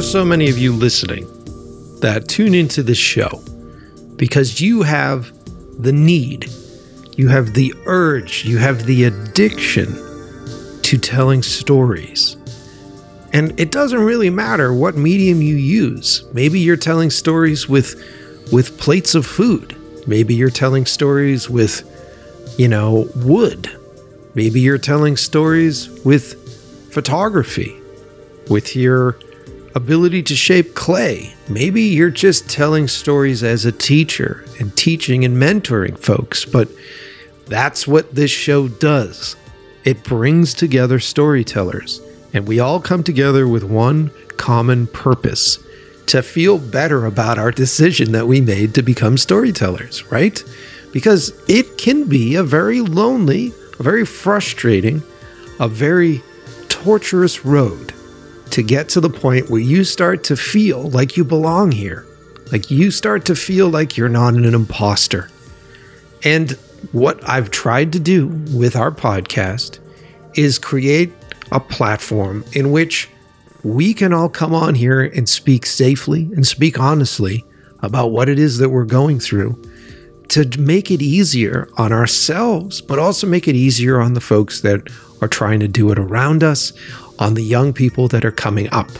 are so many of you listening that tune into this show because you have the need, you have the urge, you have the addiction to telling stories. And it doesn't really matter what medium you use. Maybe you're telling stories with with plates of food. Maybe you're telling stories with you know, wood. Maybe you're telling stories with photography, with your ability to shape clay. Maybe you're just telling stories as a teacher and teaching and mentoring folks, but that's what this show does. It brings together storytellers, and we all come together with one common purpose to feel better about our decision that we made to become storytellers, right? Because it can be a very lonely, a very frustrating, a very torturous road to get to the point where you start to feel like you belong here. Like you start to feel like you're not an imposter. And what I've tried to do with our podcast is create a platform in which we can all come on here and speak safely and speak honestly about what it is that we're going through to make it easier on ourselves, but also make it easier on the folks that are trying to do it around us, on the young people that are coming up.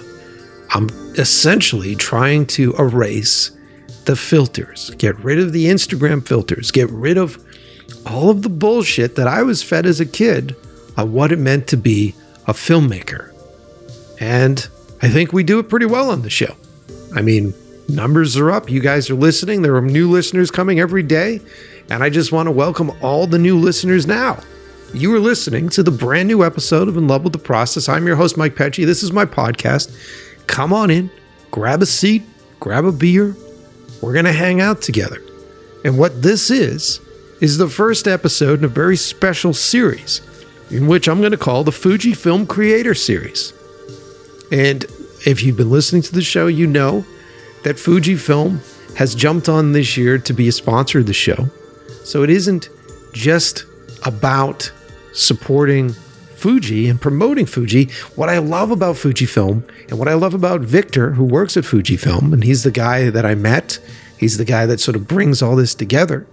I'm essentially trying to erase the filters, get rid of the Instagram filters, get rid of all of the bullshit that I was fed as a kid on what it meant to be a filmmaker. And I think we do it pretty well on the show. I mean, numbers are up. You guys are listening. There are new listeners coming every day. And I just want to welcome all the new listeners now. You are listening to the brand new episode of In Love with the Process. I'm your host, Mike Pecci. This is my podcast. Come on in, grab a seat, grab a beer. We're going to hang out together. And what this is, is the first episode in a very special series in which I'm going to call the Fujifilm Creator Series. And if you've been listening to the show, you know that Fujifilm has jumped on this year to be a sponsor of the show. So it isn't just about supporting Fuji and promoting Fuji. What I love about Fujifilm and what I love about Victor, who works at Fujifilm, and he's the guy that I met, he's the guy that sort of brings all this together,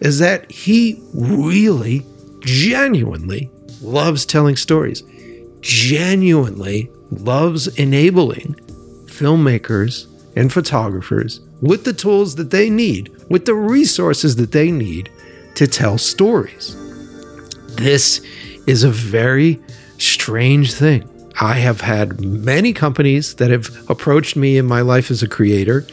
is that he really, genuinely loves telling stories, genuinely loves enabling filmmakers and photographers with the tools that they need, with the resources that they need to tell stories. This is a very strange thing. I have had many companies that have approached me in my life as a creator,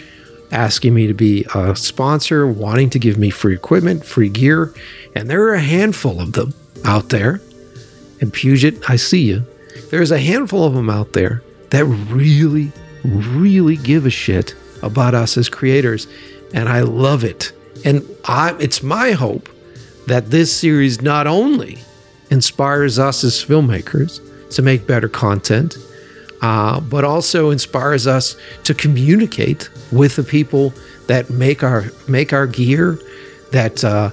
asking me to be a sponsor, wanting to give me free equipment, free gear, and there are a handful of them out there. And Puget, I see you. There's a handful of them out there that really, really give a shit about us as creators, and I love it. And I, it's my hope that this series not only inspires us as filmmakers to make better content, uh, but also inspires us to communicate with the people that make our make our gear, that uh,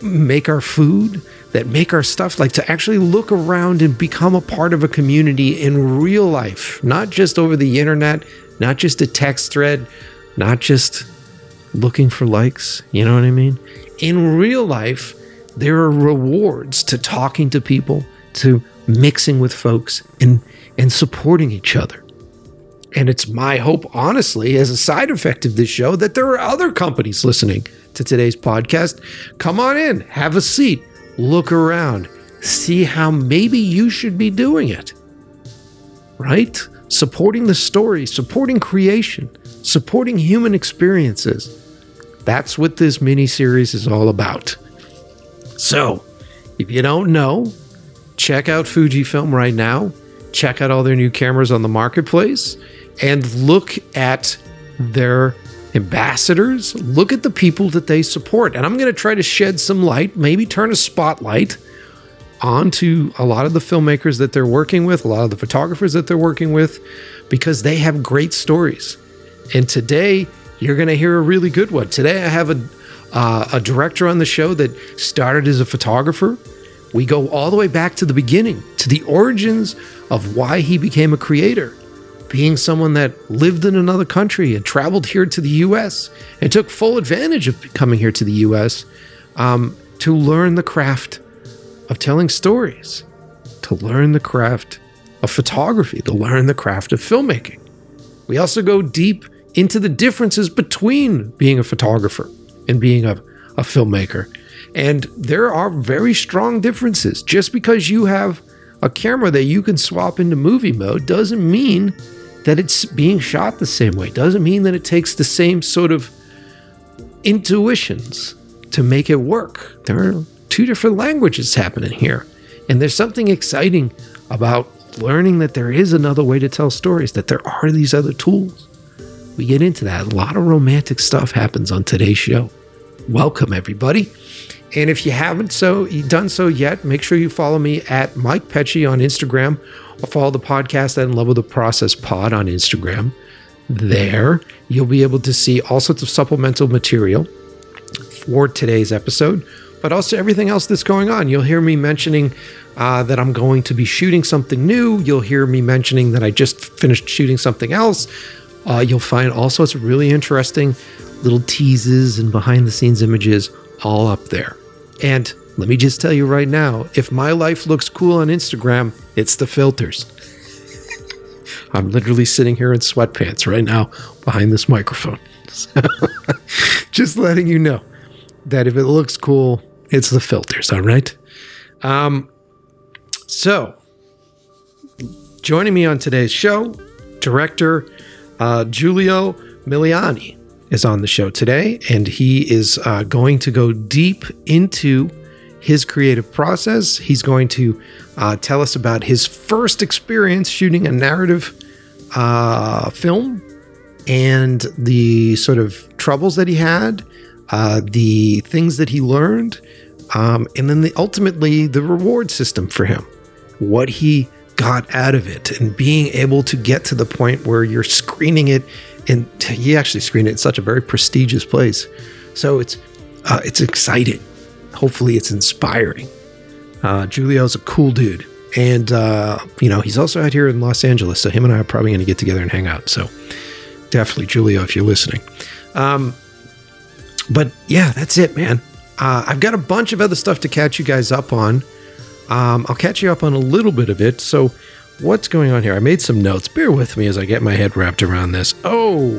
make our food, that make our stuff. Like to actually look around and become a part of a community in real life, not just over the internet, not just a text thread, not just looking for likes. You know what I mean? In real life there are rewards to talking to people, to mixing with folks, and, and supporting each other. And it's my hope, honestly, as a side effect of this show, that there are other companies listening to today's podcast. Come on in, have a seat, look around, see how maybe you should be doing it. Right? Supporting the story, supporting creation, supporting human experiences. That's what this mini series is all about. So, if you don't know, check out Fujifilm right now. Check out all their new cameras on the marketplace and look at their ambassadors. Look at the people that they support. And I'm going to try to shed some light, maybe turn a spotlight onto a lot of the filmmakers that they're working with, a lot of the photographers that they're working with, because they have great stories. And today, you're going to hear a really good one. Today, I have a uh, a director on the show that started as a photographer. We go all the way back to the beginning, to the origins of why he became a creator. being someone that lived in another country and traveled here to the US and took full advantage of coming here to the US um, to learn the craft of telling stories, to learn the craft of photography, to learn the craft of filmmaking. We also go deep into the differences between being a photographer and being a, a filmmaker. And there are very strong differences. Just because you have a camera that you can swap into movie mode doesn't mean that it's being shot the same way, doesn't mean that it takes the same sort of intuitions to make it work. There are two different languages happening here. And there's something exciting about learning that there is another way to tell stories, that there are these other tools. We get into that. A lot of romantic stuff happens on today's show. Welcome, everybody. And if you haven't so done so yet, make sure you follow me at Mike Pecci on Instagram or follow the podcast at Love with the Process Pod on Instagram. There, you'll be able to see all sorts of supplemental material for today's episode, but also everything else that's going on. You'll hear me mentioning uh, that I'm going to be shooting something new. You'll hear me mentioning that I just finished shooting something else. Uh, you'll find all sorts of really interesting little teases and behind the scenes images all up there. And let me just tell you right now if my life looks cool on Instagram, it's the filters. I'm literally sitting here in sweatpants right now behind this microphone. just letting you know that if it looks cool, it's the filters, all right? Um, so, joining me on today's show, director uh, Giulio Miliani is on the show today, and he is uh, going to go deep into his creative process. He's going to uh, tell us about his first experience shooting a narrative uh, film and the sort of troubles that he had, uh, the things that he learned, um, and then the, ultimately the reward system for him, what he got out of it, and being able to get to the point where you're screening it, and he actually screened it in such a very prestigious place. So it's uh, it's exciting. Hopefully, it's inspiring. Uh, Giulio's a cool dude, and uh, you know he's also out here in Los Angeles, so him and I are probably going to get together and hang out. So definitely, Giulio, if you're listening. Um, but yeah, that's it, man. Uh, I've got a bunch of other stuff to catch you guys up on. Um, I'll catch you up on a little bit of it. So, what's going on here? I made some notes. Bear with me as I get my head wrapped around this. Oh,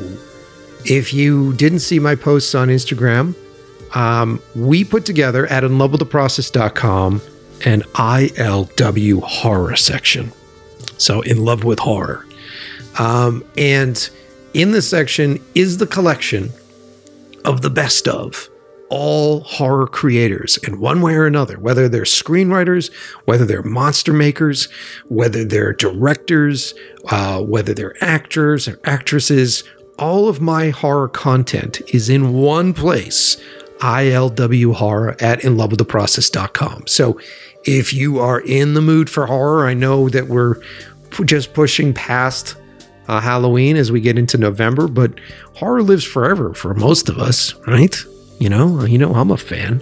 if you didn't see my posts on Instagram, um, we put together at inlovewiththeprocess.com an ILW horror section. So, in love with horror. Um, and in this section is the collection of the best of all horror creators in one way or another, whether they're screenwriters, whether they're monster makers, whether they're directors, uh, whether they're actors or actresses. All of my horror content is in one place ILW horror at inlovewiththeprocess.com. So if you are in the mood for horror, I know that we're just pushing past uh, Halloween as we get into November, but horror lives forever for most of us, right? You know, you know, I'm a fan.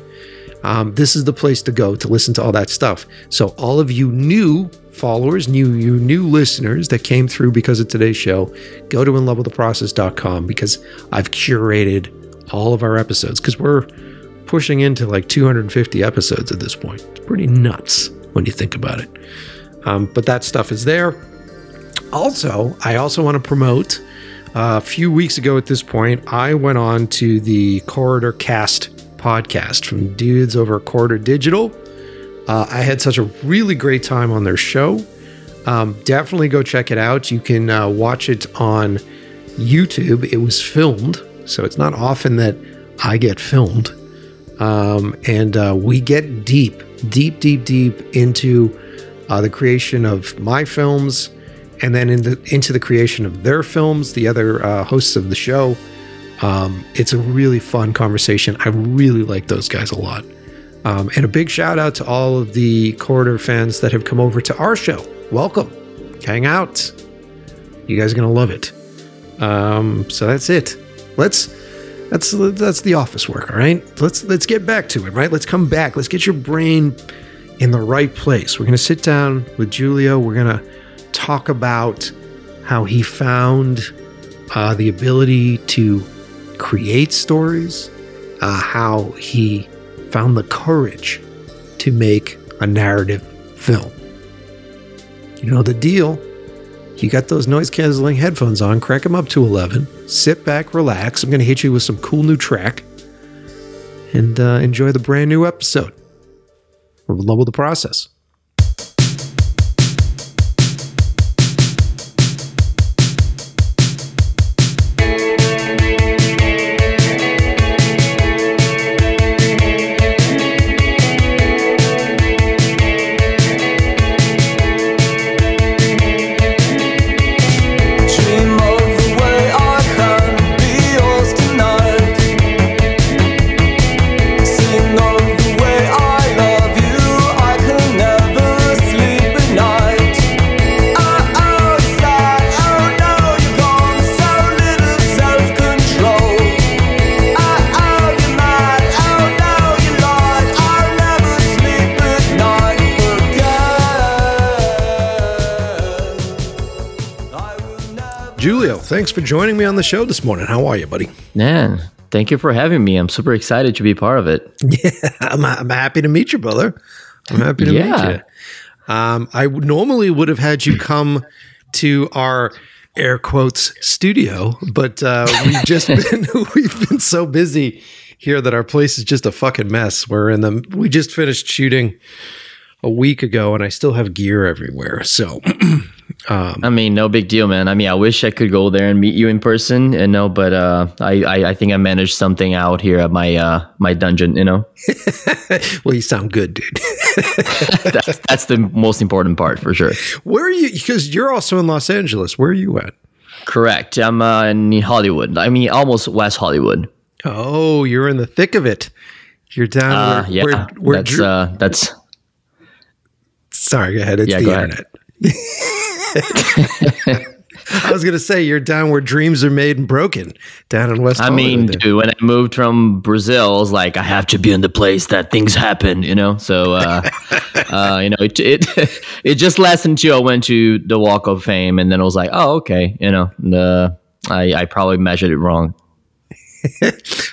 Um, this is the place to go to listen to all that stuff. So, all of you new followers, new you new listeners that came through because of today's show, go to inlovewiththeprocess.com because I've curated all of our episodes because we're pushing into like 250 episodes at this point. It's pretty nuts when you think about it. Um, but that stuff is there. Also, I also want to promote a few weeks ago at this point, I went on to the Corridor Cast podcast from dudes over Corridor Digital. Uh, I had such a really great time on their show. Um, definitely go check it out. You can uh, watch it on YouTube. It was filmed, so it's not often that I get filmed. Um, and uh, we get deep, deep, deep, deep into uh, the creation of my films and then in the, into the creation of their films, the other uh, hosts of the show. Um, it's a really fun conversation. I really like those guys a lot. Um, and a big shout out to all of the Corridor fans that have come over to our show. Welcome. Hang out. You guys are going to love it. Um, so that's it. Let's that's that's the office work, all right? Let's let's get back to it, right? Let's come back. Let's get your brain in the right place. We're to sit down with Giulio. We're to talk about how he found uh, the ability to create stories, uh, how he found the courage to make a narrative film. You know the deal. You got those noise canceling headphones on, crank them up to 11, sit back, relax. I'm going to hit you with some cool new track and uh, enjoy the brand new episode of Love the Process. Julio, thanks for joining me on the show this morning. How are you, buddy? Man, thank you for having me. I'm super excited to be part of it. Yeah, I'm, I'm happy to meet you, brother. I'm happy to meet you. Um, I normally would have had you come to our air quotes studio, but uh, we've just been we've been so busy here that our place is just a fucking mess. We're in the we just finished shooting a week ago, and I still have gear everywhere. So I mean, no big deal, man. I mean, I wish I could go there and meet you in person, you know, but uh, I, I, I think I managed something out here at my uh, my dungeon, you know. well, you sound good, dude. That's, that's the most important part for sure. Where are you? Because you're also in Los Angeles. Where are you at? Correct. I'm uh, in Hollywood. I mean, almost West Hollywood. Oh, you're in the thick of it. You're down Uh, where, yeah, where, where that's Drew- uh, that's sorry, go ahead. It's Yeah, the internet. I was gonna say you're down where dreams are made and broken, down in West. I mean, there. dude, when I moved from Brazil, I was like, I have to be in the place that things happen, you know. So, uh, uh, you know, it, it it just lasted until I went to the Walk of Fame, and then I was like, oh, okay, you know, the I I probably measured it wrong.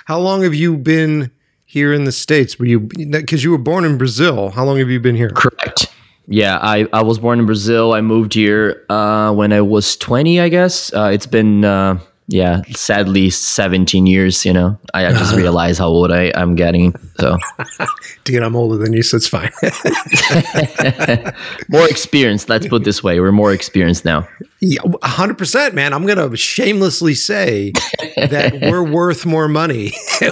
how long have you been here in the states? Were you because you were born in Brazil? How long have you been here? Correct. Yeah, I, I was born in Brazil. I moved here uh, when I was 20, I guess. Uh, it's been, uh, yeah, sadly 17 years, you know. I, I just realized how old I, I'm getting. So Dude, I'm older than you, so it's fine. more experience, let's put it this way. We're more experienced now. Yeah, hundred percent, man. I'm gonna shamelessly say that we're worth more money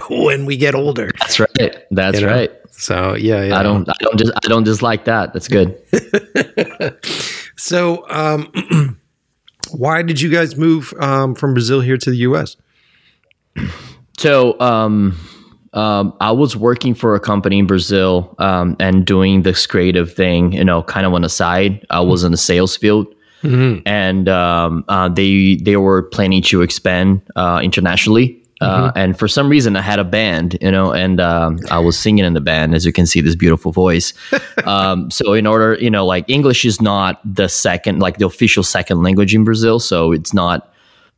when we get older. That's right. That's you know? right. So yeah, yeah. I don't I don't just I don't dislike that. That's good. So, um, why did you guys move um, from Brazil here to the U.S.? So um um, I was working for a company in Brazil um, and doing this creative thing, you know, kind of on the side. I was in the sales field, and um, uh, they they were planning to expand uh, internationally. Uh, and for some reason, I had a band, you know, and um, I was singing in the band, as you can see, this beautiful voice. um, so, in order, you know, like English is not the second, like the official second language in Brazil, so it's not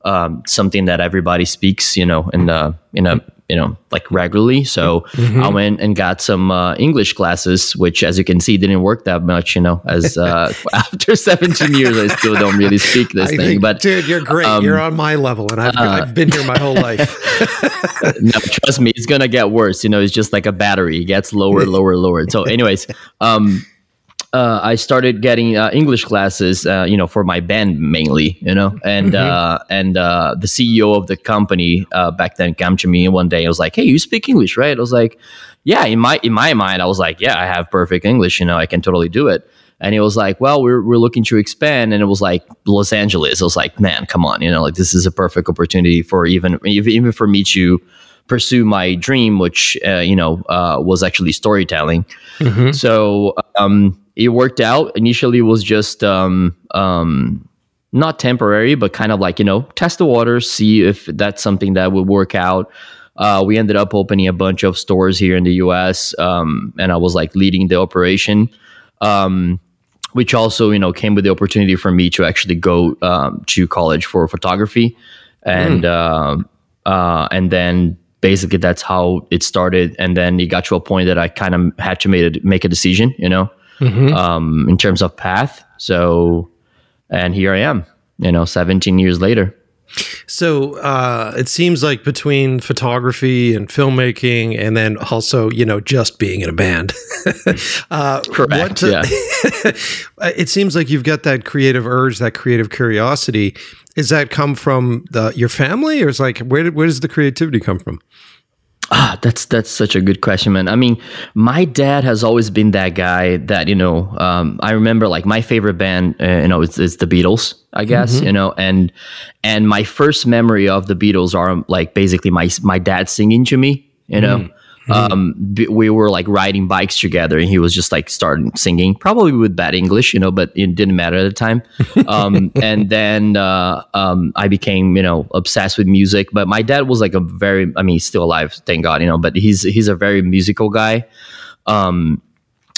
um, something that everybody speaks, you know, in the in a you know like regularly. So I went and got some uh, English classes, which, as you can see, didn't work that much. You know, as uh, after 17 years, I still don't really speak this I thing. think, But dude, you're great. you're on my level, and I've, I've been here my whole life. no, trust me, it's gonna get worse. You know, it's just like a battery; it gets lower, lower, lower. So, anyways, um, uh, I started getting uh, English classes, uh, you know, for my band mainly, you know, and uh, and uh, the CEO of the company uh, back then came to me one day. and was like, "Hey, you speak English, right?" I was like, "Yeah." In my in my mind, I was like, "Yeah, I have perfect English. You know, I can totally do it." And he was like, "Well, we're we're looking to expand," and it was like Los Angeles. I was like, "Man, come on, you know, like this is a perfect opportunity for even even even for me to." pursue my dream, which uh, you know uh, was actually storytelling. So um, it worked out. Initially, it was just um, um, not temporary, but kind of like you know test the waters, see if that's something that would work out. Uh, we ended up opening a bunch of stores here in the U.S., um, and I was like leading the operation. Um, which also you know came with the opportunity for me to actually go um, to college for photography, and um, uh, and then basically that's how it started. And then it got to a point that I kind of had to make a, make a decision, you know, um, in terms of path. So, and here I am, you know, 17 years later. So uh, it seems like between photography and filmmaking, and then also you know just being in a band. uh, Correct, what- it seems like you've got that creative urge, that creative curiosity. Is that come from the, your family, or is like where did, where does the creativity come from? Ah, that's that's such a good question, man. I mean, my dad has always been that guy that you know. Um, I remember like my favorite band, uh, you know, is, it's the Beatles, I guess, you know, and and my first memory of the Beatles are like basically my my dad singing to me, you know. Um, b- we were like riding bikes together, and he was just like starting singing, probably with bad English, you know, but it didn't matter at the time. Um, and then uh, um, I became, you know, obsessed with music. But my dad was like a very, I mean, he's still alive, thank God, you know, but he's he's a very musical guy. Um,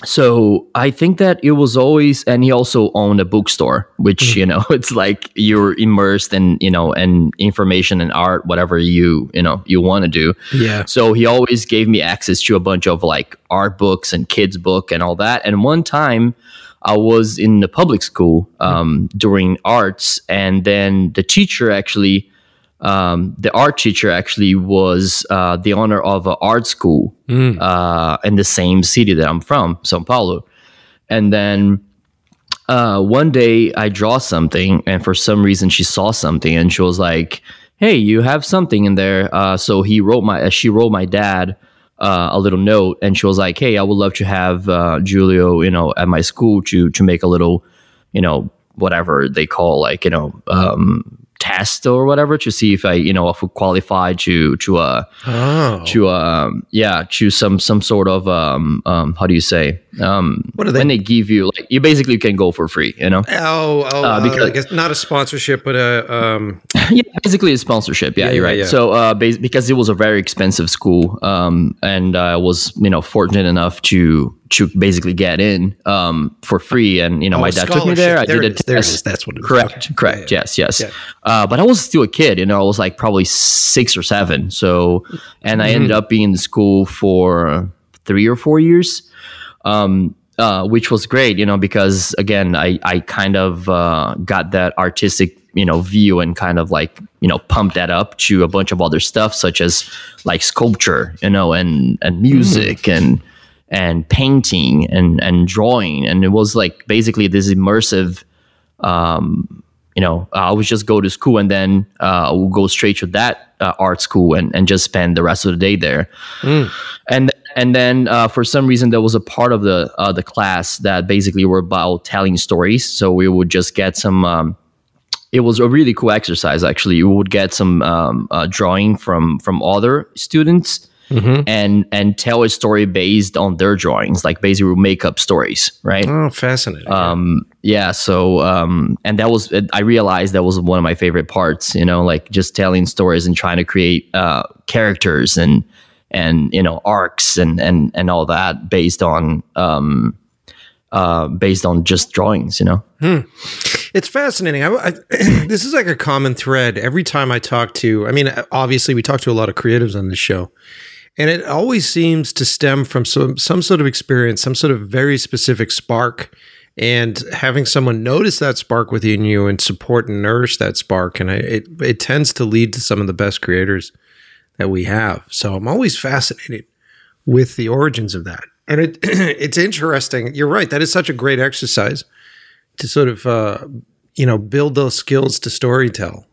so I think that it was always, and he also owned a bookstore, which you know, it's like you're immersed in, you know, and information and art, whatever you, you know, you want to do. Yeah. So he always gave me access to a bunch of like art books and kids book and all that. And one time I was in the public school um, during arts, and then the teacher actually, um, the art teacher actually was uh, the owner of an art school uh, in the same city that I'm from, São Paulo. And then uh, one day I draw something, and for some reason she saw something, and she was like, "Hey, you have something in there." Uh, so he wrote my, uh, she wrote my dad uh, a little note, and she was like, "Hey, I would love to have uh, Julio, you know, at my school to to make a little, you know, whatever they call like, you know." Um, test or whatever to see if I you know if we qualify to to uh Oh. to um yeah to some some sort of um um how do you say um What are they- when they give you like you basically can go for free you know Oh, oh, uh, because- I guess not a sponsorship, but a um, yeah basically a sponsorship yeah, Yeah, you're right yeah. so uh bas- because it was a very expensive school um and I was you know fortunate enough to to basically get in um for free and you know oh, my dad took me there I scholarship. did it a is. Test is. That's what. Correct, correct. Yes, yes. Uh, but I was still a kid, you know. I was like probably six or seven. So, and I Mm-hmm. ended up being in the school for three or four years, um, uh, which was great, you know, because again, I I kind of uh, got that artistic, you know, view and kind of like you know pumped that up to a bunch of other stuff such as like sculpture, you know, and and music and and painting and and drawing, and it was like basically this immersive Um, you know, I would just go to school and then uh, I would go straight to that uh, art school and, and just spend the rest of the day there. And and then uh, for some reason there was a part of the uh, the class that basically were about telling stories. So we would just get some. Um, it was a really cool exercise. Actually, you would get some um, uh, drawing from from other students. And and tell a story based on their drawings, like basically make up stories, right? Oh, fascinating. um yeah so um and that was i realized that was one of my favorite parts you know like just telling stories and trying to create uh characters and and you know arcs and and and all that based on um uh based on just drawings you know It's fascinating. I, I, this is like a common thread every time I talk to. I mean, obviously, we talk to a lot of creatives on this show, and it always seems to stem from some some sort of experience, some sort of very specific spark, and having someone notice that spark within you and support and nourish that spark, and I, it it tends to lead to some of the best creators that we have. So I'm always fascinated with the origins of that, and it it's interesting. You're right. That is such a great exercise to sort of uh, you know build those skills to storytell.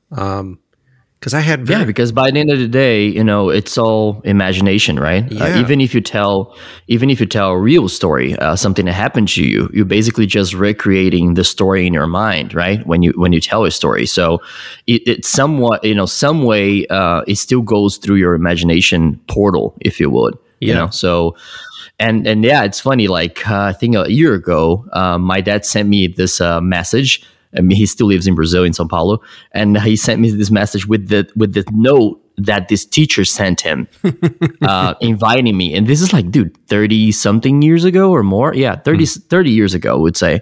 Because I had yeah because by the end of the day you know it's all imagination right Yeah. uh, even if you tell even if you tell a real story uh, something that happened to you you're basically just recreating the story in your mind right when you when you tell a story so it, it's somewhat you know some way uh, it still goes through your imagination portal if you would you Yeah. know so and and yeah it's funny like uh, i think a year ago um, my dad sent me this uh, message I mean, he still lives in Brazil in Sao Paulo, and he sent me this message with the with the note that this teacher sent him, uh, inviting me. And this is like, dude, 30 something years ago or more. Yeah, 30, 30 years ago, I would say,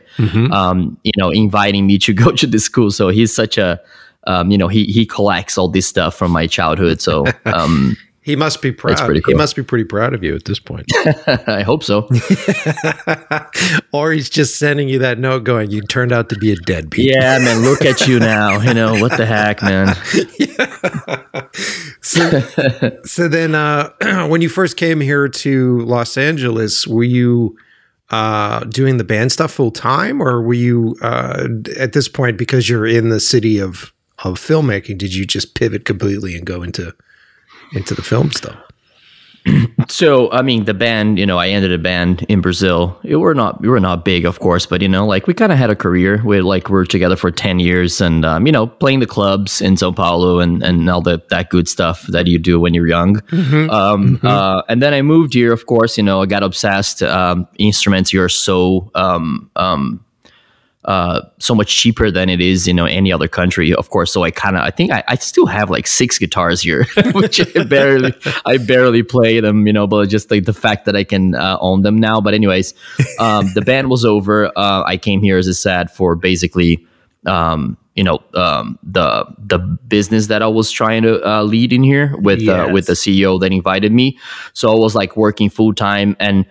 um, you know, inviting me to go to this school. So he's such a, um, you know, he, he collects all this stuff from my childhood. So, um, He must be proud. pretty He must be pretty proud of you at this point. I hope so. or he's just sending you that note going, you turned out to be a deadbeat. Yeah, man, look at you now. You know, what the heck, man? So, so then uh, when you first came here to Los Angeles, were you uh, doing the band stuff full time or were you uh, at this point, because you're in the city of, of filmmaking, did you just pivot completely and go into into the film stuff? So, I mean, the band, you know, I ended a band in Brazil. It, we're not, we were not big, of course, but you know, like we kind of had a career. We like we're together for ten years, and um, you know, playing the clubs in São Paulo and and all the that good stuff that you do when you're young. Um, Uh, and then I moved here. Of course, you know, I got obsessed. Um, instruments are so um, um, uh, so much cheaper than it is, you know, any other country, of course. So I kind of, I think I, I still have like six guitars here, which I barely, I barely play them, you know, but just like the fact that I can uh, own them now. But anyways, um, the band was over. Uh, I came here, as a sad for basically, um, you know, um, the the business that I was trying to uh, lead in here with uh, with the CEO that invited me. So I was like working full time and.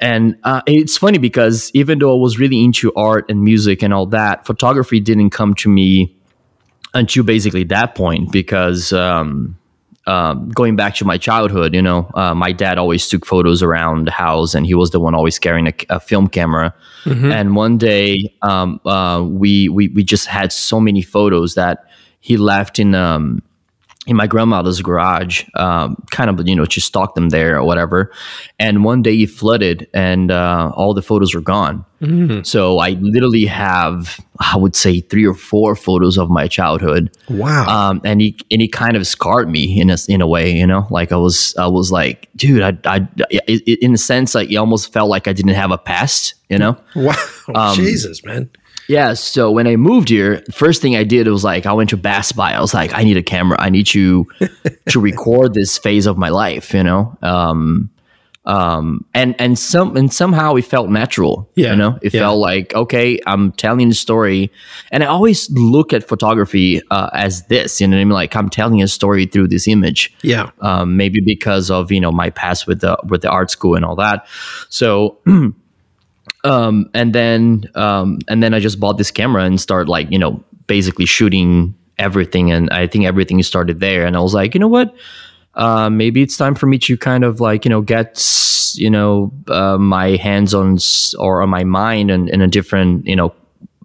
And uh, it's funny because even though I was really into art and music and all that, photography didn't come to me until basically that point because um, um, going back to my childhood, you know, uh, my dad always took photos around the house and he was the one always carrying a, a film camera. And one day um, uh, we, we, we just had so many photos that he left in um, in my grandmother's garage, um, kind of, you know, she stocked them there or whatever. And one day it flooded and uh, all the photos were gone. So I literally have, I would say, three or four photos of my childhood. Wow. Um, and he and he kind of scarred me in a in a way, you know, like I was I was like, dude, I, I i- i- in a sense, like it almost felt like I didn't have a past, you know. wow. um, Jesus, man. Yeah, so when I moved here, first thing I did was like I went to Best Buy. I was like, I need a camera. I need to to record this phase of my life, you know. Um, um, and and some and somehow it felt natural. Yeah, you know, it yeah. felt like okay, I'm telling the story, and I always look at photography uh, as this. You know, what I mean, like I'm telling a story through this image Yeah. um, maybe because of you know my past with the with the art school and all that. So, um, and then um, and then I just bought this camera and started like you know basically shooting everything, and I think everything started there. And I was like, you know what? Uh, maybe it's time for me to kind of like you know get you know uh, my hands on or on my mind and in a different you know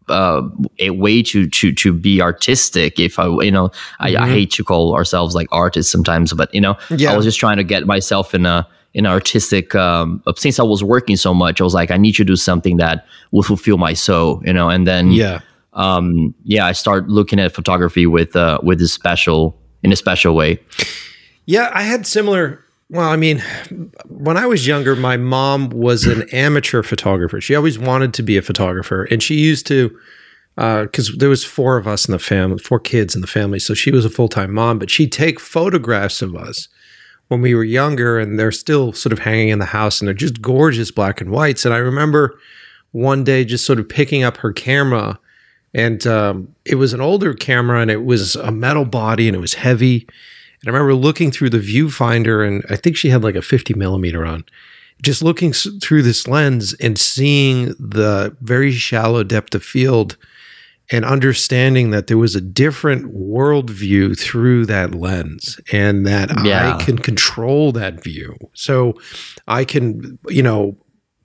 uh, a way to to to be artistic. If I you know I, I hate to call ourselves like artists sometimes, but you know Yeah. I was just trying to get myself in a an artistic. Um, since I was working so much, I was like I need to do something that will fulfill my soul, you know. And then Yeah. um, yeah, I start looking at photography with uh, with a special in a special way. Yeah, I had similar. Well, I mean, when I was younger, my mom was an amateur photographer. She always wanted to be a photographer, and she used to, because there was four of us in the family, four kids in the family. So she was a full time mom, but she'd take photographs of us when we were younger, and they're still sort of hanging in the house, and they're just gorgeous black and whites. And I remember one day just sort of picking up her camera, and um, it was an older camera, and it was a metal body, and it was heavy. And I remember looking through the viewfinder, and I think she had like a 50 millimeter on, just looking through this lens and seeing the very shallow depth of field and understanding that there was a different worldview through that lens and that Yeah. I can control that view. So I can, you know,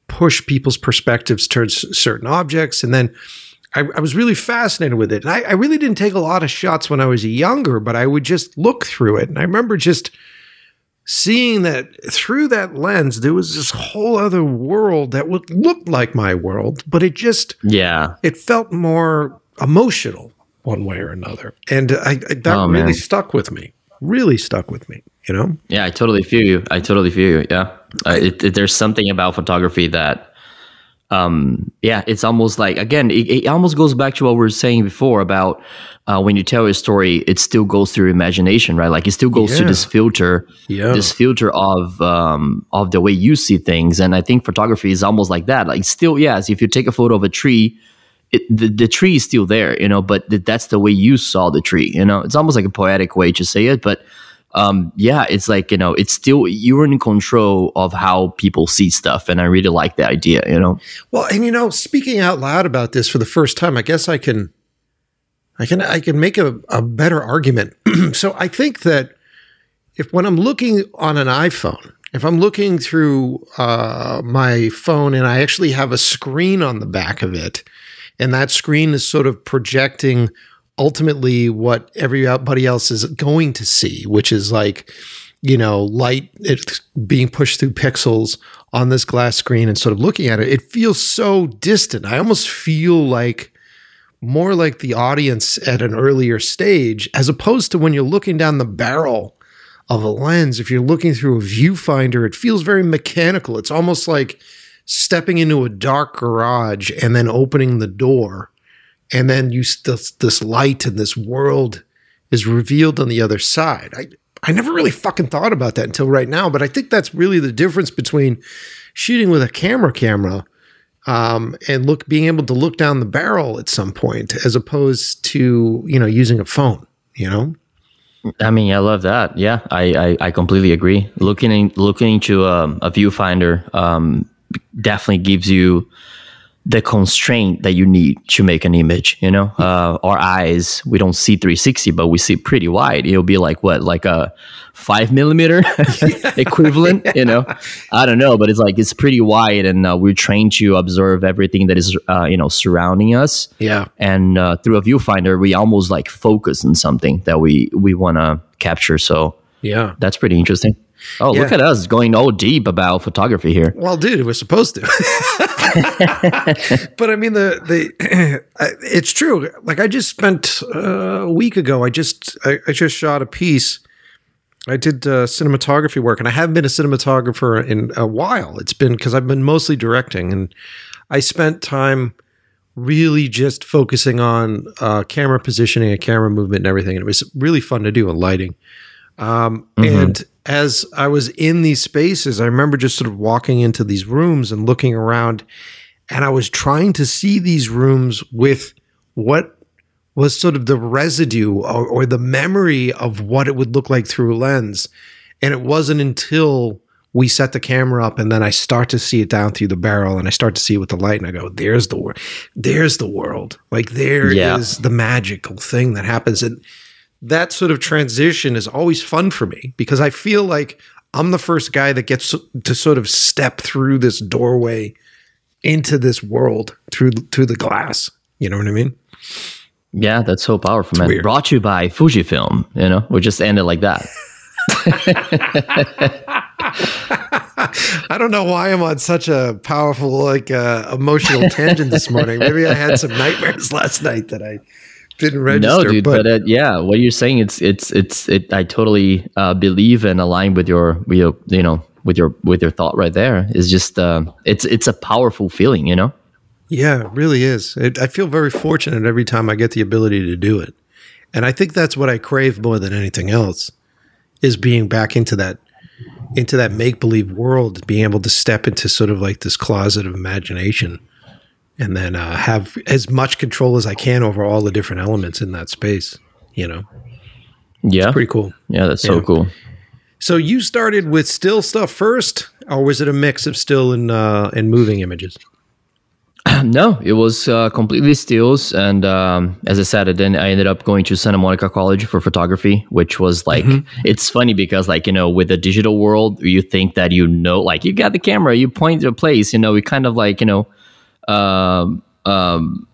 push people's perspectives towards certain objects. And then I, I was really fascinated with it. And I, I really didn't take a lot of shots when I was younger, but I would just look through it. And I remember just seeing that through that lens, there was this whole other world that would look like my world, but it just Yeah, it felt more emotional one way or another. And I, I that Oh, really man. stuck with me. Really stuck with me, you know? yeah, I totally feel you. I totally feel you. Yeah, uh, it, it- there's something about photography that um, yeah, it's almost like again, it, it almost goes back to what we were saying before about uh, when you tell a story, it still goes through your imagination, right? Like it still goes Yeah. through this filter, Yeah. this filter of um, of the way you see things. And I think photography is almost like that. Like still, yes, if you take a photo of a tree, it, the, the tree is still there, you know, but th- that's the way you saw the tree, you know. It's almost like a poetic way to say it, but um, yeah, it's like you know, it's still you're in control of how people see stuff, and I really like that idea, you know. Well, and you know, speaking out loud about this for the first time, I guess I can, I can, I can make a, a better argument. so I think that if when I'm looking on an iPhone, if I'm looking through uh, my phone and I actually have a screen on the back of it, and that screen is sort of projecting ultimately what everybody else is going to see, which is like, you know, light it's being pushed through pixels on this glass screen and sort of looking at it. It feels so distant. I almost feel like more like the audience at an earlier stage, as opposed to when you're looking down the barrel of a lens. If you're looking through a viewfinder, it feels very mechanical. It's almost like stepping into a dark garage and then opening the door and then you this, this light and this world is revealed on the other side. I I never really fucking thought about that until right now, but I think that's really the difference between shooting with a camera camera um, and look being able to look down the barrel at some point as opposed to you know using a phone. You know, I mean, I love that. Yeah, I I, I completely agree. Looking in, looking into um, a viewfinder um, definitely gives you the constraint that you need to make an image. You know, uh, our eyes we don't see 360, but we see pretty wide. It'll be like what, like a five millimeter equivalent. You know, I don't know, but it's like it's pretty wide, and uh, we're trained to observe everything that is uh, you know surrounding us yeah, and uh, through a viewfinder we almost like focus on something that we we want to capture so yeah. that's pretty interesting oh look at us going all deep about photography here Well, dude, we're supposed to. but I mean, the the it's true. Like I just spent uh, a week ago. I just I, I just shot a piece. I did uh, cinematography work, and I haven't been a cinematographer in a while. It's been because I've been mostly directing, and I spent time really just focusing on uh, camera positioning and camera movement and everything. And it was really fun to do and lighting. Um, And as I was in these spaces, I remember just sort of walking into these rooms and looking around, and I was trying to see these rooms with what was sort of the residue or, or the memory of what it would look like through a lens. And it wasn't until we set the camera up and then I start to see it down through the barrel and I start to see it with the light and I go, there's the world. There's the world. Like there is Yeah. the magical thing that happens. And that sort of transition is always fun for me because I feel like I'm the first guy that gets to sort of step through this doorway into this world through through the glass. You know what I mean? yeah that's so powerful man weird. brought to you by fujifilm you know we just ended like that I don't know why I'm on such a powerful, like, uh, emotional tangent this morning. Maybe I had some nightmares last night that I didn't register. no dude but, uh, yeah what you're saying it's it's it's it i totally uh, believe and align with your with your you know with your with your thought right there it's just uh it's it's a powerful feeling you know yeah, it really is. It, I feel very fortunate every time I get the ability to do it, and I think that's what I crave more than anything else is being back into that into that make believe world, being able to step into sort of like this closet of imagination, and then uh, have as much control as I can over all the different elements in that space. You know, yeah pretty cool. yeah that's so Yeah. cool So you started with still stuff first, or was it a mix of still and uh, and moving images? No, it was uh, completely stills, and um, as I said, then I ended up going to Santa Monica College for photography, which was like it's funny because like you know with the digital world, you think that you know, like you got the camera, you point to a place, you know, we kind of like you know, um, um,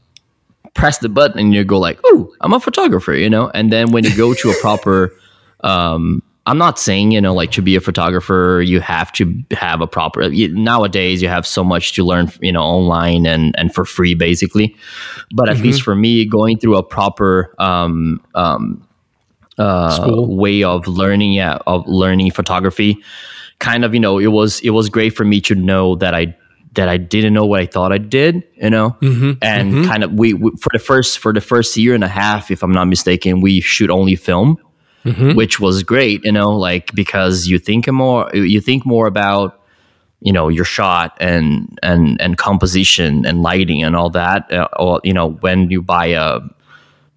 press the button and you go like, "Oh, I'm a photographer," you know, and then when you go to a proper um I'm not saying you know like to be a photographer you have to have a proper you, nowadays you have so much to learn you know online and and for free basically. But at least for me going through a proper um um uh way of learning yeah of learning photography kind of you know it was it was great for me to know that I that I didn't know what I thought I did, you know, and kind of we, we for the first for the first year and a half, if I'm not mistaken, we shoot only film, which was great, you know, like because you think more you think more about you know your shot and and and composition and lighting and all that, uh, or you know when you buy a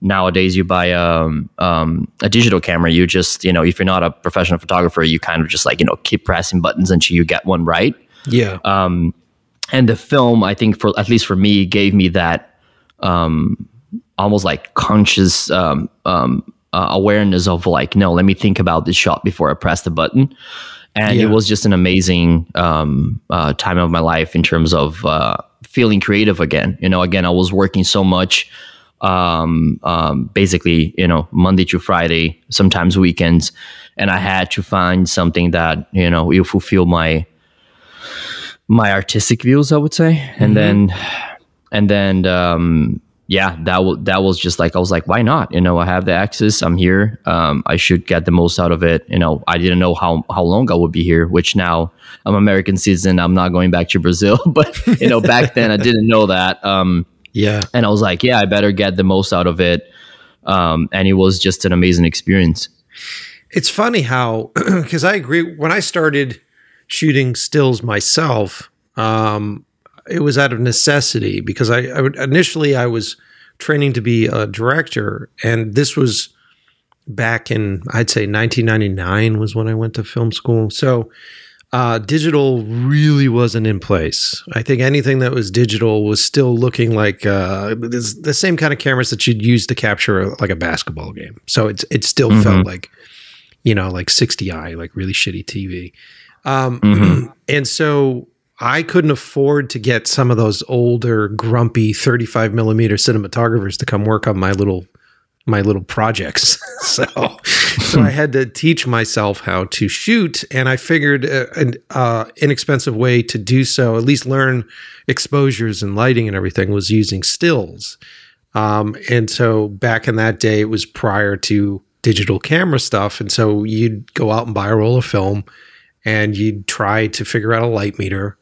nowadays you buy um, um, a digital camera you just you know if you're not a professional photographer you kind of just like you know keep pressing buttons until you get one right. Yeah. um, and the film i think for at least for me gave me that um, almost like conscious um, um, uh, awareness of like no let me think about this shot before i press the button. And Yeah. it was just an amazing um, uh, time of my life in terms of uh, feeling creative again. You know again i was working so much um, um, basically you know monday to friday sometimes weekends. And i had to find something that you know will fulfill my my artistic views, I would say, and then and then um, yeah, that was that was just like I was like, why not? You know, I have the access. I'm here. Um, I should get the most out of it. You know, I didn't know how how long I would be here. Which now I'm American citizen. I'm not going back to Brazil, but you know, back then I didn't know that. Um, yeah. and I was like, yeah, I better get the most out of it. Um, and it was just an amazing experience. It's funny how, because I agree. When I started shooting stills myself, um, it was out of necessity because I, I would, initially I was training to be a director, and this was back in I'd say 1999 was when I went to film school. So uh, digital really wasn't in place. I think anything that was digital was still looking like uh, the same kind of cameras that you'd use to capture a, like a basketball game. So it's it still felt like you know like 60i, like really shitty TV. Um, And so I couldn't afford to get some of those older, grumpy 35 millimeter cinematographers to come work on my little my little projects. so so I had to teach myself how to shoot, and I figured uh, an uh, inexpensive way to do so, at least learn exposures and lighting and everything, was using stills. Um, and so back in that day, it was prior to digital camera stuff, and so you'd go out and buy a roll of film, and you'd try to figure out a light meter,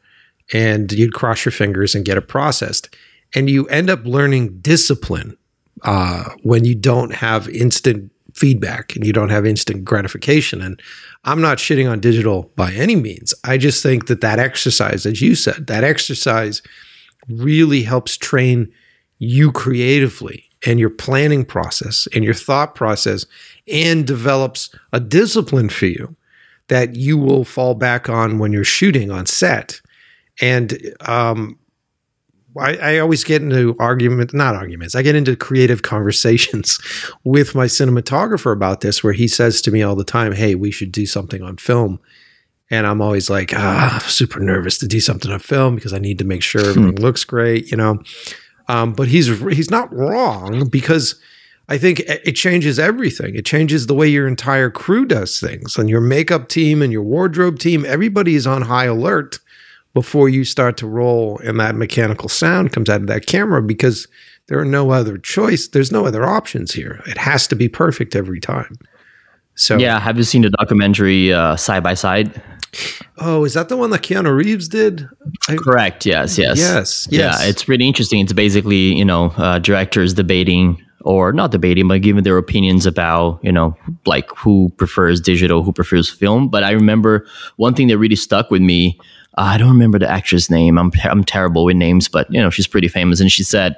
and you'd cross your fingers and get it processed, and you end up learning discipline uh, when you don't have instant feedback and you don't have instant gratification. And I'm not shitting on digital by any means. I just think that that exercise, as you said, that exercise really helps train you creatively and your planning process and your thought process and develops a discipline for you that you will fall back on when you're shooting on set. And um, I, I always get into argument, not arguments. I get into creative conversations with my cinematographer about this, where he says to me all the time, "Hey, we should do something on film," and I'm always like, "Ah, super nervous to do something on film because I need to make sure everything looks great," you know. Um, but he's he's not wrong because I think it changes everything. It changes the way your entire crew does things, and your makeup team and your wardrobe team. Everybody is on high alert before you start to roll and that mechanical sound comes out of that camera because there are no other choice. There's no other options here. It has to be perfect every time. So, Yeah, have you seen the documentary uh, Side by Side? oh, is that the one that Keanu Reeves did? I, Correct. Yes. Yes. Yes, yes. Yeah, it's pretty interesting. It's basically you know uh, directors debating or not debating, but giving their opinions about you know like who prefers digital, who prefers film. But I remember one thing that really stuck with me. uh, I don't remember the actress name. I'm I'm terrible with names, but you know she's pretty famous, and she said,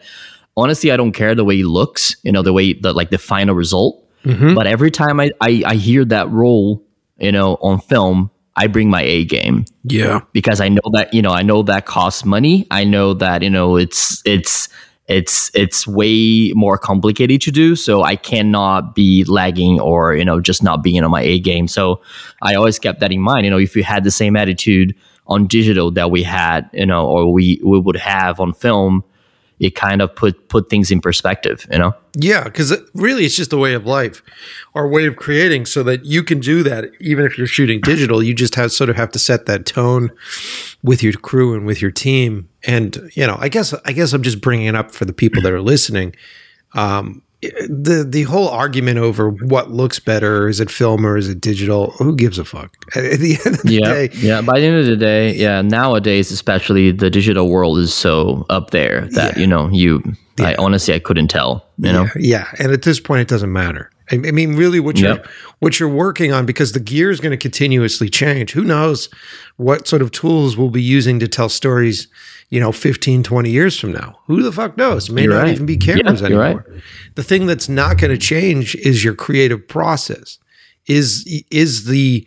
honestly, I don't care the way he looks. You know the way the like the final result. But every time I, I I hear that role, you know, on film, I bring my A game yeah. because I know that you know I know that costs money. I know that you know it's it's it's it's way more complicated to do. So I cannot be lagging or you know just not being on my A game. So I always kept that in mind. You know, if you had the same attitude on digital that we had, you know, or we we would have on film, it kind of put put things in perspective. You know. Yeah, because really it's just a way of life or way of creating so that you can do that even if you're shooting digital. You just have sort of have to set that tone with your crew and with your team. And you know, I guess I guess I'm just bringing it up for the people that are listening. Um, the the whole argument over what looks better is it film or is it digital? Who gives a fuck? At the end of the yeah, day, yeah. By the end of the day, yeah. Nowadays, especially the digital world is so up there that Yeah. you know you. I honestly I couldn't tell. You know. Yeah, yeah. And at this point, it doesn't matter. I, I mean, really, what you're Yep. what you're working on because the gear is going to continuously change. Who knows what sort of tools we'll be using to tell stories? You know, 15, 20 years from now. Who the fuck knows? It may You're not right. even be cameras Yeah, anymore. The thing that's not going to change is your creative process. Is is the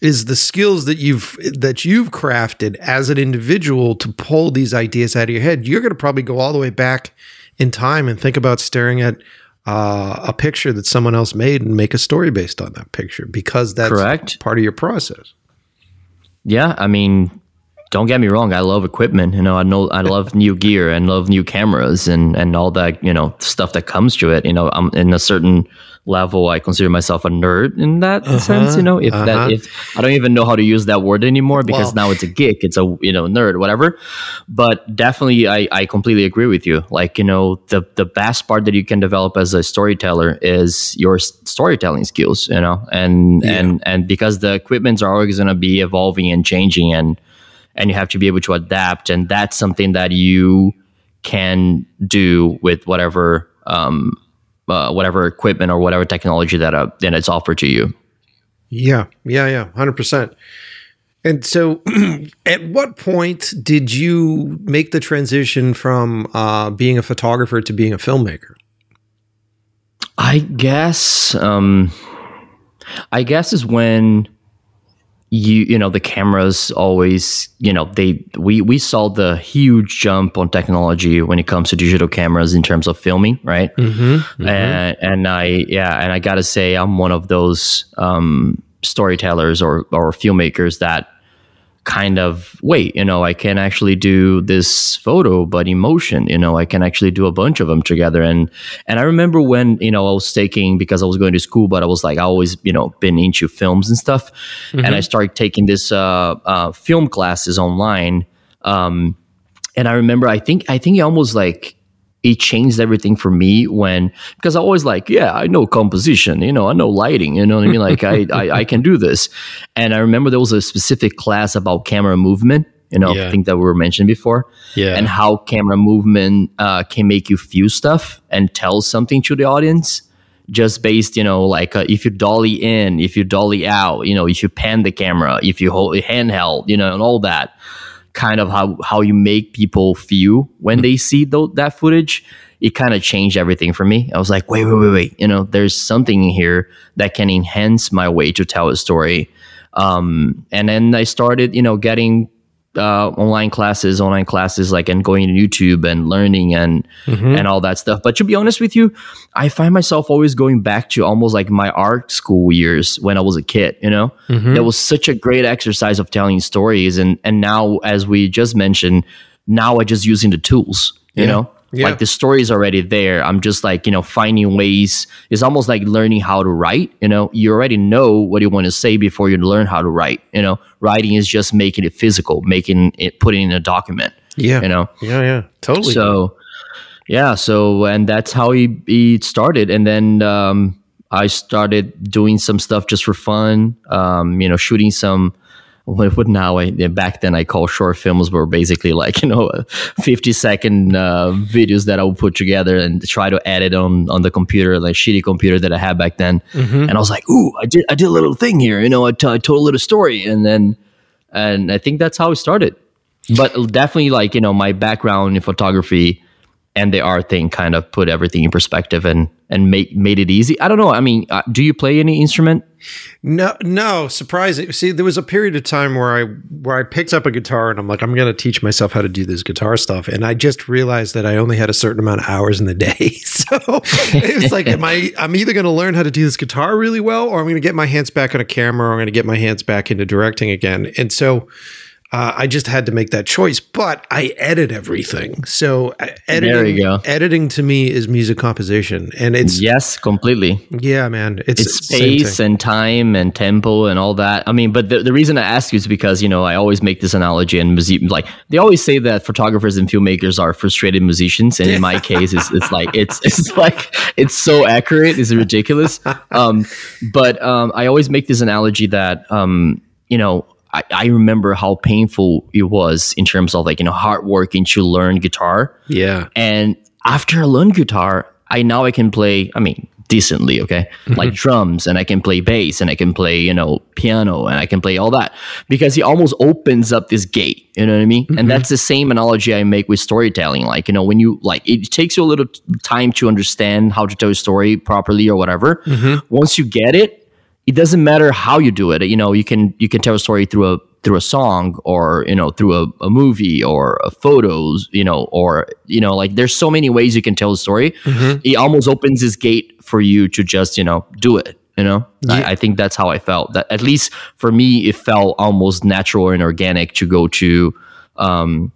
is the skills that you've that you've crafted as an individual to pull these ideas out of your head. You're going to probably go all the way back in time and think about staring at uh, a picture that someone else made and make a story based on that picture because that's Correct. part of your process. Yeah, I mean, don't get me wrong. I love equipment. You know, I know I love new gear and love new cameras and and all that. You know, stuff that comes to it. You know, I'm in a certain level. I consider myself a nerd in that sense. You know, if uh-huh. that if I don't even know how to use that word anymore because Well- now it's a geek. It's a you know nerd, whatever. But definitely, I I completely agree with you. Like you know, the the best part that you can develop as a storyteller is your storytelling skills. You know, and and and because the equipments are always going to be evolving and changing and and you have to be able to adapt and that's something that you can do with whatever um, uh, whatever equipment or whatever technology that uh, that it's offered to you Yeah, yeah, yeah, hundred percent. And so, at what point did you make the transition from uh, being a photographer to being a filmmaker? i guess um, i guess is when you you know the cameras always you know they we we saw the huge jump on technology when it comes to digital cameras in terms of filming right Mm-hmm. and, and I yeah, and I gotta say I'm one of those um, storytellers or or filmmakers that kind of wait, you know, I can actually do this photo, but emotion, you know, I can actually do a bunch of them together. And and I remember when you know I was taking because I was going to school, but I was like I always you know been into films and stuff, and I started taking this uh, uh, film classes online. Um, and I remember, I think, I think it almost like it changed everything for me when because I always like, yeah, I know composition, you know, I know lighting, you know what I mean? Like I, I, I can do this. And I remember there was a specific class about camera movement. You know, Yeah. I think that we were mentioned before, Yeah. and how camera movement uh, can make you feel stuff and tell something to the audience just based, you know, like uh, if you dolly in, if you dolly out, you know, if you pan the camera, if you hold it handheld, you know, and all that kind of how how you make people feel when they see tho- that footage it kind of changed everything for me. I was like wait wait wait wait. You know there's something in here that can enhance my way to tell a story. Um, and then i started you know getting uh, online classes online classes like and going to youtube and learning and and all that stuff. But to be honest with you i find myself always going back to almost like my art school years when i was a kid you know? That was such a great exercise of telling stories. And and now as we just mentioned now i just using the tools you Yeah. know Yeah. like the story is already there i'm just like you know finding ways it's almost like learning how to write you know you already know what you want to say before you learn how to write you know writing is just making it physical making it putting it in a document yeah. you know Yeah. Yeah. Totally. so yeah so and that's how he, he started and then um, i started doing some stuff just for fun um, you know shooting some what, what now? I, back then I call short films were basically like you know uh, 50 second uh, videos that I would put together and try to edit on on the computer like shitty computer that I had back then. And I was like ooh I did I did a little thing here you know I t- I told a little story and then and I think that's how it started. But definitely like you know my background in photography and the art thing kind of put everything in perspective and and make made it easy i don't know i mean uh, do you play any instrument No, no, surprising. See, there was a period of time where I where I picked up a guitar and I'm like, I'm going to teach myself how to do this guitar stuff, and I just realized that I only had a certain amount of hours in the day. So it was like, am I? I'm either going to learn how to do this guitar really well, or I'm going to get my hands back on a camera, or I'm going to get my hands back into directing again. And so uh, I just had to make that choice. But I edit everything, so uh, editing, There you go. editing to me is music composition, and it's Yes, completely. yeah, man, it's, It's space and time and tempo and all that. I mean, but the, the reason I ask you is because, you know, I always make this analogy and music, like they always say that photographers and filmmakers are frustrated musicians. And in my case, it's, it's like, it's, it's like, it's so accurate. It's ridiculous. Um, but um, I always make this analogy that, um, you know, I, I remember how painful it was in terms of like, you know, hard working to learn guitar. yeah, And after I learned guitar, I now I can play, I mean, decently, okay? Mm-hmm. Like drums and I can play bass and I can play, you know, piano and I can play all that because he almost opens up this gate, you know what I mean? And mm-hmm. that's the same analogy I make with storytelling. Like, you know, when you like it takes you a little time to understand how to tell a story properly or whatever. Mm-hmm. Once you get it, it doesn't matter how you do it. You know, you can you can tell a story through a through a song or you know through a, a movie or a photos you know or you know like there's so many ways you can tell a story. It almost opens this gate for you to just you know do it you know? Yeah. I, I think that's how i felt. That at least for me it felt almost natural and organic to go to um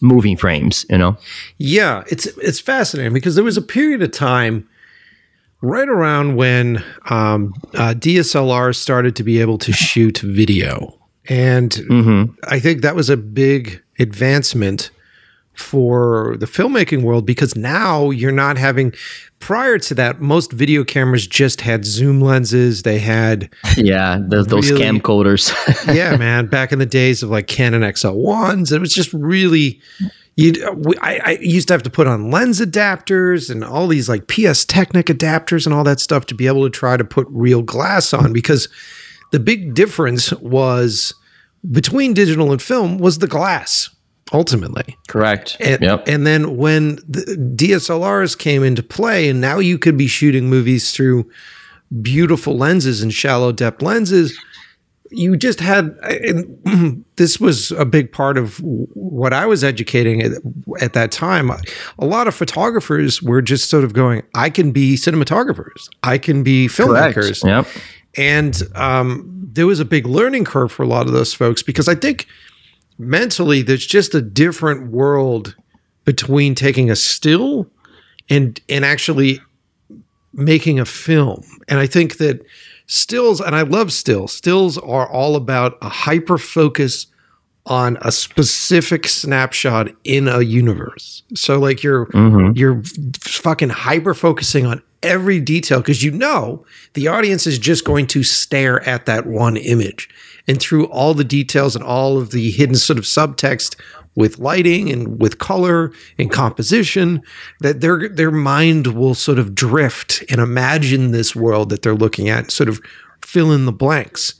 moving frames you know? Yeah, it's it's fascinating because there was a period of time right around when um, uh, DSLR started to be able to shoot video, and I think that was a big advancement for the filmmaking world because now you're not having. Prior to that, most video cameras just had zoom lenses. They had yeah the, those Really? camcoders yeah, man. Back in the days of like Canon XL1s, it was just really. You, uh, I, I used to have to put on lens adapters and all these like PS Technic adapters and all that stuff to be able to try to put real glass on because the big difference was between digital and film was the glass ultimately. correct And, yep and then when the DSLRs came into play, and now you could be shooting movies through beautiful lenses and shallow depth lenses, you just had, and this was a big part of what I was educating at, at that time. A lot of photographers were just sort of going, I can be cinematographers, I can be filmmakers. yep And um, there was a big learning curve for a lot of those folks because I think mentally there's just a different world between taking a still and and actually making a film. And I think that stills, and I love stills, stills are all about a hyper focus on a specific snapshot in a universe. So like you're mm-hmm. you're fucking hyper focusing on every detail because you know the audience is just going to stare at that one image. And through all the details and all of the hidden sort of subtext with lighting and with color and composition, that their their mind will sort of drift and imagine this world that they're looking at, and sort of fill in the blanks.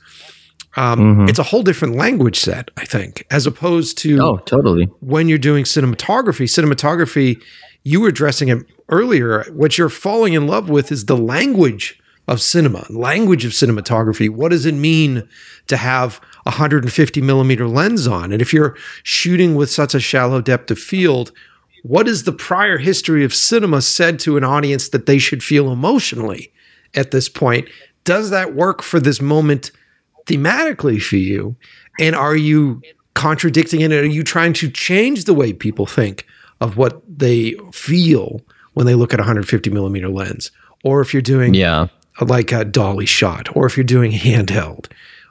Um, It's a whole different language set, I think, as opposed to oh totally when you're doing cinematography, cinematography, you were addressing it earlier. What you're falling in love with is the language of cinema, language of cinematography. What does it mean to have 150 millimeter lens on? And if you're shooting with such a shallow depth of field, what is the prior history of cinema said to an audience that they should feel emotionally at this point? Does that work for this moment thematically for you? And are you contradicting it? Are you trying to change the way people think of what they feel when they look at a 150 millimeter lens? Or if you're doing yeah like a dolly shot, or if you're doing handheld,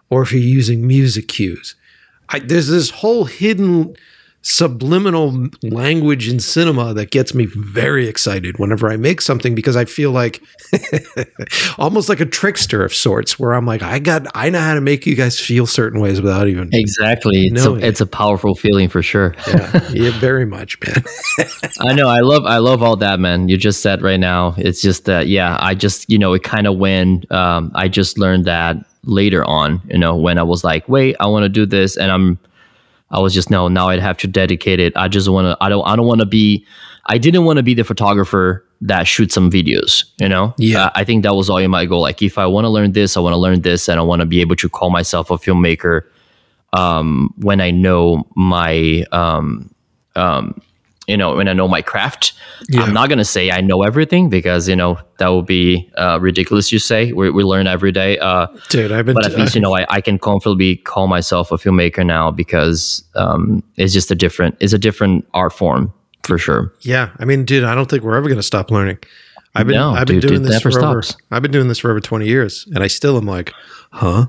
or if you're using music cues. I, there's this whole hidden subliminal language in cinema that gets me very excited whenever I make something because I feel like almost like a trickster of sorts where I'm like, I got, I know how to make you guys feel certain ways without even. Exactly. It's a, it. it's a powerful feeling for sure. Yeah, yeah, very much, man. I know. I love. I love all that, man. You just said right now. It's just that. Yeah. I just. You know. It kind of when. Um. I just learned that later on. You know. When I was like, wait, I want to do this, and I'm. I was just no. Now I'd have to dedicate it. I just want to. I don't. I don't want to be. I didn't want to be the photographer that shoots some videos. You know. Yeah. Uh, I think that was always my goal. Like, if I want to learn this, I want to learn this, and I want to be able to call myself a filmmaker. Um. When I know my um. Um you know when I know my craft. Yeah. I'm not gonna say I know everything because you know that would be uh, ridiculous. You say we, we learn every day. Uh, Dude, I've been. but at least you know I, I can comfortably call myself a filmmaker now because um, it's just a different it's a different art form for sure. yeah, I mean, dude, I don't think we're ever going to stop learning. I've been No, I've been dude, doing it this for over. I've been doing this for over twenty years, and I still am like, huh?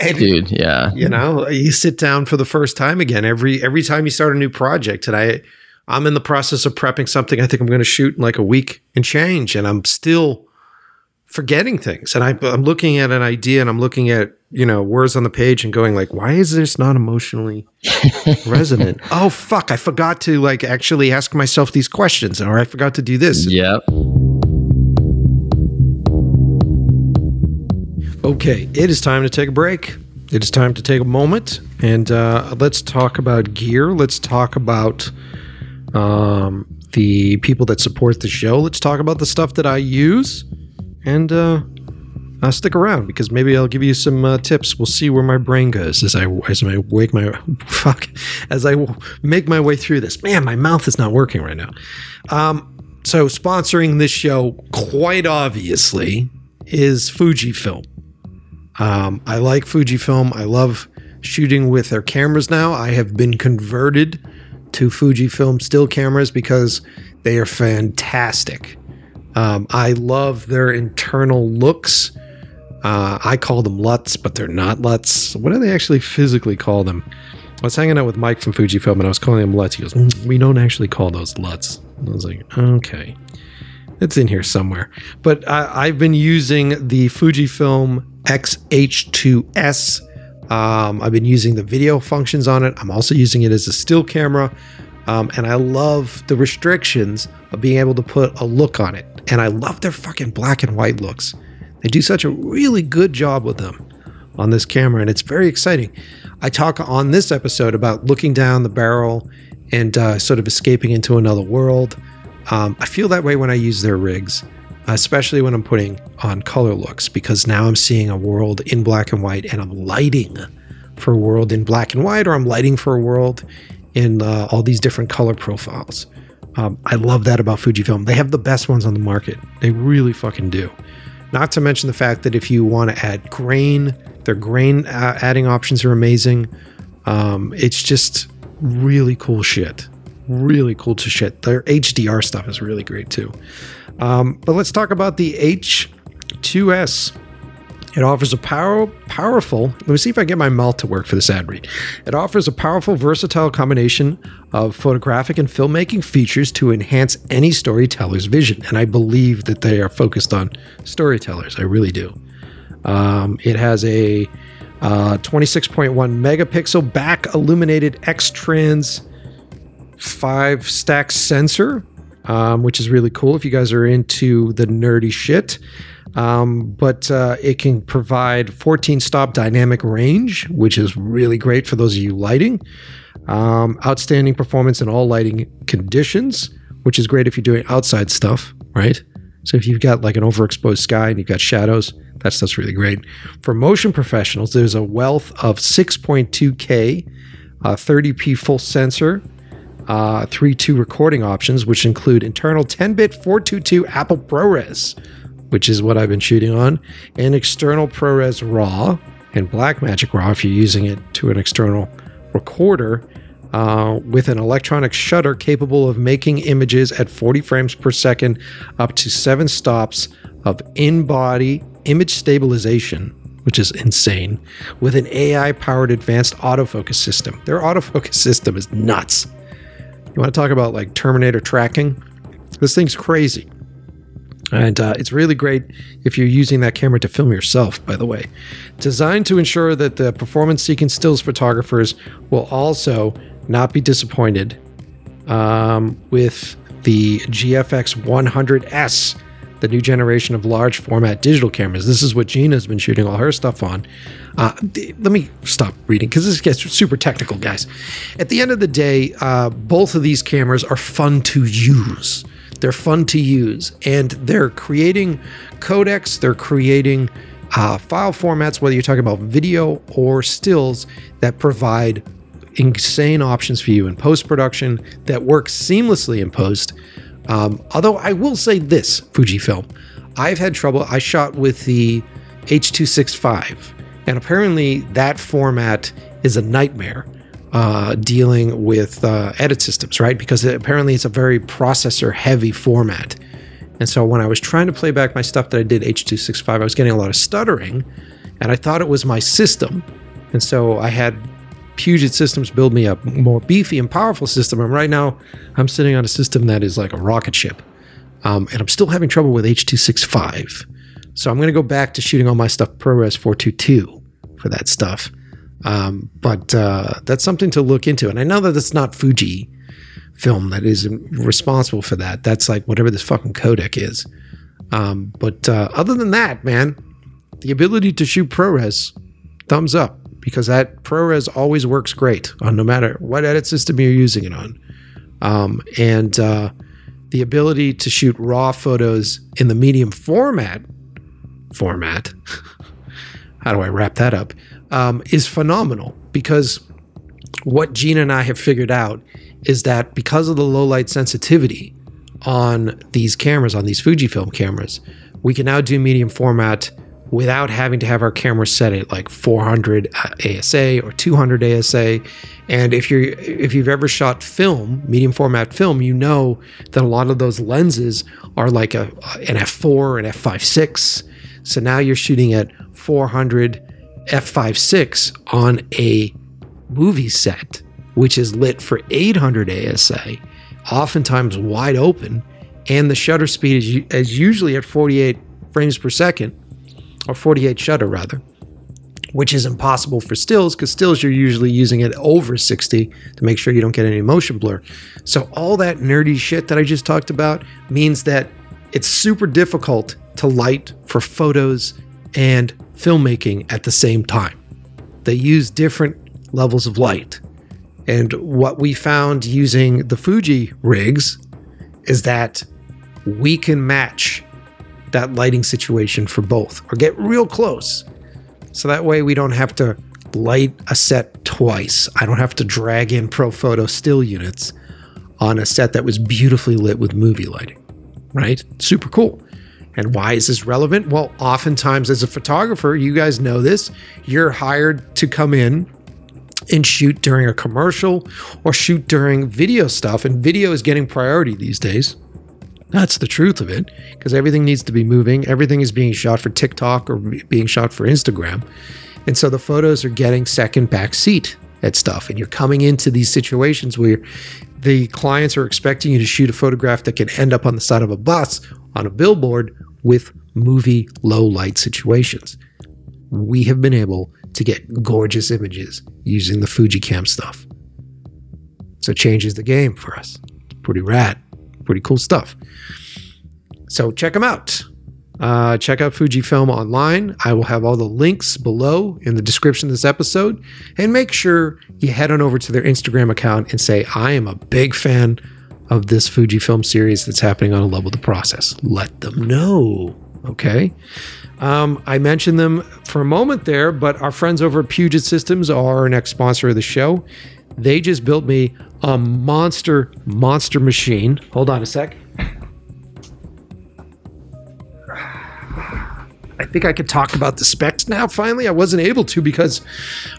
and, Dude, yeah. you know, you sit down for the first time again every every time you start a new project, and I I'm in the process of prepping something I think I'm going to shoot in like a week and change, and I'm still forgetting things, and I, I'm looking at an idea, and I'm looking at you know words on the page, and going like, why is this not emotionally resonant? oh fuck, I forgot to like actually ask myself these questions, or I forgot to do this. Yep. Okay, it is time to take a break. It is time to take a moment and uh, let's talk about gear. Let's talk about um, the people that support the show. Let's talk about the stuff that I use, and uh, uh, stick around because maybe I'll give you some uh, tips. We'll see where my brain goes as I as I wake my fuck as I make my way through this. Man, my mouth is not working right now. Um, so sponsoring this show, quite obviously, is Fujifilm. Um, I like Fujifilm. I love shooting with their cameras now. I have been converted to Fujifilm still cameras because they are fantastic. Um, I love their internal looks. Uh, I call them LUTs, but they're not LUTs. What do they actually physically call them? I was hanging out with Mike from Fujifilm and I was calling them LUTs. He goes, "Mm, We don't actually call those LUTs. I was like, Okay. It's in here somewhere. But I, I've been using the Fujifilm X-H2S. Um, I've been using the video functions on it. I'm also using it as a still camera. Um, and I love the restrictions of being able to put a look on it. And I love their fucking black and white looks. They do such a really good job with them on this camera, and it's very exciting. I talk on this episode about looking down the barrel and uh, sort of escaping into another world. Um, I feel that way when I use their rigs, especially when I'm putting on color looks, because now I'm seeing a world in black and white, and I'm lighting for a world in black and white, or I'm lighting for a world in uh, all these different color profiles. Um, I love that about Fujifilm. They have the best ones on the market. They really fucking do. Not to mention the fact that if you want to add grain, their grain uh, adding options are amazing. Um, it's just really cool shit. Really cool to shit. Their HDR stuff is really great too. Um, but let's talk about the H2S. It offers a power, powerful. Let me see if I get my mouth to work for this ad read. It offers a powerful, versatile combination of photographic and filmmaking features to enhance any storyteller's vision. And I believe that they are focused on storytellers. I really do. Um, it has a uh, 26.1 megapixel back illuminated X trans five stack sensor, um, which is really cool if you guys are into the nerdy shit. Um, but uh, it can provide 14 stop dynamic range, which is really great for those of you lighting. Um, outstanding performance in all lighting conditions, which is great if you're doing outside stuff, right? So if you've got like an overexposed sky and you've got shadows, that's that's really great. For motion professionals, there's a wealth of 6.2K, uh, 30p full sensor, uh, 3.2 recording options, which include internal 10-bit 422 Apple ProRes, which is what I've been shooting on, and external ProRes RAW and Blackmagic RAW if you're using it to an external recorder uh, with an electronic shutter capable of making images at 40 frames per second up to seven stops of in-body image stabilization which is insane with an ai powered advanced autofocus system. Their autofocus system is nuts you want to talk about like terminator tracking? This thing's crazy. And uh, it's really great if you're using that camera to film yourself, by the way. Designed to ensure that the performance seeking stills photographers will also not be disappointed um, with the GFX 100S, the new generation of large format digital cameras. This is what Gina's been shooting all her stuff on. Uh, let me stop reading because this gets super technical, guys. At the end of the day, uh, both of these cameras are fun to use. They're fun to use, and they're creating codecs. They're creating uh, file formats, whether you're talking about video or stills, that provide insane options for you in post production that work seamlessly in post. Um, although I will say this, Fujifilm, I've had trouble. I shot with the H265, and apparently that format is a nightmare uh, dealing with uh, edit systems, right? Because it, apparently it's a very processor heavy format. And so when I was trying to play back my stuff that I did H265, I was getting a lot of stuttering, and I thought it was my system. And so I had Puget Systems build me a more beefy and powerful system. And right now, I'm sitting on a system that is like a rocket ship. Um, and I'm still having trouble with H265. So I'm going to go back to shooting all my stuff ProRes 422 for that stuff. Um, but uh, that's something to look into. And I know that it's not Fuji film that is responsible for that. That's like whatever this fucking codec is. Um, but uh, other than that, man, the ability to shoot ProRes, thumbs up because that ProRes always works great on no matter what edit system you're using it on. Um, and uh, the ability to shoot raw photos in the medium format format. how do I wrap that up? Um, is phenomenal because what Gina and I have figured out is that because of the low light sensitivity on these cameras, on these Fujifilm cameras, we can now do medium format without having to have our camera set at like 400 ASA uh, or 200 ASA. And if you're if you've ever shot film, medium format film, you know that a lot of those lenses are like a an f4 and f5.6. So now you're shooting at 400 f5.6 on a movie set, which is lit for 800 ASA, oftentimes wide open, and the shutter speed is, is usually at 48 frames per second or 48 shutter rather, which is impossible for stills because stills you're usually using it over 60 to make sure you don't get any motion blur. So all that nerdy shit that I just talked about means that it's super difficult to light for photos and filmmaking at the same time. They use different levels of light. And what we found using the Fuji rigs is that we can match that lighting situation for both or get real close. So that way we don't have to light a set twice. I don't have to drag in Profoto still units on a set that was beautifully lit with movie lighting, right? Super cool. And why is this relevant? Well, oftentimes as a photographer, you guys know this, you're hired to come in and shoot during a commercial or shoot during video stuff. And video is getting priority these days. That's the truth of it, because everything needs to be moving. Everything is being shot for TikTok or being shot for Instagram. And so the photos are getting second back seat at stuff. And you're coming into these situations where the clients are expecting you to shoot a photograph that can end up on the side of a bus on a billboard with movie low light situations. We have been able to get gorgeous images using the Fujicam stuff. So it changes the game for us. It's pretty rad, pretty cool stuff. So check them out. Uh, check out Fujifilm online. I will have all the links below in the description of this episode. And make sure you head on over to their Instagram account and say, I am a big fan of this Fujifilm series that's happening on a level of the process. Let them know. Okay. Um, I mentioned them for a moment there, but our friends over at Puget Systems are our next sponsor of the show. They just built me a monster, monster machine. Hold on a sec. I think I could talk about the specs now. Finally, I wasn't able to because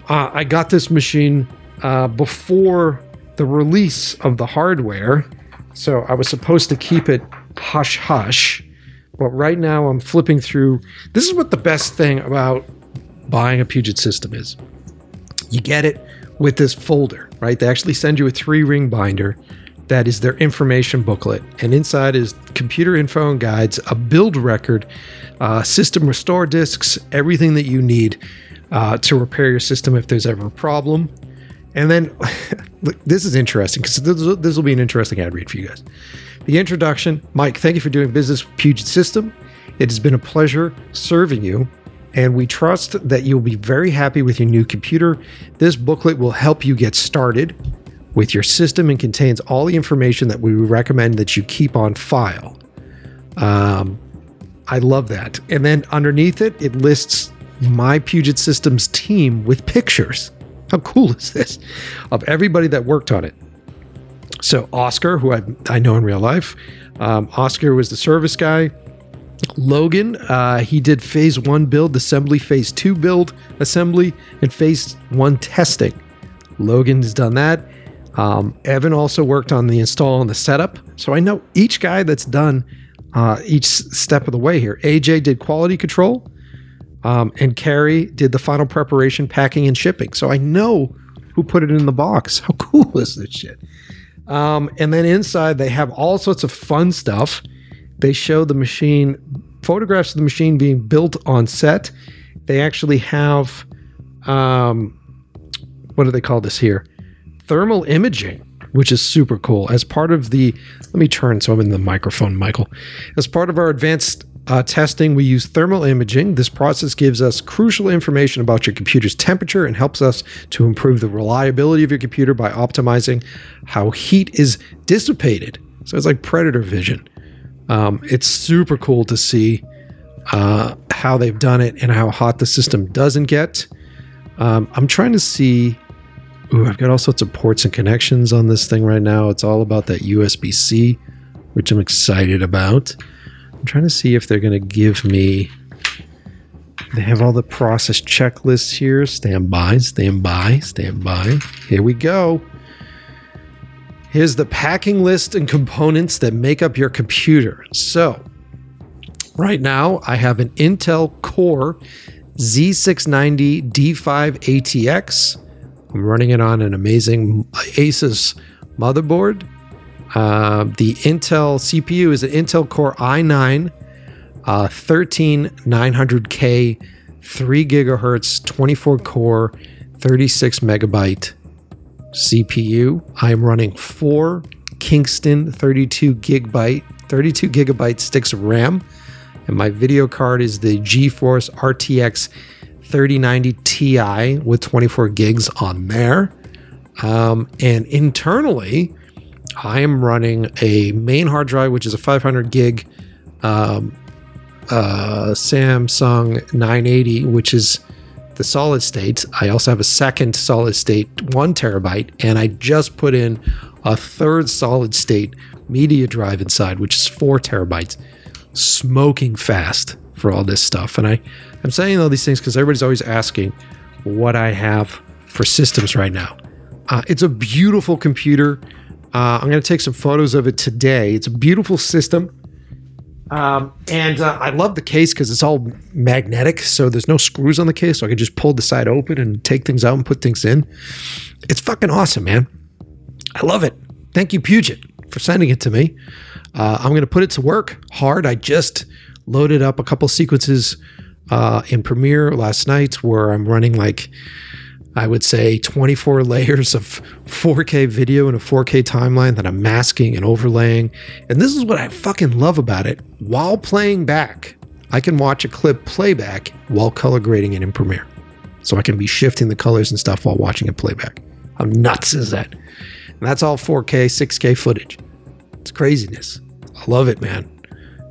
uh, I got this machine uh, before the release of the hardware. So I was supposed to keep it hush hush. But right now I'm flipping through. This is what the best thing about buying a Puget system is. You get it with this folder, right? They actually send you a three ring binder that is their information booklet. And inside is computer info and guides, a build record, uh, system restore disks, everything that you need uh, to repair your system if there's ever a problem. And then this is interesting because this, this will be an interesting ad read for you guys. The introduction Mike, thank you for doing business with Puget System. It has been a pleasure serving you, and we trust that you'll be very happy with your new computer. This booklet will help you get started with your system and contains all the information that we recommend that you keep on file. Um, I love that. And then underneath it, it lists my Puget Systems team with pictures. How cool is this? Of everybody that worked on it. So Oscar, who I, I know in real life, um, Oscar was the service guy. Logan, uh, he did phase one build, assembly, phase two build, assembly, and phase one testing. Logan has done that. Um, Evan also worked on the install and the setup. So I know each guy that's done uh, each step of the way here. AJ did quality control, um, and Carrie did the final preparation, packing, and shipping. So I know who put it in the box. How cool is this shit? Um, and then inside, they have all sorts of fun stuff. They show the machine, photographs of the machine being built on set. They actually have, um, what do they call this here? Thermal imaging, which is super cool. As part of the, let me turn so I'm in the microphone, Michael. As part of our advanced uh, testing, we use thermal imaging. This process gives us crucial information about your computer's temperature and helps us to improve the reliability of your computer by optimizing how heat is dissipated. So it's like predator vision. Um, it's super cool to see uh, how they've done it and how hot the system doesn't get. Um, I'm trying to see. Ooh, I've got all sorts of ports and connections on this thing right now. It's all about that USB C, which I'm excited about. I'm trying to see if they're going to give me. They have all the process checklists here. Stand by, stand by, stand by. Here we go. Here's the packing list and components that make up your computer. So, right now, I have an Intel Core Z690 D5 ATX. I'm running it on an amazing Asus motherboard. Uh, the Intel CPU is an Intel Core i9 uh, 13900K, 3 gigahertz, 24 core, 36 megabyte CPU. I'm running four Kingston 32 gigabyte, 32 gigabyte sticks of RAM, and my video card is the GeForce RTX 3090 Ti with 24 gigs on there. Um, and internally, I am running a main hard drive, which is a 500 gig um, uh, Samsung 980, which is the solid state. I also have a second solid state, one terabyte, and I just put in a third solid state media drive inside, which is four terabytes, smoking fast for all this stuff. And I, I'm saying all these things because everybody's always asking what I have for systems right now. Uh, it's a beautiful computer. Uh, I'm going to take some photos of it today. It's a beautiful system. Um, and uh, I love the case because it's all magnetic, so there's no screws on the case, so I can just pull the side open and take things out and put things in. It's fucking awesome, man. I love it. Thank you, Puget, for sending it to me. Uh, I'm going to put it to work hard. I just loaded up a couple sequences uh, in Premiere last night where I'm running like I would say 24 layers of 4K video and a 4K timeline that I'm masking and overlaying. And this is what I fucking love about it. While playing back, I can watch a clip playback while color grading it in Premiere. So I can be shifting the colors and stuff while watching it playback. How nuts is that? And that's all 4K, 6K footage. It's craziness. I love it, man.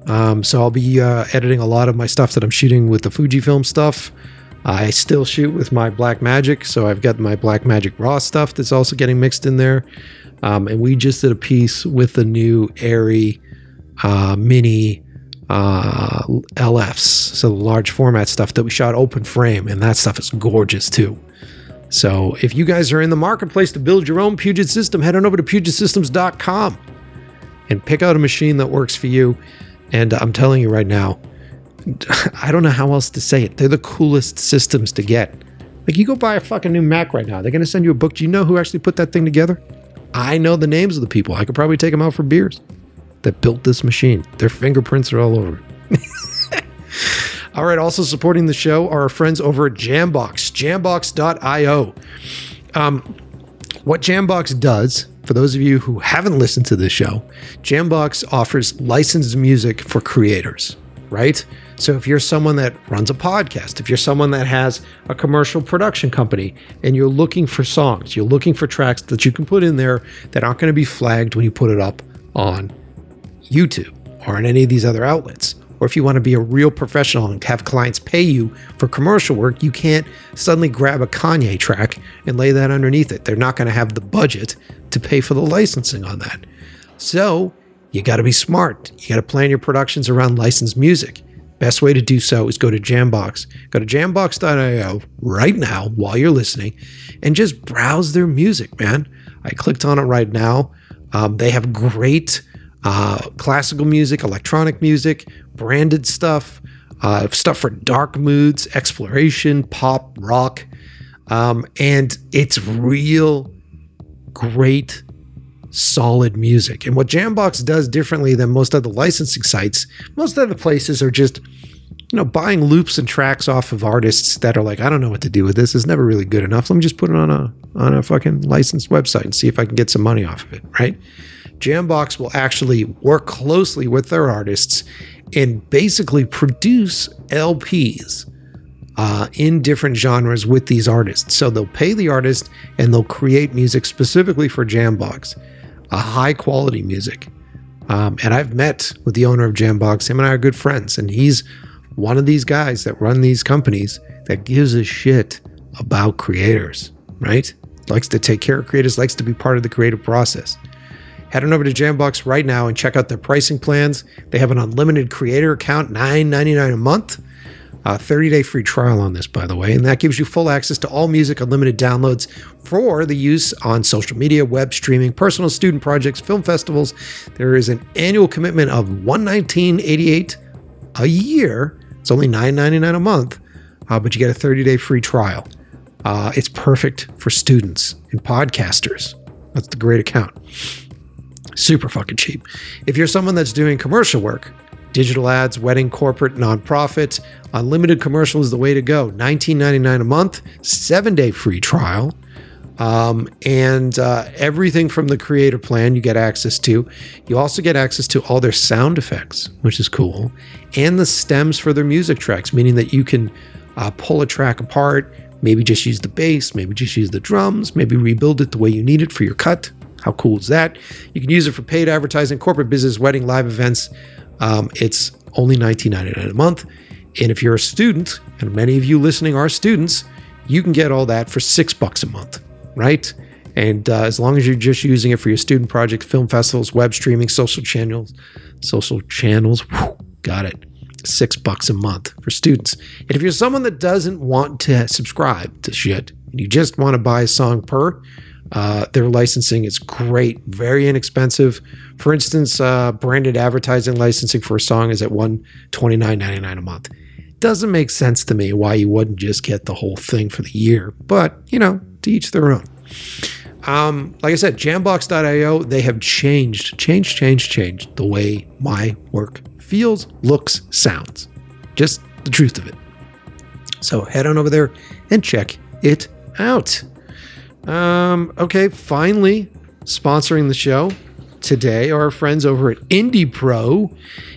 Um, so I'll be uh, editing a lot of my stuff that I'm shooting with the Fujifilm stuff. I still shoot with my Blackmagic, so I've got my Blackmagic Raw stuff that's also getting mixed in there. Um, and we just did a piece with the new ARRI uh, Mini uh, LFs, so the large format stuff that we shot open frame, and that stuff is gorgeous too. So if you guys are in the marketplace to build your own Puget system, head on over to PugetSystems.com and pick out a machine that works for you. And I'm telling you right now, I don't know how else to say it. They're the coolest systems to get. Like you go buy a fucking new Mac right now. They're going to send you a book. Do you know who actually put that thing together? I know the names of the people. I could probably take them out for beers that built this machine. Their fingerprints are all over all right. Also supporting the show are our friends over at Jambox, jambox.io. Um, what Jambox does, for those of you who haven't listened to this show, Jambox offers licensed music for creators, right? So if you're someone that runs a podcast, if you're someone that has a commercial production company and you're looking for songs, you're looking for tracks that you can put in there that aren't going to be flagged when you put it up on YouTube or on any of these other outlets, or if you want to be a real professional and have clients pay you for commercial work, you can't suddenly grab a Kanye track and lay that underneath it. They're not going to have the budget to pay for the licensing on that. So you got to be smart. You got to plan your productions around licensed music. Best way to do so is go to Jambox. Go to jambox.io right now while you're listening and just browse their music, man. I clicked on it right now. Um, they have great uh, classical music, electronic music, branded stuff, uh, stuff for dark moods, exploration, pop, rock. Um, and it's real great solid music. And what Jambox does differently than most other licensing sites, most other places are just, you know, buying loops and tracks off of artists that are like, I don't know what to do with this. It's never really good enough. Let me just put it on a on a fucking licensed website and see if I can get some money off of it, right? Jambox will actually work closely with their artists and basically produce LPs uh, in different genres with these artists. So they'll pay the artist and they'll create music specifically for Jambox, a high quality music. Um, and I've met with the owner of Jambox. Him and I are good friends, and he's one of these guys that run these companies that gives a shit about creators, right? Likes to take care of creators, likes to be part of the creative process. Head on over to Jambox right now and check out their pricing plans. They have an unlimited creator account, $9.99 a month. A 30 day free trial on this, by the way, and that gives you full access to all music, unlimited downloads for the use on social media, web streaming, personal student projects, film festivals. There is an annual commitment of $119.88 a year. It's only $9.99 a month, uh, but you get a 30 day free trial. Uh, it's perfect for students and podcasters. That's the great account. Super fucking cheap. If you're someone that's doing commercial work, digital ads, wedding, corporate, nonprofit, unlimited commercial is the way to go. $19.99 a month, seven day free trial. Um, and uh, everything from the creator plan you get access to. You also get access to all their sound effects, which is cool, and the stems for their music tracks, meaning that you can uh, pull a track apart, maybe just use the bass, maybe just use the drums, maybe rebuild it the way you need it for your cut. How cool is that? You can use it for paid advertising, corporate business, wedding, live events. Um, it's only $19.99 a month. And if you're a student, and many of you listening are students, you can get all that for six bucks a month, right? And uh, as long as you're just using it for your student projects, film festivals, web streaming, social channels, social channels, whew, got it. Six bucks a month for students. And if you're someone that doesn't want to subscribe to shit, and you just want to buy a song per, uh, their licensing is great, very inexpensive. For instance, uh, branded advertising licensing for a song is at one twenty nine ninety nine a month. Doesn't make sense to me why you wouldn't just get the whole thing for the year, but you know, to each their own. Um, like I said, Jambox.io, they have changed, changed, changed, changed the way my work feels, looks, sounds. Just the truth of it. So head on over there and check it out. Um, okay, finally, sponsoring the show today are our friends over at Indie Pro,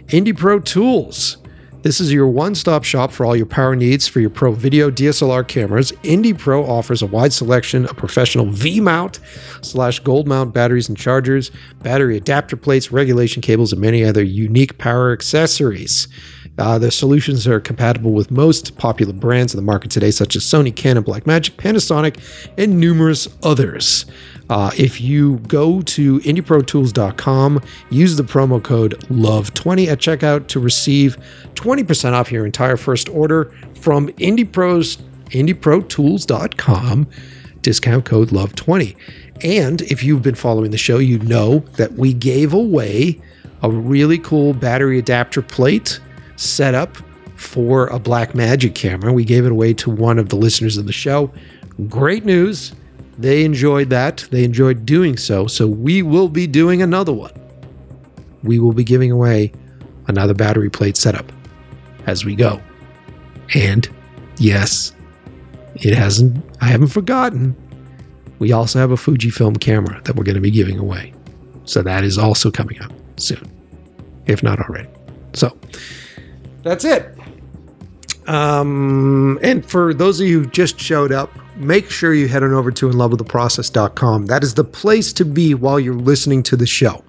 Indie Pro Tools. This is your one stop shop for all your power needs for your pro video DSLR cameras. Indie Pro offers a wide selection of professional V mount slash gold mount batteries and chargers, battery adapter plates, regulation cables, and many other unique power accessories. Uh, the solutions are compatible with most popular brands in the market today, such as Sony, Canon, Blackmagic, Panasonic, and numerous others. Uh, if you go to indieprotools.com, use the promo code LOVE20 at checkout to receive 20% off your entire first order from IndiePros, indieprotools.com, discount code LOVE20. And if you've been following the show, you know that we gave away a really cool battery adapter plate setup for a Blackmagic camera. We gave it away to one of the listeners of the show. Great news. They enjoyed that. They enjoyed doing so. So we will be doing another one. We will be giving away another battery plate setup as we go. And yes, it hasn't, I haven't forgotten. We also have a Fujifilm camera that we're going to be giving away. So that is also coming up soon, if not already. So that's it. Um, and for those of you who just showed up, make sure you head on over to inlovewiththeprocess.com. That is the place to be while you're listening to the show.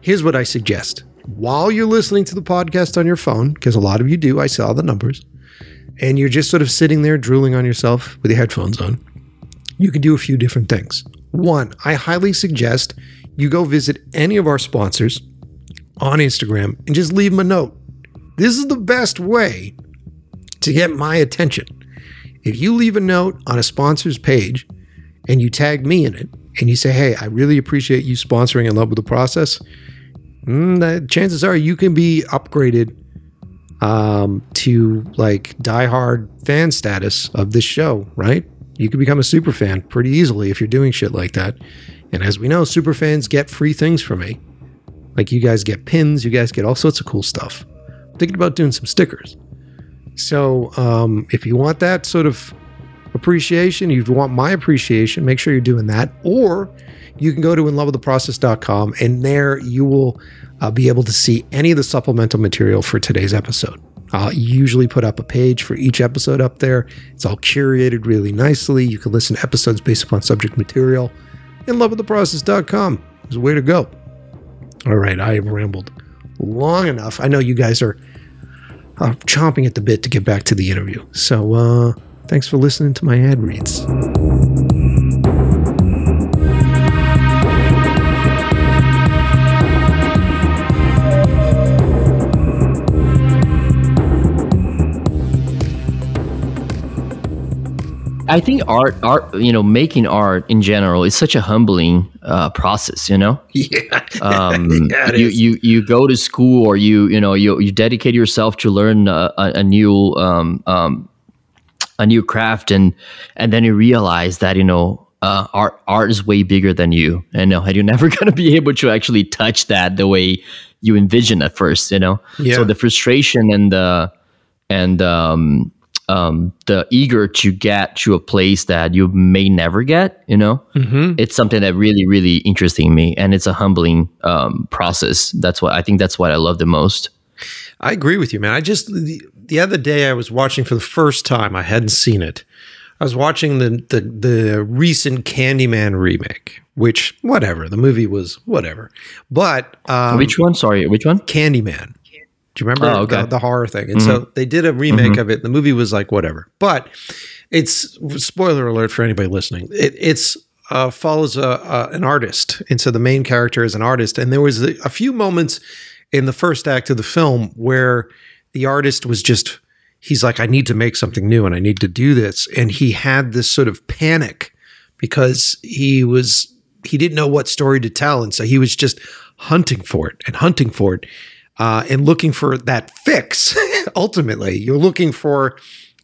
Here's what I suggest. while you're listening to the podcast on your phone, because a lot of you do, I saw the numbers, and you're just sort of sitting there drooling on yourself with your headphones on, you can do a few different things. One, I highly suggest you go visit any of our sponsors on Instagram and just leave them a note. This is the best way to get my attention. If you leave a note on a sponsor's page and you tag me in it and you say, hey, I really appreciate you sponsoring In Love with the Process, mm, chances are you can be upgraded um, to like diehard fan status of this show, right? You can become a super fan pretty easily if you're doing shit like that. And as we know, super fans get free things from me. Like you guys get pins, you guys get all sorts of cool stuff. Thinking about doing some stickers. So um, if you want that sort of appreciation, you want my appreciation, make sure you're doing that. Or you can go to inlovewiththeprocess.com and there you will uh, be able to see any of the supplemental material for today's episode. I'll usually put up a page for each episode up there. It's all curated really nicely. You can listen to episodes based upon subject material. InLoveWithTheProcess.com is the way to go. All right, I have rambled long enough. I know you guys are uh, chomping at the bit to get back to the interview. So uh, thanks for listening to my ad reads. I think art, art, you know, making art in general is such a humbling uh, process. You know, Yeah. um, Yeah, you, is. you you go to school or you you know you you dedicate yourself to learn a, a, a new um, um, a new craft and and then you realize that you know uh, art art is way bigger than you and, and you're never going to be able to actually touch that the way you envision at first you know Yeah. so the frustration and the and um, um, the eager to get to a place that you may never get you know Mm-hmm. it's something that really really interesting me and it's a humbling um, process that's what i think that's what i love the most I agree with you, man. I just the, the other day I was watching for the first time. I hadn't seen it. I was watching the the, the recent Candyman remake, which whatever. The movie was whatever, but um, which one sorry which one Candyman. Do you remember Oh, okay. the, the horror thing? And so they did a remake of it. The movie was like whatever, but it's spoiler alert for anybody listening. It, it's uh, follows a, a, an artist, and so the main character is an artist. And there was a, a few moments in the first act of the film where the artist was just he's like, I need to make something new, and I need to do this, and he had this sort of panic because he was he didn't know what story to tell, and so he was just hunting for it and hunting for it uh, and looking for that fix. Ultimately, you're looking for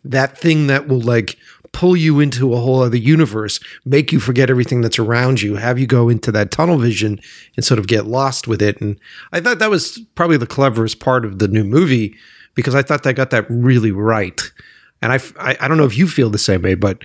that thing that will like pull you into a whole other universe, make you forget everything that's around you, have you go into that tunnel vision and sort of get lost with it. And I thought that was probably the cleverest part of the new movie because I thought they got that really right. And I, I, I don't know if you feel the same way, but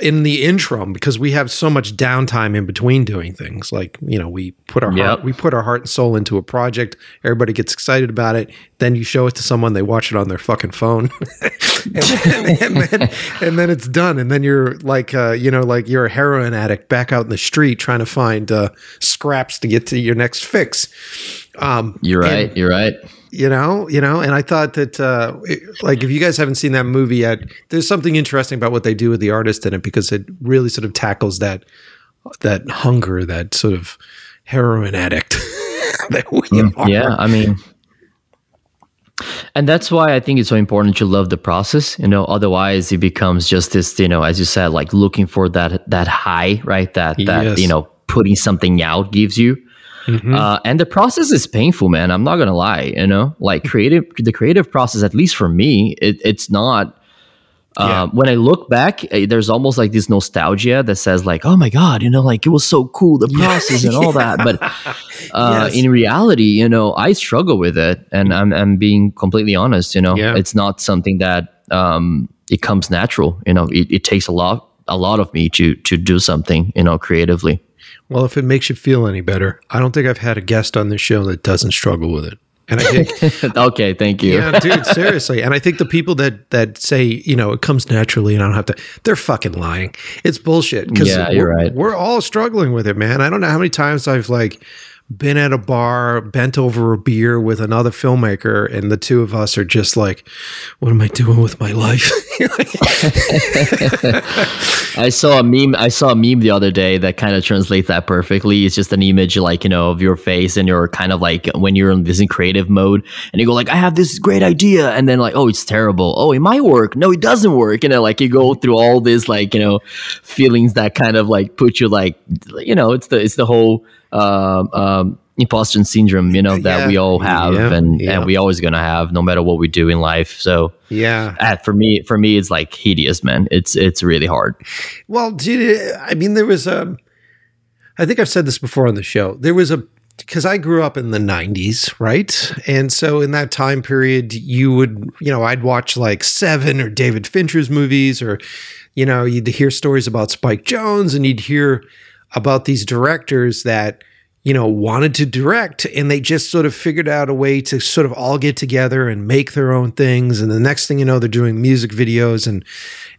in the interim, because we have so much downtime in between doing things, like you know, we put our heart, we put our heart and soul into a project. Everybody gets excited about it. Then you show it to someone, they watch it on their fucking phone, and, then, and, then, and then it's done. And then you're like, uh, you know, like you're a heroin addict back out in the street trying to find uh, scraps to get to your next fix. Um, you're and- right you're right you know you know and i thought that uh it- like if you guys haven't seen that movie yet there's something interesting about what they do with the artist in it because it really sort of tackles that that hunger that sort of heroin addict that we are. Mm, yeah i mean and that's why i think it's so important to love the process you know otherwise it becomes just this you know as you said like looking for that that high right that that Yes. you know putting something out gives you Mhm. uh, and the process is painful man i'm not gonna lie you know like creative the creative process at least for me it, it's not Yeah. uh, when I look back, eh, there's almost like this nostalgia that says like, "Oh my god, you know, like it was so cool, the process and all that." But uh, Yes. in reality, you know, I struggle with it, and I'm, I'm being completely honest. You know, Yeah. it's not something that um, it comes natural. You know, it, it takes a lot, a lot of me to to do something. You know, creatively. Well if it makes you feel any better i don't think i've had a guest on this show that doesn't struggle with it and i think okay, thank you. Yeah, dude, seriously. And I think the people that that say, you know, it comes naturally and I don't have to, they're fucking lying. It's bullshit. Yeah, you're we're- right. We're all struggling with it, man. I don't know how many times I've like been at a bar, bent over a beer with another filmmaker, and the two of us are just like, "What am I doing with my life?" I saw a meme. I saw a meme the other day that kind of translates that perfectly. It's just an image, like you know, of your face, and you're kind of like when you're in this creative mode, and you go like, "I have this great idea," and then like, "Oh, it's terrible. Oh, it might work. No, it doesn't work." And then like you go through all this like you know feelings that kind of like put you like you know it's the it's the whole um, um, imposter syndrome, you know, that Yeah. we all have Yeah. and, Yeah. and we always gonna have no matter what we do in life. So yeah. uh, for me, for me, it's like hideous, man. It's it's really hard. Well, dude, I mean, there was a. I think I've said this before on the show. There was a because I grew up in the '90s, right? And so in that time period, you would, you know, I'd watch like Seven or David Fincher's movies, or you know, you'd hear stories about Spike Jonze, and you'd hear about these directors that you know wanted to direct and they just sort of figured out a way to sort of all get together and make their own things and the next thing you know they're doing music videos and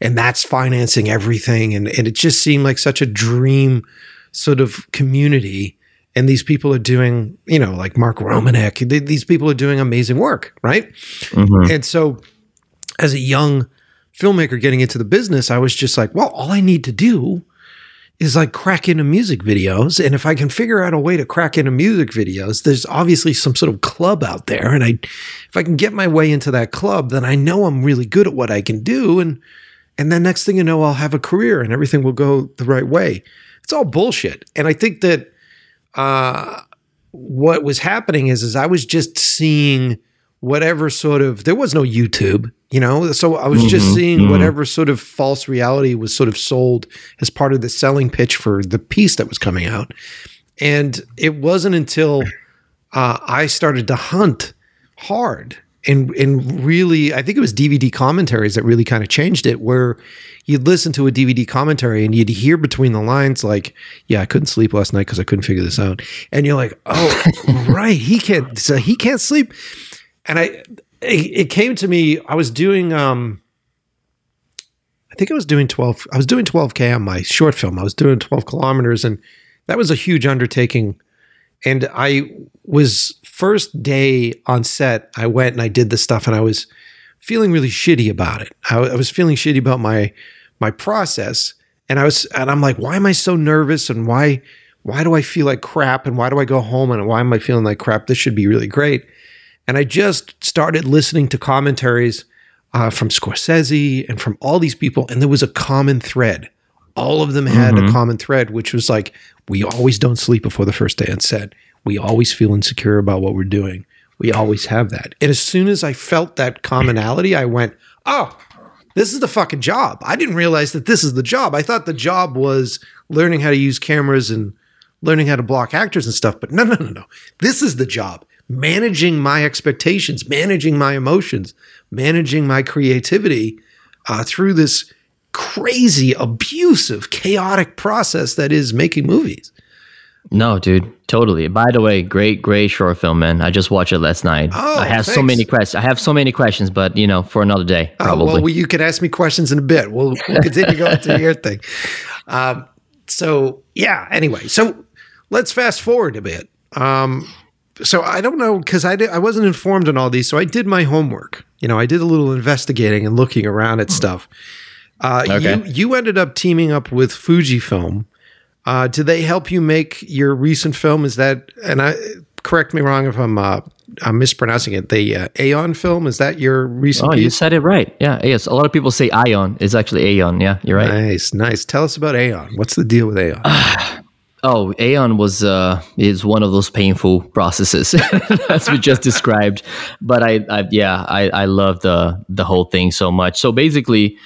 and that's financing everything and and it just seemed like such a dream sort of community and these people are doing you know like Mark Romanek th- these people are doing amazing work right Mhm. and so as a young filmmaker getting into the business I was just like well all I need to do is like crack into music videos. And if I can figure out a way to crack into music videos, there's obviously some sort of club out there. And I if I can get my way into that club, then I know I'm really good at what I can do. And and then next thing you know, I'll have a career and everything will go the right way. It's all bullshit. And I think that uh what was happening is is I was just seeing whatever sort of there was no YouTube, you know, so I was just Mhm, seeing mhm. whatever sort of false reality was sort of sold as part of the selling pitch for the piece that was coming out, and it wasn't until uh, I started to hunt hard and and really I think it was DVD commentaries that really kind of changed it where you'd listen to a DVD commentary and you'd hear between the lines like yeah I couldn't sleep last night because I couldn't figure this out. And you're like oh right he can't so he can't sleep and I it, it came to me I was doing um I think I was doing 12 I was doing 12k on my short film I was doing 12 kilometers and that was a huge undertaking and I was first day on set. I went and I did the stuff, and I was feeling really shitty about it. I, I was feeling shitty about my my process, and I was and I'm like, why am I so nervous? And why why do I feel like crap? And why do I go home? And why am I feeling like crap? This should be really great. And I just started listening to commentaries uh, from Scorsese and from all these people, and there was a common thread. All of them had a common thread, which was like, we always don't sleep before the first day on set. We always feel insecure about what we're doing. We always have that. And as soon as I felt that commonality, I went, oh, this is the fucking job. I didn't realize that this is the job. I thought the job was learning how to use cameras and learning how to block actors and stuff. But no, no, no, no. This is the job. Managing my expectations, managing my emotions, managing my creativity uh, through this crazy, abusive, chaotic process that is making movies. No, dude, totally. By the way, great, great short film, man. I just watched it last night. Oh, I have so many questions. I have so many questions, but you know, for another day, Uh, probably. well, you can ask me questions in a bit. We'll, we'll continue going through your thing. Um, so yeah. Anyway, so let's fast forward a bit. Um, so I don't know because I did, I wasn't informed on all these, so I did my homework. You know, I did a little investigating and looking around at stuff. Uh, Okay. You you ended up teaming up with Fujifilm. Uh, did they help you make your recent film? Is that and I correct me wrong if I'm uh, I'm mispronouncing it. The uh, Aeon film is that your recent oh, you said it right. Yeah, yes. A lot of people say Ion. It's actually Aeon. Yeah, you're right. Nice, nice. Tell us about Aeon. What's the deal with Aeon? Oh, Aeon was uh is one of those painful processes as we just described. But I, I yeah, I I love the the whole thing so much. So basically,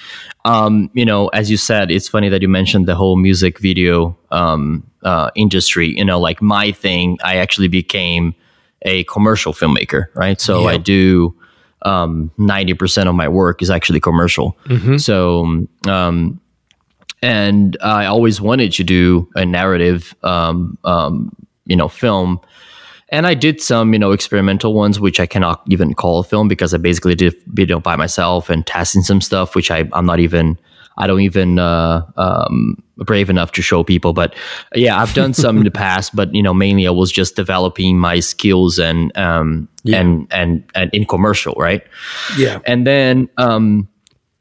um, you know, as you said, it's funny that you mentioned the whole music video um uh industry. You know, like my thing, I actually became a commercial filmmaker, right? So Yeah. I do um 90% of my work is actually commercial. So um and I always wanted to do a narrative, um, um, you know, film. And I did some, you know, experimental ones, which I cannot even call a film because I basically did video by myself and testing some stuff, which I, I'm not even, I don't even uh, um, brave enough to show people. But yeah, I've done some in the past, but you know, mainly I was just developing my skills and um Yeah. and and and in commercial, right? Yeah. And then um,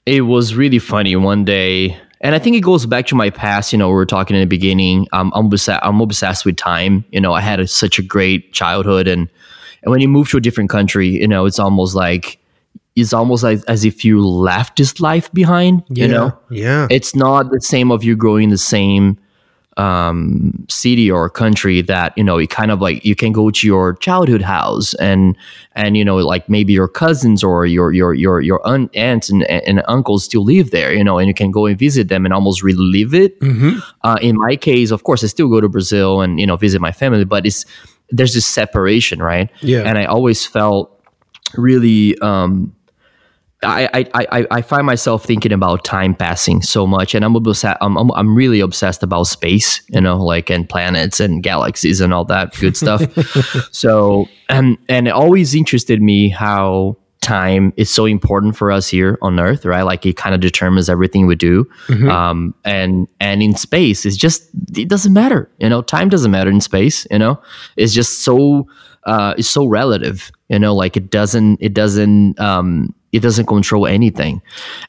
it was really funny one day, and I think it goes back to my past. You know, we were talking in the beginning. Um, I'm obsessed. I'm obsessed with time. You know, I had a, such a great childhood, and and when you move to a different country, you know, it's almost like it's almost like as if you left this life behind. Yeah. You know, Yeah. it's not the same of you growing the same um city or country that you know you kind of like you can go to your childhood house and and you know like maybe your cousins or your your your your un- aunts and, and uncles still live there you know and you can go and visit them and almost relive it. Hmm uh, in my case of course i still go to brazil and you know visit my family but it's there's this separation right? Yeah. and i always felt really um I, I, I, I find myself thinking about time passing so much, and I'm obsessed. I'm, I'm I'm really obsessed about space, you know, like and planets and galaxies and all that good stuff. so, and and it always interested me how time is so important for us here on Earth, right? Like it kind of determines everything we do. Um, and and in space, it's just it doesn't matter, you know. Time doesn't matter in space, you know. It's just so uh, it's so relative, you know. Like it doesn't it doesn't um, it doesn't control anything,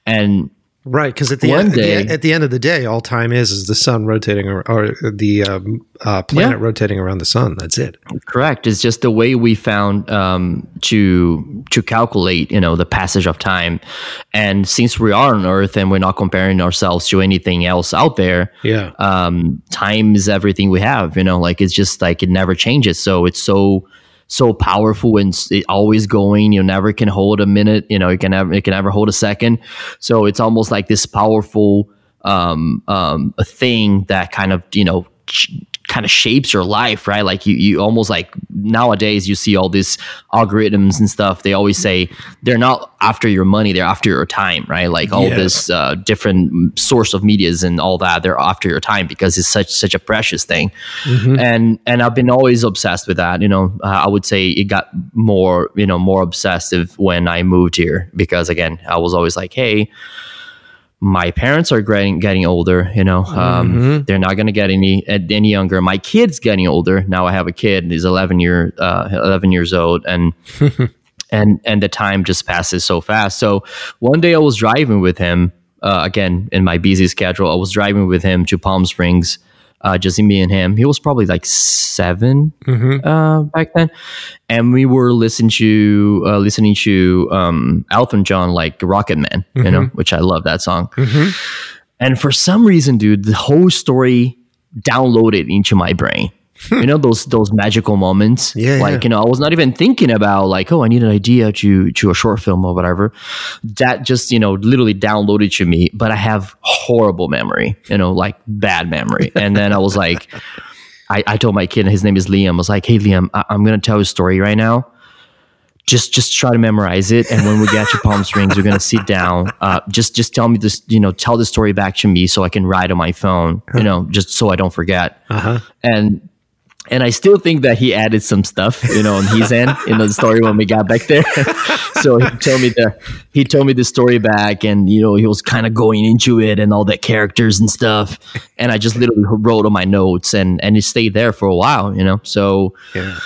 and Right, because at the end, at the day- end- at the end of the day, all time is is the sun rotating ar- or the um, uh, planet Yeah. rotating around the sun. That's it. Correct. It's just the way we found um, to to calculate, you know, the passage of time. And since we are on Earth and we're not comparing ourselves to anything else out there, Yeah. um, time is everything we have. You know, like it's just like it never changes. So it's so so powerful and always going. You never can hold a minute. You know, you can never you can never hold a second. So it's almost like this powerful um, um, thing that kind of you know. Kind of shapes your life right? Like you you almost like nowadays you see all these algorithms and stuff they always say they're not after your money they're after your time right? Like all Yeah. this uh, different source of medias and all that they're after your time because it's such such a precious thing. And and i've been always obsessed with that you know? Uh, i would say it got more you know more obsessive when i moved here because again i was always like hey my parents are getting getting older you know um, they're not going to get any any younger my kid's getting older now i have a kid he's 11 year uh, 11 years old and and and the time just passes so fast. So one day I was driving with him uh, again in my busy schedule. I was driving with him to Palm Springs, uh, just me and him. He was probably like 7 uh, back then, and we were listening to uh, listening to um, Elton John like Rocket Man, you know, which I love that song. And for some reason, dude, the whole story downloaded into my brain. you know those those magical moments. Yeah, like yeah. you know, I was not even thinking about like, oh, I need an idea to to a short film or whatever. That just you know literally downloaded to me. But I have horrible memory, you know, like bad memory. And then I was like, I, I told my kid, his name is Liam. I was like, hey Liam, I, I'm gonna tell you a story right now just just try to memorize it and when we get to palm springs we're going to sit down uh, just just tell me this you know tell the story back to me so i can write on my phone you know just so i don't forget Uh huh. and and i still think that he added some stuff you know on his end in the story when we got back there. So he told me the he told me the story back and you know he was kind of going into it and all the characters and stuff. And i just literally wrote on my notes and and it stayed there for a while you know? So Yeah.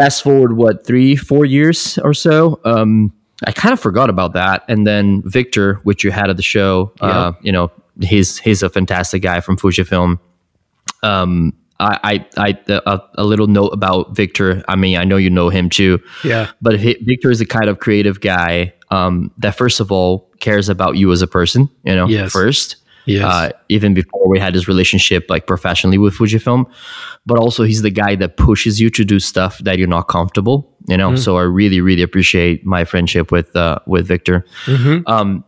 fast forward what three four years or so? Um i kind of forgot about that. And then victor which you had at the show uh you know he's he's a fantastic guy from fujifilm. Um i i, I a, a little note about victor i mean i know you know him too Yeah. but he, victor is a kind of creative guy um that first of all cares about you as a person you know Yes. first Yes. uh, even before we had this relationship like professionally with Fujifilm. But also he's the guy that pushes you to do stuff that you're not comfortable, you know. So I really, really appreciate my friendship with uh, with Victor. Um,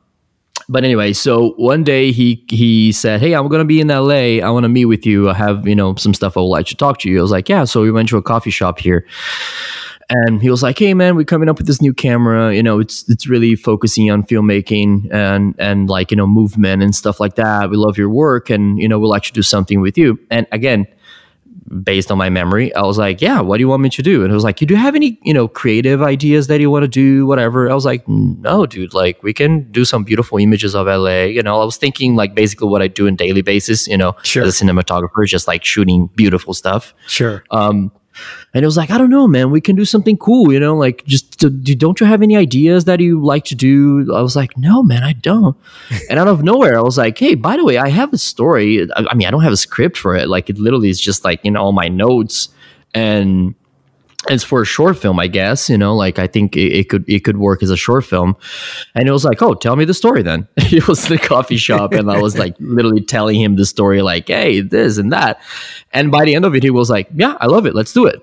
but anyway, so one day he he said, "Hey, I'm gonna be in LA. I want to meet with you. I have you know some stuff I would like to talk to you." I was like, "Yeah." So we went to a coffee shop here, and he was like, "Hey, man, we're coming up with this new camera. You know, it's it's really focusing on filmmaking and and like you know movement and stuff like that. We love your work, and you know, like to do something with you." And again, based on my memory. I was like, yeah, what do you want me to do? And it was like, you do have any, you know, creative ideas that you want to do, whatever. I was like, no, dude, like we can do some beautiful images of LA. You know, I was thinking like basically what I do in daily basis, you know, Sure. as a cinematographer, just like shooting beautiful stuff. Sure. Um, and it was like, I don't know, man, we can do something cool, you know, like just to, do, don't you have any ideas that you like to do? I was like, no, man, I don't. and out of nowhere, I was like, hey, by the way, I have a story. I, I mean, I don't have a script for it. Like, it literally is just like, know, all my notes and it's for a short film, I guess. You know, like I think it, it could it could work as a short film. And it was like, oh, tell me the story then. it was the coffee shop, and I was like literally telling him the story, like, hey, this and that. And by the end of it, he was like, yeah, I love it. Let's do it.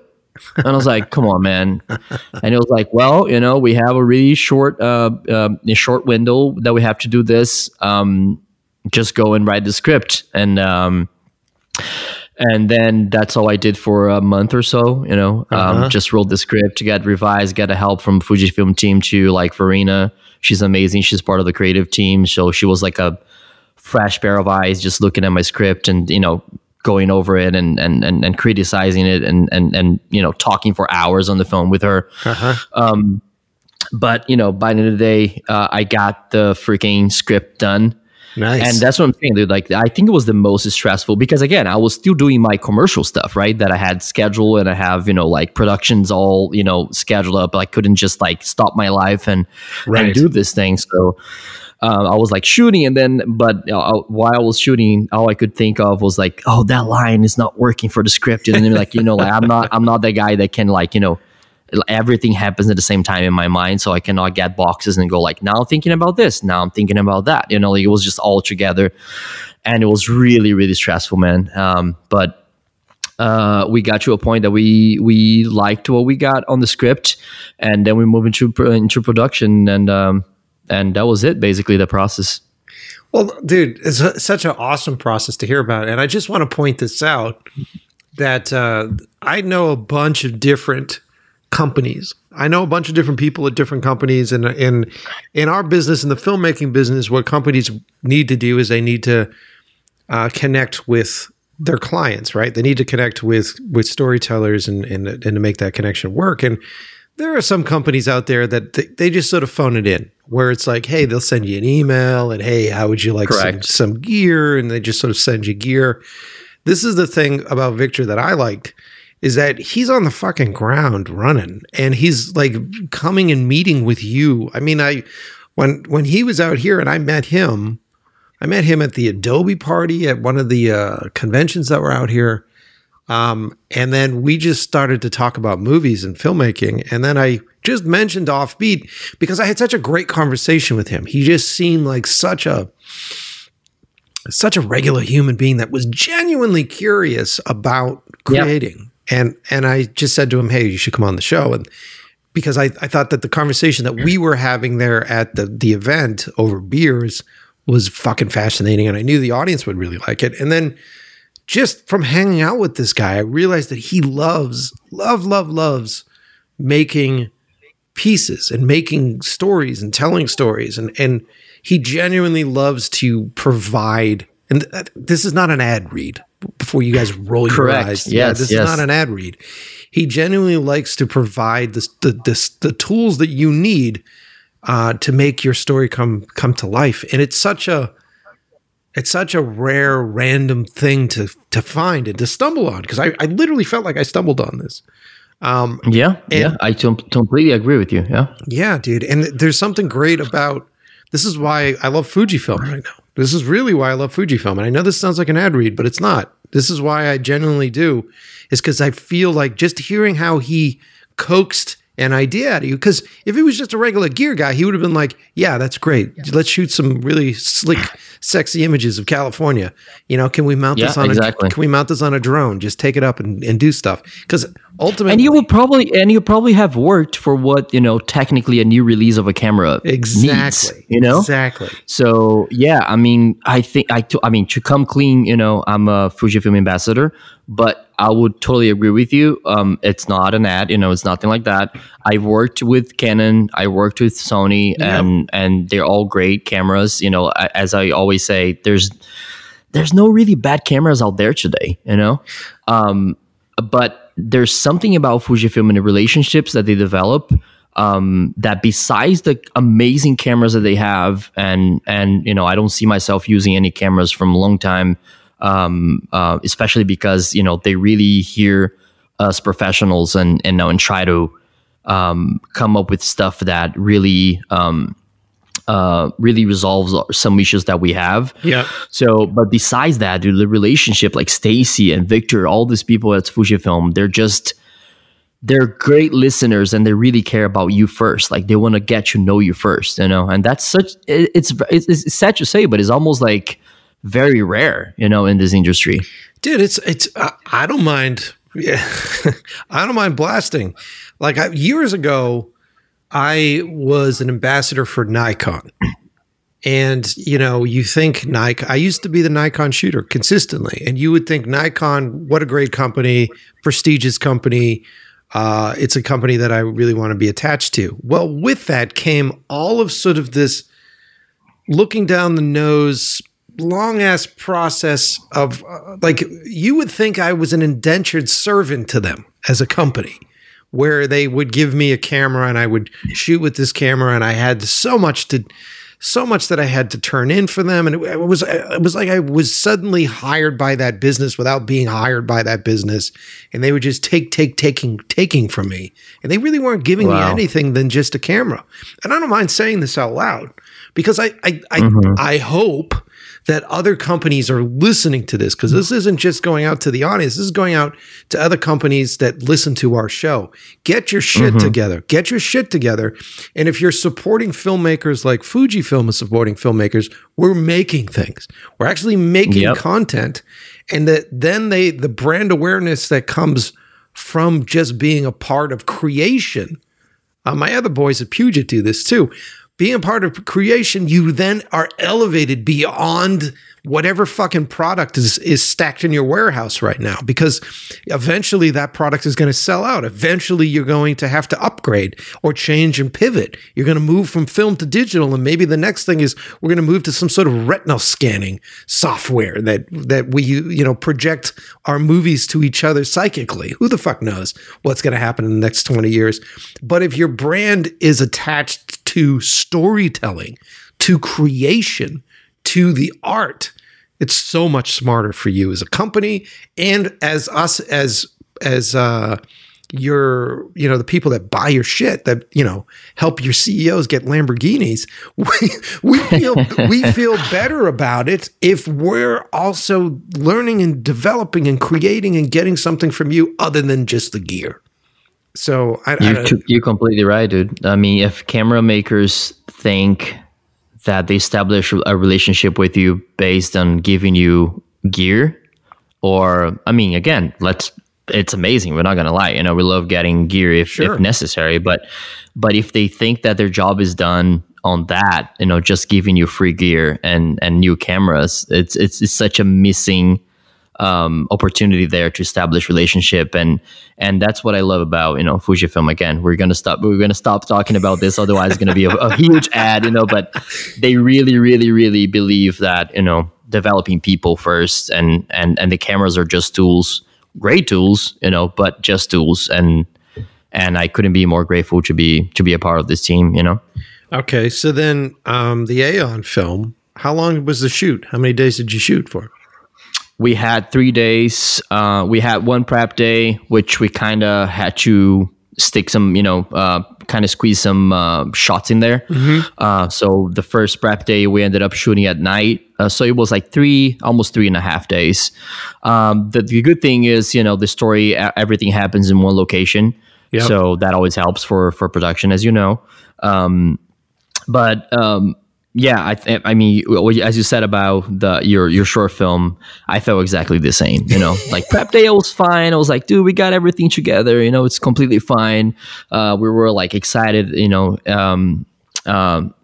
And I was like, come on, man. And it was like, well, you know, we have a really short uh, uh, short window that we have to do this. Um, just go and write the script and. Um, and then that's all I did for a month or so. You know, Uh-huh. um, just wrote the script, got revised, got a help from Fujifilm team to like Farina. She's amazing. She's part of the creative team, so she was like a fresh pair of eyes, just looking at my script and you know going over it and and and, and criticizing it and and and you know talking for hours on the phone with her. Uh-huh. Um, but you know, by the end of the day, uh, I got the freaking script done. Nice. And that's what I'm saying, dude. Like, I think it was the most stressful because, again, I was still doing my commercial stuff, right? That I had scheduled and I have, you know, like productions all, you know, scheduled up. I couldn't just like stop my life and, Right. and do this thing. So um, I was like shooting, and then, but uh, while I was shooting, all I could think of was like, oh, that line is not working for the script. And then, like, you know, like I'm not, I'm not the guy that can, like, you know, everything happens at the same time in my mind so i cannot get boxes and go like now i'm thinking about this now i'm thinking about that you know like it was just all together and it was really really stressful man um, but uh, we got to a point that we we liked what we got on the script and then we moved into into production and um, and that was it basically the process Well, dude, it's a, such an awesome process to hear about. And I just want to point this out that uh, I know a bunch of different companies. I know a bunch of different people at different companies. And in, in our business, in the filmmaking business, what companies need to do is they need to uh, connect with their clients, right? They need to connect with with storytellers and, and, and to make that connection work. And there are some companies out there that th- they just sort of phone it in where it's like hey they'll send you an email and hey how would you like some, some gear and they just sort of send you gear this is the thing about victor that i liked is that he's on the fucking ground running and he's like coming and meeting with you i mean i when when he was out here and i met him i met him at the adobe party at one of the uh, conventions that were out here um, and then we just started to talk about movies and filmmaking. And then I just mentioned Offbeat because I had such a great conversation with him. He just seemed like such a such a regular human being that was genuinely curious about creating. And and I just said to him, Hey, you should come on the show. And because I, I thought that the conversation that we were having there at the the event over beers was fucking fascinating. And I knew the audience would really like it. And then just from hanging out with this guy, I realized that he loves, love, love, loves making pieces and making stories and telling stories. And, and he genuinely loves to provide. And this is not an ad read before you guys roll your Correct. eyes. Yes, this yes. is not an ad read. He genuinely likes to provide the, the, the, the tools that you need uh, to make your story come come to life. And it's such a it's such a rare random thing to to find and to stumble on because I, I literally felt like I stumbled on this. Um, yeah yeah i completely agree with you yeah yeah, dude. And there's something great about this is why I love Fujifilm right now. This is really why I love Fujifilm. And I know this sounds like an ad read, but it's not. This is why I genuinely do, is because I feel like just hearing how he coaxed an idea out of you. Because if he was just a regular gear guy, he would have been like, yeah, that's great. Let's shoot some really slick, sexy images of California. You know, can we mount this on exactly. a can we mount this on a drone? Just take it up and, and do stuff. Because ultimately and you will probably and you probably have worked for what you know technically a new release of a camera exactly. needs, you know Exactly. So yeah, I mean, I think I, to, I mean, to come clean, you know, I'm a Fujifilm ambassador, but I would totally agree with you. Um, it's not an ad, you know, it's nothing like that. I've worked with Canon, I worked with Sony, Yeah. and and they're all great cameras. You know, as I always say, there's there's no really bad cameras out there today, you know. Um, but there's something about Fujifilm and the relationships that they develop um, that besides the amazing cameras that they have, and and you know, I don't see myself using any cameras from a long time, um, uh, especially because you know they really hear us professionals and and know and try to um, come up with stuff that really um, uh, really resolves some issues that we have. Yeah. So, but besides that, dude, the relationship like Stacy and Victor, all these people at Fujifilm, they're just they're great listeners and they really care about you first. Like they want to get to know you first, you know. And that's such it, it's, it's it's sad to say, but it's almost like very rare, you know, in this industry. dude it's it's I, I don't mind yeah i don't mind blasting. Like I, years ago i was an ambassador for nikon. And you know you think nikon i used to be the nikon shooter consistently. And you would think nikon what a great company prestigious company. Uh, it's a company that i really want to be attached to. Well with that came all of sort of this looking down the nose long ass process of uh, like you would think I was an indentured servant to them as a company where they would give me a camera and I would shoot with this camera and I had so much to so much that I had to turn in for them. And it, it was it was like I was suddenly hired by that business without being hired by that business. And they would just take take taking taking from me. And they really weren't giving me anything than just a camera. And I don't mind saying this out loud because I I I, Mm-hmm. I hope that other companies are listening to this because this isn't just going out to the audience. This is going out to other companies that listen to our show. Get your shit together. Get your shit together. And if you're supporting filmmakers like Fujifilm is supporting filmmakers, we're making things. We're actually making Yep. content. And that then they the brand awareness that comes from just being a part of creation uh, my other boys at Puget do this too. Being a part of creation, you then are elevated beyond whatever fucking product is is stacked in your warehouse right now because eventually that product is going to sell out. Eventually you're going to have to upgrade or change and pivot. You're going to move from film to digital and maybe the next thing is we're going to move to some sort of retinal scanning software that that we you know project our movies to each other psychically. Who the fuck knows what's going to happen in the next 20 years? But if your brand is attached to storytelling, to creation, to the art, it's so much smarter for you as a company and as us as as uh your you know the people that buy your shit that you know help your CEOs get Lamborghinis. We, we feel we feel better about it if we're also learning and developing and creating and getting something from you other than just the gear so I, I You, don't- you're completely right, dude. I mean, if camera makers think that they establish a relationship with you based on giving you gear, or I mean, again, let's. It's amazing. We're not gonna lie. You know, we love getting gear if, Sure. if necessary. But but if they think that their job is done on that, you know, just giving you free gear and and new cameras, it's it's, it's such a missing um, opportunity there to establish relationship. And and that's what I love about you know Fujifilm. Again we're gonna stop we're gonna stop talking about this. Otherwise it's gonna be a, a huge ad you know but they really really really believe that you know developing people first and and and the cameras are just tools great tools you know but just tools. And and I couldn't be more grateful to be to be a part of this team you know. Okay so then um the Aeon film how long was the shoot? How many days did you shoot for we had three days. Uh, we had one prep day, which we kind of had to stick some, you know, uh, kind of squeeze some uh, shots in there. Uh, so the first prep day, we ended up shooting at night. Uh, so it was like three, almost three and a half days. Um, the, the good thing is, you know, the story, everything happens in one location. Yep. So that always helps for for production, as you know. Um, but um, yeah, I th- I mean, as you said about the your your short film, I felt exactly the same. You know, like prep day was fine. I was like, dude, we got everything together. You know, it's completely fine. Uh, we were like excited. You know, um, um,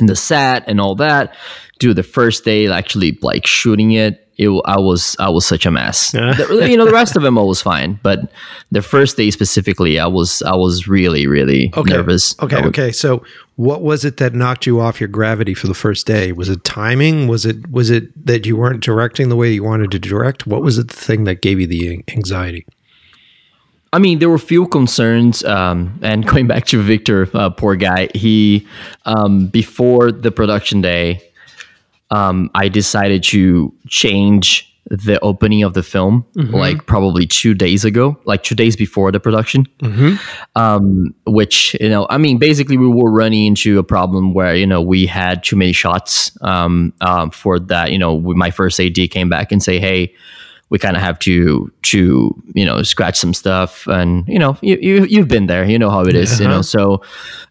in the set and all that. Dude, the first day actually like shooting it, it I was I was such a mess. The- you know, the rest of them I was fine, but the first day specifically, I was I was really really okay nervous. okay was- okay so what was it that knocked you off your gravity for the first day was it timing was it was it that you weren't directing the way you wanted to direct what was it the thing that gave you the anxiety I mean, there were few concerns, um, and going back to Victor, uh, poor guy. He um, before the production day, um, I decided to change the opening of the film, like probably two days ago, like two days before the production. Um, which you know, I mean, basically, we were running into a problem where you know we had too many shots. Um, um, for that, you know, my first AD came back and say, hey we kind of have to to you know scratch some stuff and you know you, you you've been there you know how it is, you know so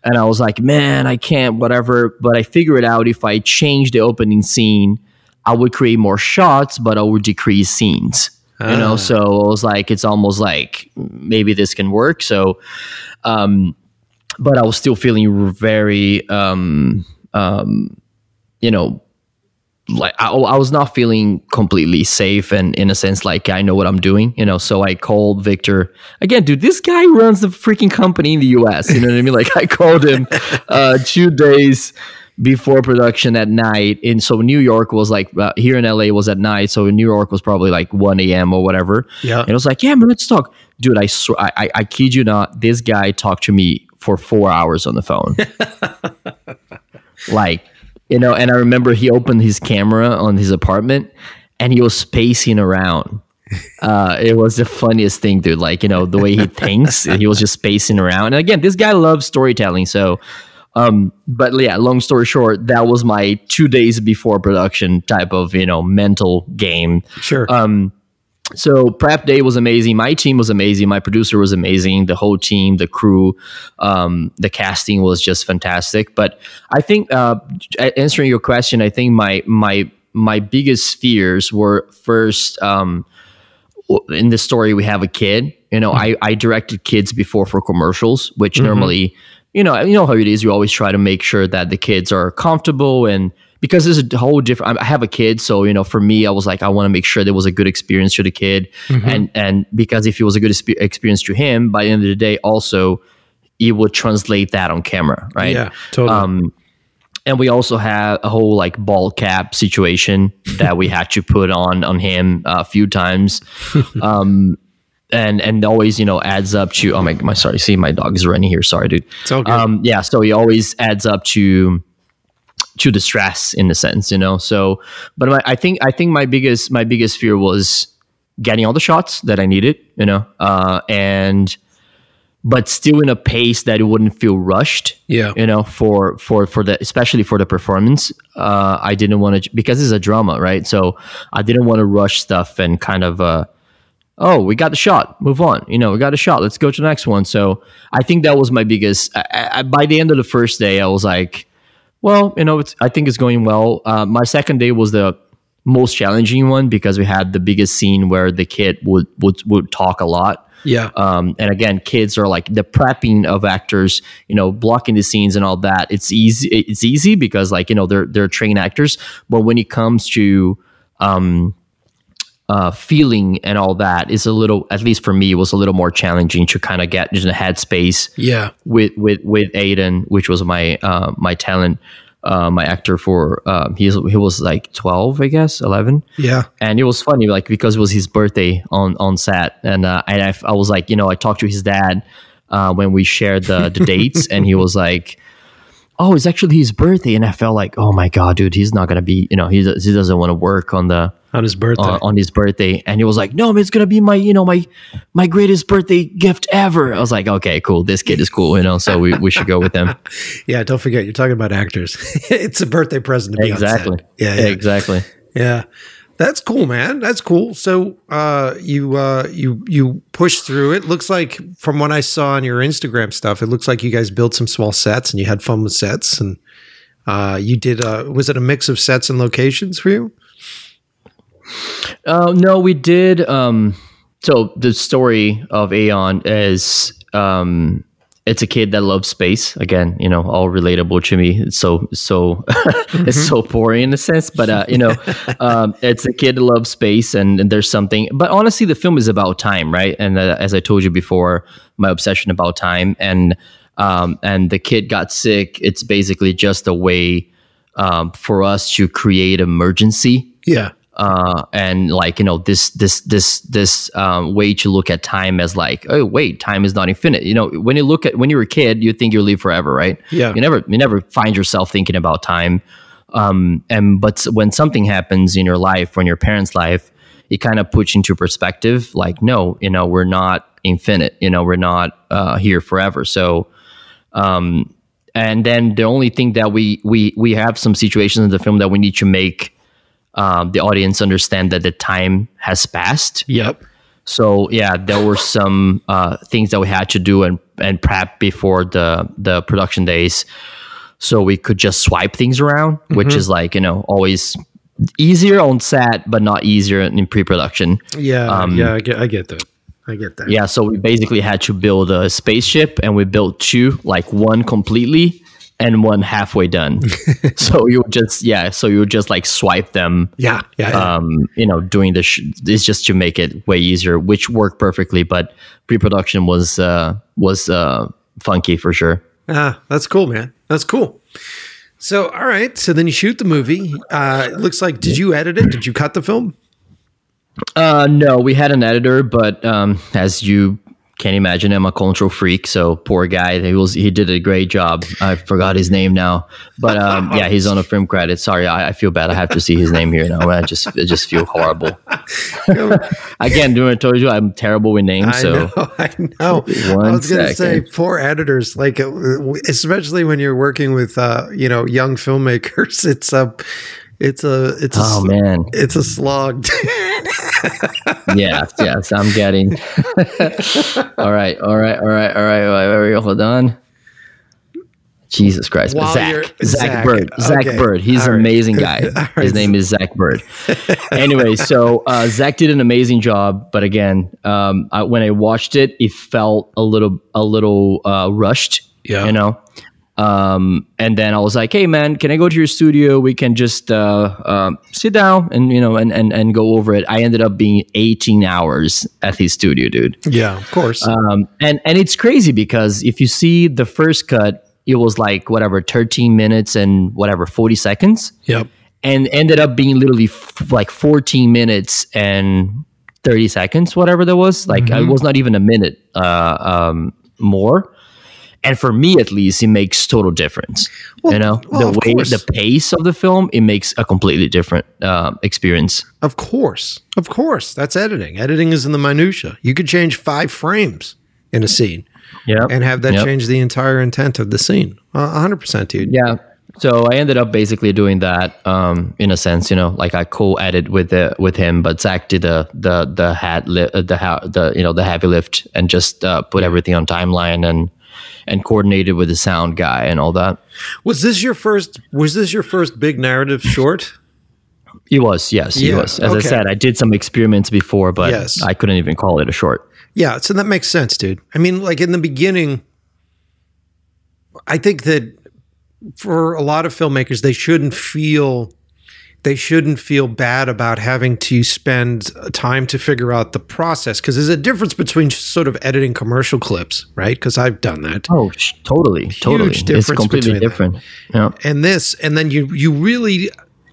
and i was like man i can't whatever but i figured out if i change the opening scene i would create more shots but i would decrease scenes you know so i was like it's almost like maybe this can work so um but i was still feeling very um um you know like I, I was not feeling completely safe and in a sense like I know what I'm doing, you know. So I called Victor again, dude. This guy runs the freaking company in the U.S. You know what I mean? Like I called him uh, two days before production at night, and so New York was like uh, here in LA was at night, so New York was probably like 1 a.m. or whatever. Yeah. and I was like, yeah, man, let's talk, dude. I swear, I, I I kid you not, this guy talked to me for four hours on the phone. like you know and i remember he opened his camera on his apartment and he was pacing around. Uh it was the funniest thing dude. Like you know the way he thinks he was just pacing around. And again this guy loves storytelling so um but yeah long story short that was my two days before production type of you know mental game. Sure. um, so prep day was amazing. My team was amazing. My producer was amazing. The whole team, the crew, um, the casting was just fantastic. But I think uh, answering your question, I think my my my biggest fears were first um, in the story we have a kid. You know, I I directed kids before for commercials, which normally, you know, you know how it is. You always try to make sure that the kids are comfortable and because there's a whole different. I have a kid, so you know, for me, I was like, I want to make sure there was a good experience to the kid, and and because if it was a good expe- experience to him, by the end of the day, also, it would translate that on camera, right? yeah, totally. Um, and we also had a whole like ball cap situation that we had to put on on him a few times. Um, and and always you know adds up to oh my my sorry see my dog is running here sorry dude It's good. um yeah so he always adds up to to the stress in a sense you know? So but my, i think i think my biggest my biggest fear was getting all the shots that i needed you know? Uh and but still in a pace that it wouldn't feel rushed Yeah. you know for for for the especially for the performance. Uh i didn't want to because it's a drama right? So i didn't want to rush stuff and kind of uh oh we got the shot move on you know we got a shot let's go to the next one. So i think that was my biggest I, I, by the end of the first day i was like well you know it's, i think it's going well. Uh, my second day was the most challenging one because we had the biggest scene where the kid would would, would talk a lot. Yeah. um, and again kids are like the prepping of actors you know blocking the scenes and all that it's easy it's easy because like you know they're they're trained actors. But when it comes to um uh feeling and all that is a little at least for me it was a little more challenging to kind of get in the headspace yeah. with with with Aiden, which was my uh, my talent, uh, my actor for um, he's he was like twelve, I guess, eleven, Yeah. and it was funny like because it was his birthday on on set, and uh, and I, I was like, you know, I talked to his dad uh, when we shared the the dates, and he was like. Oh, it's actually his birthday, and I felt like, oh my god, dude, he's not gonna be, you know, he he doesn't want to work on the On his birthday. on, on his birthday and he was like no it's gonna be my you know my my greatest birthday gift ever i was like okay cool this kid is cool you know so we, we should go with him yeah. Don't forget, you're talking about actors. it's a birthday present to be on set. exactly Yeah. Yeah. exactly Yeah. That's cool, man. That's cool. So uh, you uh, you you push through it. Looks like from what I saw on your Instagram stuff, it looks like you guys built some small sets and you had fun with sets and uh, you did. Uh, was it a mix of sets and locations for you? Uh, no we did um so the story of aeon is um it's a kid that loves space. Again you know all relatable to me. It's so so it's so boring in a sense but uh you know um it's a kid that loves space and, and there's something but honestly the film is about time right? And uh, as i told you before my obsession about time and um and the kid got sick. It's basically just a way um for us to create emergency. Yeah. Uh, and like you know this this this this um, way to look at time as like oh wait time is not infinite. You know when you look at when you're a kid you think you live forever right? Yeah. you never you never find yourself thinking about time. Um, and but when something happens in your life or in your parents life it kind of puts into perspective like no you know we're not infinite you know we're not uh, here forever. So um, and then the only thing that we we we have some situations in the film that we need to make um, the audience understand that the time has passed. Yep. So yeah, there were some uh, things that we had to do and and prep before the the production days, so we could just swipe things around, which is like you know always easier on set, but not easier in pre-production. Yeah. Um, yeah. I get. I get that. I get that. Yeah, so we basically had to build a spaceship, and we built two, like one completely and one halfway done. so you would just yeah, so you would just like swipe them. Yeah. Yeah. yeah. Um, you know, doing this sh- it's just to make it way easier, which worked perfectly. But pre-production was uh, was uh, funky for sure. Ah, that's cool, man. That's cool. So, all right. So then you shoot the movie. Uh, it looks like, did you edit it? Did you cut the film? Uh, no, we had an editor, but um, as you can imagine, I'm a control freak. So poor guy, he was he did a great job. I forgot his name now, but um, yeah, he's on a film credit. Sorry, I, I feel bad. I have to see his name here now. I just I just feel horrible. Again, I told you I'm terrible with names. I so know. I know. One I was going to say, poor editors, like, uh, especially when you're working with, uh, you know, young filmmakers, it's a, it's a, it's a, oh man, it's a slog. Yes, yes, I'm getting. all right, all right, all right, all right. Wait, wait, wait, hold on. Jesus Christ, While Zach, Zach, Zach, Bird, Zach. Bird. He's All an amazing guy. All right. His name is Zach Bird. anyway, so uh, Zach did an amazing job, but again, um, I, when I watched it, it felt a little, a little uh, rushed. Yeah. you know. Um, and then I was like, "Hey, man, can I go to your studio? We can just uh, um sit down and you know and, and and go over it." I ended up being 18 hours at his studio, dude. yeah, of course. Um, and and it's crazy because if you see the first cut, it was like whatever 13 minutes and whatever 40 seconds, yep. and ended up being literally f- like 14 minutes and 30 seconds, whatever that was. Like it was not even a minute uh, um, more. And for me, at least, it makes total difference. you know, well, the way, course. the pace of the film, it makes a completely different um, experience. Of course. Of course. That's editing. Editing is in the minutia. You could change five frames in a scene Yeah, and have that Yep. change the entire intent of the scene. Uh, 100%, dude. Yeah. So I ended up basically doing that um, in a sense, you know, like I co-edited with the with him, but Zach did the the the hat li- uh, the ha- the you know the heavy lift and just uh, put everything on timeline and and coordinated with the sound guy and all that. Was this your first was this your first big narrative short? He was, yes, Yeah, was. As okay. I said, I did some experiments before, but Yes. I couldn't even call it a short. Yeah, so that makes sense, dude. I mean, like in the beginning, I think that for a lot of filmmakers, they shouldn't feel they shouldn't feel bad about having to spend time to figure out the process because there's a difference between sort of editing commercial clips, right? Because I've done that. Oh, sh- totally, totally. It's completely between that. different. Yeah. and this and then you you really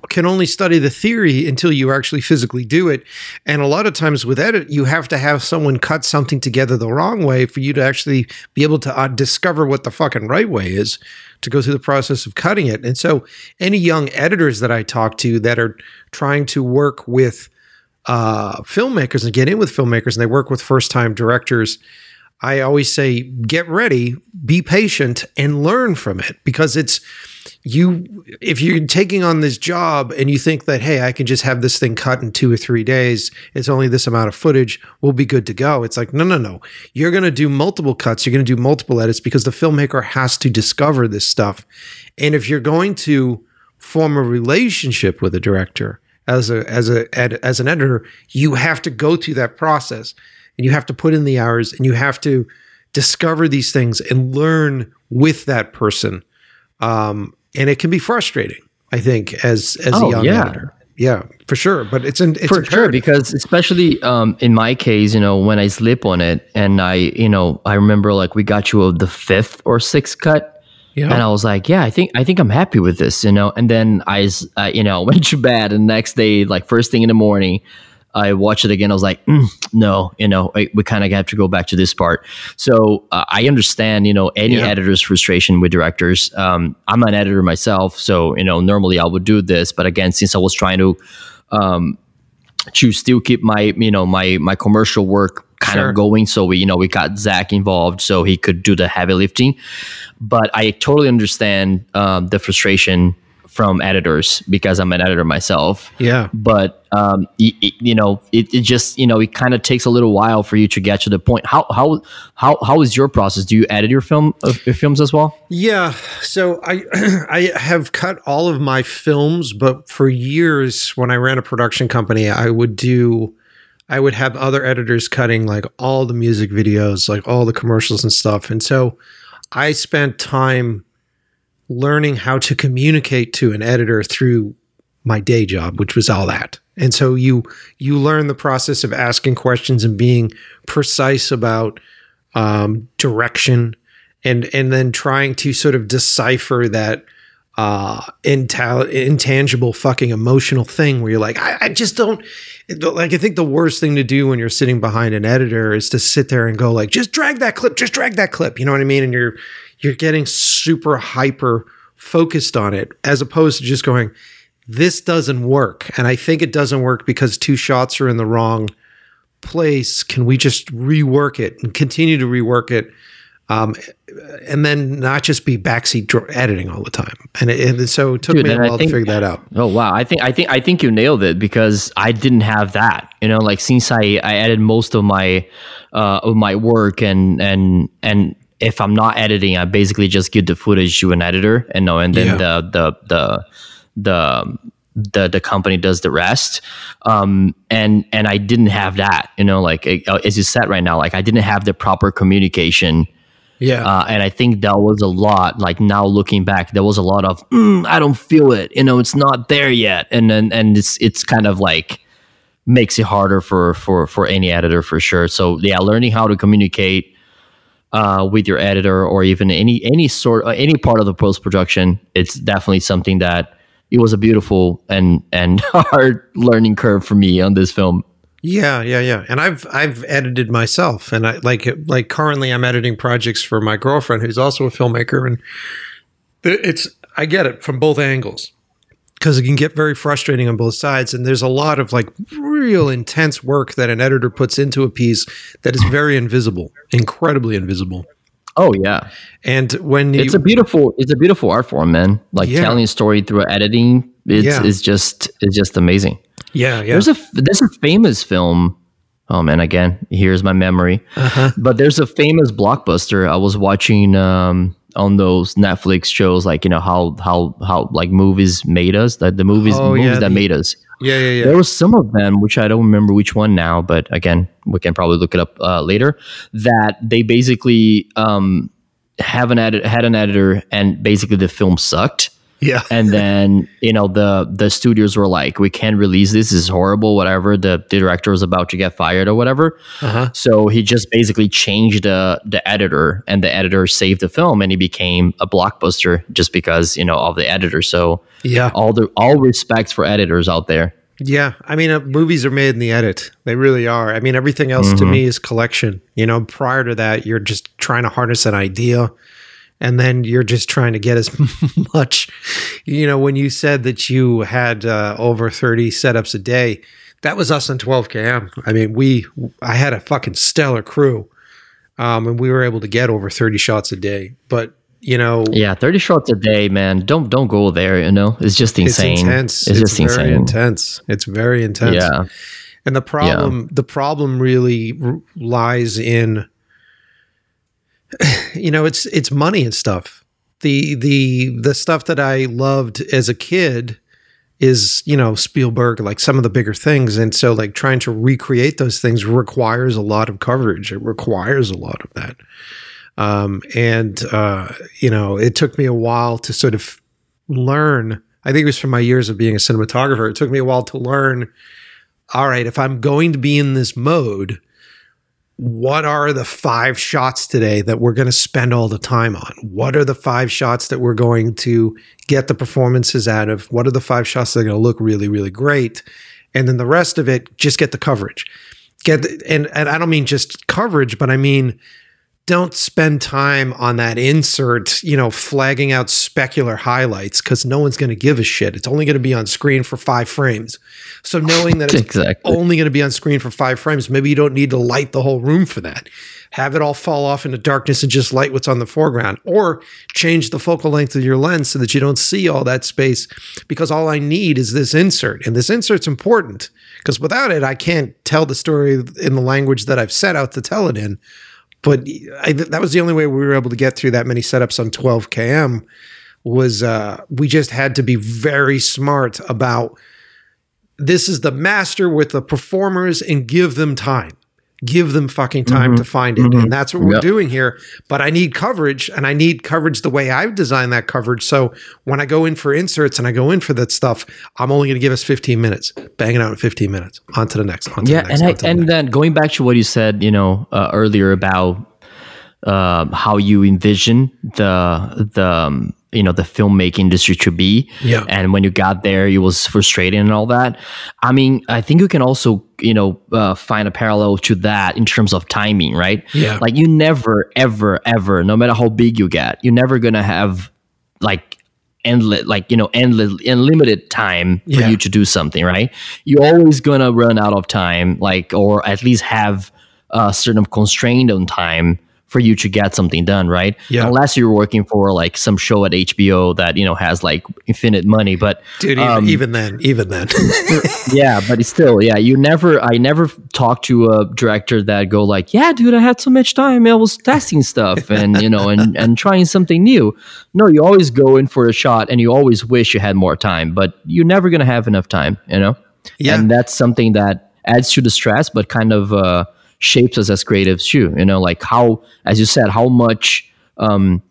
can only study the theory until you actually physically do it and a lot of times with edit you have to have someone cut something together the wrong way for you to actually be able to uh, discover what the fucking right way is to go through the process of cutting it. And so any young editors that i talk to that are trying to work with uh, filmmakers and get in with filmmakers and they work with first time directors I always say, get ready, be patient, and learn from it because it's you. If you're taking on this job and you think that, hey, I can just have this thing cut in two or three days, it's only this amount of footage, we'll be good to go. It's like, no, no, no. You're going to do multiple cuts, you're going to do multiple edits because the filmmaker has to discover this stuff. And if you're going to form a relationship with a director, as a as a as an editor, you have to go through that process, and you have to put in the hours, and you have to discover these things and learn with that person. Um, and it can be frustrating, I think, as as Oh, a young yeah. editor. Yeah, for sure. But it's in it's for sure because especially um, in my case you know when i slip on it and i you know i remember like we got you of the fifth or sixth cut Yeah. And I was like, yeah, I think I think I'm happy with this, you know. And then I, uh, you know, went to bed, and the next day, like first thing in the morning, I watched it again. I was like, mm, no, you know, I, we kind of have to go back to this part. So uh, I understand, you know, any Yeah. editor's frustration with directors. Um, I'm an editor myself, so you know, normally I would do this, but again, since I was trying to um, to still keep my you know my my commercial work kind Sure. of going so we you know we got zach involved so he could do the heavy lifting but i totally understand um, the frustration from editors because i'm an editor myself. Yeah. but um, y- y- you know it, it just you know it kind of takes a little while for you to get to the point. How how how, how is your process? Do you edit your film uh, your films as well? Yeah, so I I have cut all of my films, but for years when I ran a production company, I would do I would have other editors cutting like all the music videos, like all the commercials and stuff. And so I spent time learning how to communicate to an editor through my day job, which was all that. And so you you learn the process of asking questions and being precise about um, direction and and then trying to sort of decipher that uh intal- intangible fucking emotional thing where you're like I, I just don't like i think the worst thing to do when you're sitting behind an editor is to sit there and go like just drag that clip just drag that clip you know what i mean and you're you're getting super hyper focused on it as opposed to just going this doesn't work and i think it doesn't work because two shots are in the wrong place can we just rework it and continue to rework it um, and then not just be backseat editing all the time and, it, and so it took Dude, me a while think- to figure that out Oh wow! I think I think I think you nailed it because I didn't have that. You know, like since I I edited most of my uh of my work and and and if I'm not editing, I basically just give the footage to an editor and no, and then Yeah. the the the the the the company does the rest. Um and and I didn't have that. You know, like uh, as you said right now, like I didn't have the proper communication. yeah Uh, and I think that was a lot. Like now looking back, there was a lot of mm, I don't feel it. You know, it's not there yet, and then and it's it's kind of like makes it harder for for for any editor for sure. So yeah, learning how to communicate uh, with your editor or even any any sort uh, any part of the post production, it's definitely something that it was a beautiful and and hard learning curve for me on this film. Yeah, yeah, yeah. And I've I've edited myself, and I like like currently I'm editing projects for my girlfriend who's also a filmmaker, and it's I get it from both angles because it can get very frustrating on both sides, and there's a lot of like real intense work that an editor puts into a piece that is very invisible, incredibly invisible. Oh yeah, And when you it's a beautiful it's a beautiful art form, man. Like Yeah. telling a story through editing, it's Yeah. is just it's just amazing. yeah yeah There's a there's a famous film. Oh man, again, here's my memory. Uh-huh. But there's a famous blockbuster I was watching um, on those Netflix shows, like you know how how how like movies made us, that the movies Oh, movies yeah, that the- made us. yeah yeah yeah There was some of them, which I don't remember which one now, but again, we can probably look it up uh, later. That they basically um, have an edit had an editor, and basically the film sucked. Yeah And then you know the the studios were like, we can't release this. This is horrible. Whatever. The, the director was about to get fired or whatever. uh-huh. So he just basically changed the the editor, and the editor saved the film, and he became a blockbuster just because you know of the editor. So yeah all the all respects for editors out there. Yeah, I mean, uh, movies are made in the edit. They really are. I mean, everything else to me is collection. You know, prior to that, you're just trying to harness an idea, and then you're just trying to get as much. You know, when you said that you had uh, over thirty setups a day, that was us on 12km. I mean, we, I had a fucking stellar crew, um, and we were able to get over thirty shots a day. But you know, Yeah, thirty shots a day, man. Don't don't go there. You know, it's just insane it's intense. It's, It's, just very insane. intense. It's very intense. Yeah, And the problem, the problem really r- lies in, you know, it's it's money and stuff. The the the stuff that I loved as a kid is you know Spielberg, like some of the bigger things, and so like trying to recreate those things requires a lot of coverage. It requires a lot of that. Um, and uh, you know, it took me a while to sort of learn. I think it was from my years of being a cinematographer. It took me a while to learn all right, if I'm going to be in this mode, what are the five shots today that we're going to spend all the time on? What are the five shots that we're going to get the performances out of? What are the five shots that are going to look really, really great? And then the rest of it, just get the coverage. Get the, and and I don't mean just coverage, but I mean don't spend time on that insert, you know, flagging out specular highlights because no one's going to give a shit. It's only going to be on screen for five frames. So knowing that it's Exactly. only going to be on screen for five frames, maybe you don't need to light the whole room for that. Have it all fall off into darkness and just light what's on the foreground, or change the focal length of your lens so that you don't see all that space. Because all I need is this insert, and this insert's important because without it, I can't tell the story in the language that I've set out to tell it in but I, that was the only way we were able to get through that many setups on 12 km was uh, we just had to be very smart about this is the master with the performers and give them time give them fucking time to find it. And that's what we're doing here. But i need coverage and i need coverage the way i've designed that coverage. So when i go in for inserts and i go in for that stuff i'm only going to give us 15 minutes. Bang it out in 15 minutes. On to the next on to yeah the next, and I, the and then going back to what you said you know uh, earlier about um how you envision the the um, you know the filmmaking industry to be Yeah. and when you got there it was frustrating and all that i mean i think you can also you know uh, find a parallel to that in terms of timing right Yeah. like you never ever ever no matter how big you get you're never gonna have like endless like you know endless unlimited time for Yeah. you to do something right you're always gonna run out of time like or at least have a certain constraint on time for you to get something done right Yeah. unless you're working for like some show at hbo that you know has like infinite money but dude even, um, even then even then yeah but it's still yeah you never i never talked to a director that go like yeah dude i had so much time i was testing stuff and you know and and trying something new no you always go in for a shot and you always wish you had more time but you're never going to have enough time you know Yeah. and that's something that adds to the stress but kind of uh shapes us as creatives too you know like how as you said how much um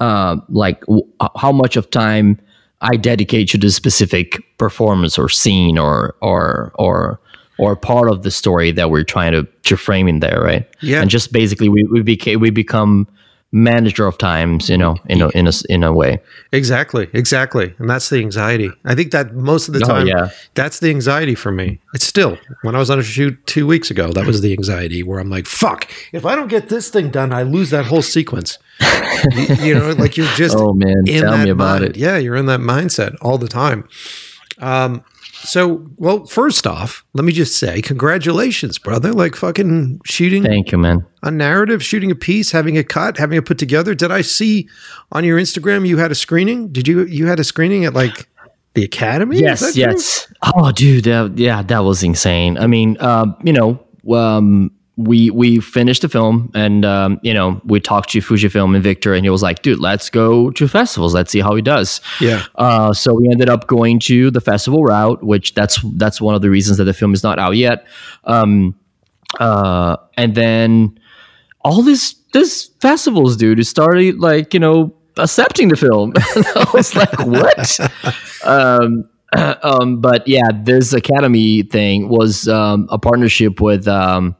uh, like w- how much of time I dedicate to this specific performance or scene or or or or part of the story that we're trying to to frame in there, right? Yeah. and just basically we we became we become manager of times, you know, in a in a in a way. Exactly, exactly. And that's the anxiety. I think that most of the Oh, time, yeah. that's the anxiety for me. It's still, when I was on a shoot two weeks ago, that was the anxiety where I'm like, fuck, if I don't get this thing done, I lose that whole sequence. you, you know, like you're just Oh man, in tell me about mind. it. Yeah, you're in that mindset all the time. Um, so, well, first off, let me just say, congratulations, brother. Like fucking shooting Thank you, man. a narrative, shooting a piece, having it cut, having it put together. Did I see on your Instagram you had a screening? Did you you had a screening at like the Academy? Is Yes, true? yes. Oh, dude, that, yeah, that was insane. I mean, um, you know, um, we we finished the film, and um, you know, we talked to Fujifilm and Victor, and he was like, "Dude, let's go to festivals. Let's see how he does." Yeah. Uh, so we ended up going to the festival route, which that's that's one of the reasons that the film is not out yet. Um, uh, and then all this this festivals, dude, started like you know accepting the film. I was like, what? um, um, but yeah, this Academy thing was um, a partnership with um,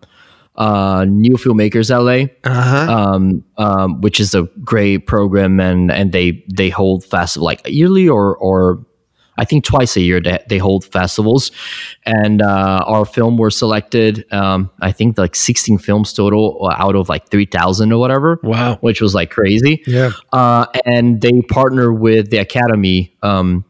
uh, New Filmmakers LA Uh huh. um, um, which is a great program, and and they they hold festival like yearly or or I think twice a year they, they hold festivals, and uh, our film were selected. Um, I think like sixteen films total out of like three thousand or whatever. Wow. which was like crazy. Yeah. Uh, and they partner with the Academy um,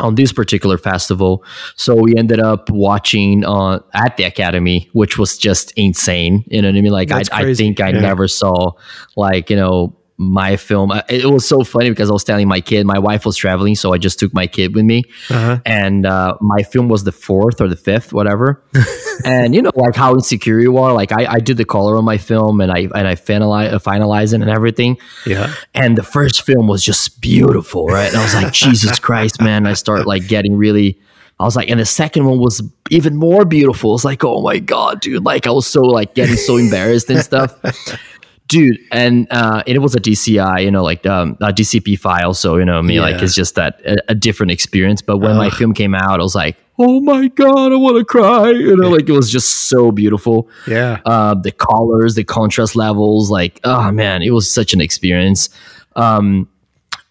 on this particular festival. So we ended up watching uh, at the Academy, which was just insane. You know what I mean? Like I, I think I Yeah. never saw like you know my film. Uh, It was so funny because I was telling my kid, my wife was traveling, so I just took my kid with me, Uh-huh. and uh, my film was the fourth or the fifth, whatever. and you know, like how insecure you are. Like I, I did the color on my film, and I and I finalize, finalize it and everything Yeah. and the first film was just beautiful, right? And I was like, Jesus Christ, man! I start like getting really. I was like, and the second one was even more beautiful. It's like, oh my god, dude! Like I was so like getting so embarrassed and stuff, dude. And uh, it was a DCI, you know, like um, a DCP file. So you know, me like Yeah. it's just that a, a different experience. But when my film came out, I was like, oh my god, I want to cry. You know, like it was just so beautiful. Yeah. Uh, the colors, the contrast levels, like oh man, it was such an experience. Um,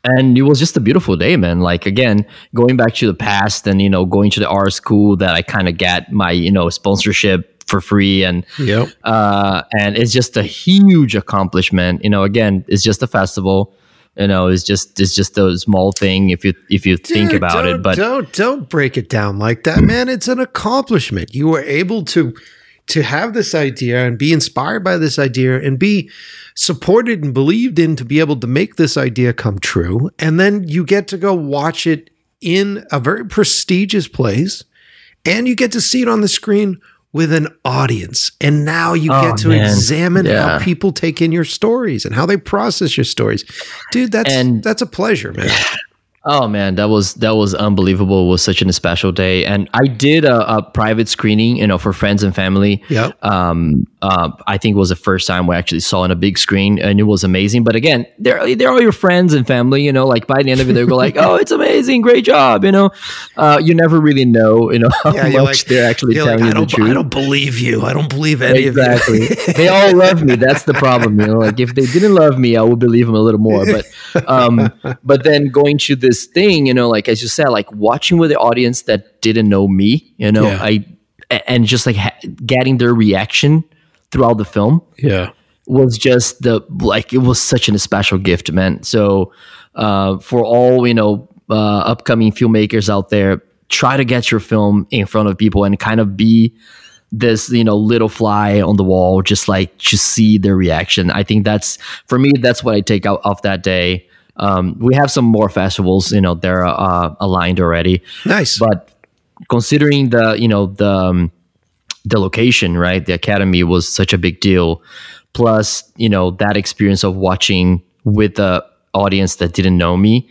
and it was just a beautiful day, man. Like again, going back to the past and you know going to the art school that I kind of got my you know sponsorship for free and Yep. uh, and it's just a huge accomplishment. You know, again, it's just a festival. You know, it's just it's just a small thing if you if you think about it. But don't don't break it down like that, man. It's an accomplishment. You were able to to have this idea and be inspired by this idea and be supported and believed in to be able to make this idea come true. And then you get to go watch it in a very prestigious place and you get to see it on the screen with an audience. And now you Oh, get to man. examine how people take in your stories and how they process your stories. Dude, that's And- that's a pleasure, man. Oh man, that was that was unbelievable. It was such an special day, and I did a, a private screening, you know, for friends and family. Yep. Um, uh, I think it was the first time we actually saw on a big screen, and it was amazing. But again, they're they're all your friends and family, you know. Like by the end of it, they go like, "Oh, it's amazing, great job," you know. Uh, you never really know, you know, how Yeah, much like- they're actually telling like, you the truth. I don't believe you. I don't believe any exactly. of you. they all love me. That's the problem. You know, like if they didn't love me, I would believe them a little more. But, um, but then going to this thing, you know, like as you said, like watching with the audience that didn't know me, you know, Yeah. I and just like ha- getting their reaction throughout the film yeah. was just the like it was such a special gift, man. So uh, for all you know, uh, upcoming filmmakers out there, try to get your film in front of people and kind of be this you know little fly on the wall, just like to see their reaction. I think that's for me. That's what I take out of that day. Um, we have some more festivals, you know, they're uh, aligned already, Nice. but considering the you know the um, the location right the academy was such a big deal plus you know that experience of watching with the audience that didn't know me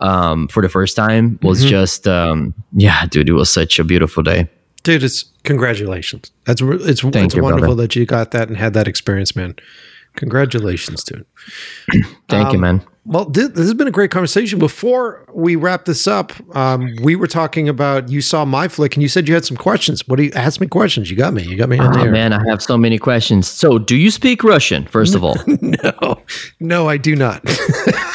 um, for the first time was Mm-hmm. just um, yeah dude it was such a beautiful day Dude, it's congratulations. That's it's it's you, wonderful brother. that you got that and had that experience, man. Congratulations, dude. thank you Um, man Well, this, this has been a great conversation. Before we wrap this up, um, we were talking about you saw my flick and you said you had some questions. What do you ask me questions? You got me. You got me on oh there. man i have so many questions so do you speak russian first of all No, no, I do not.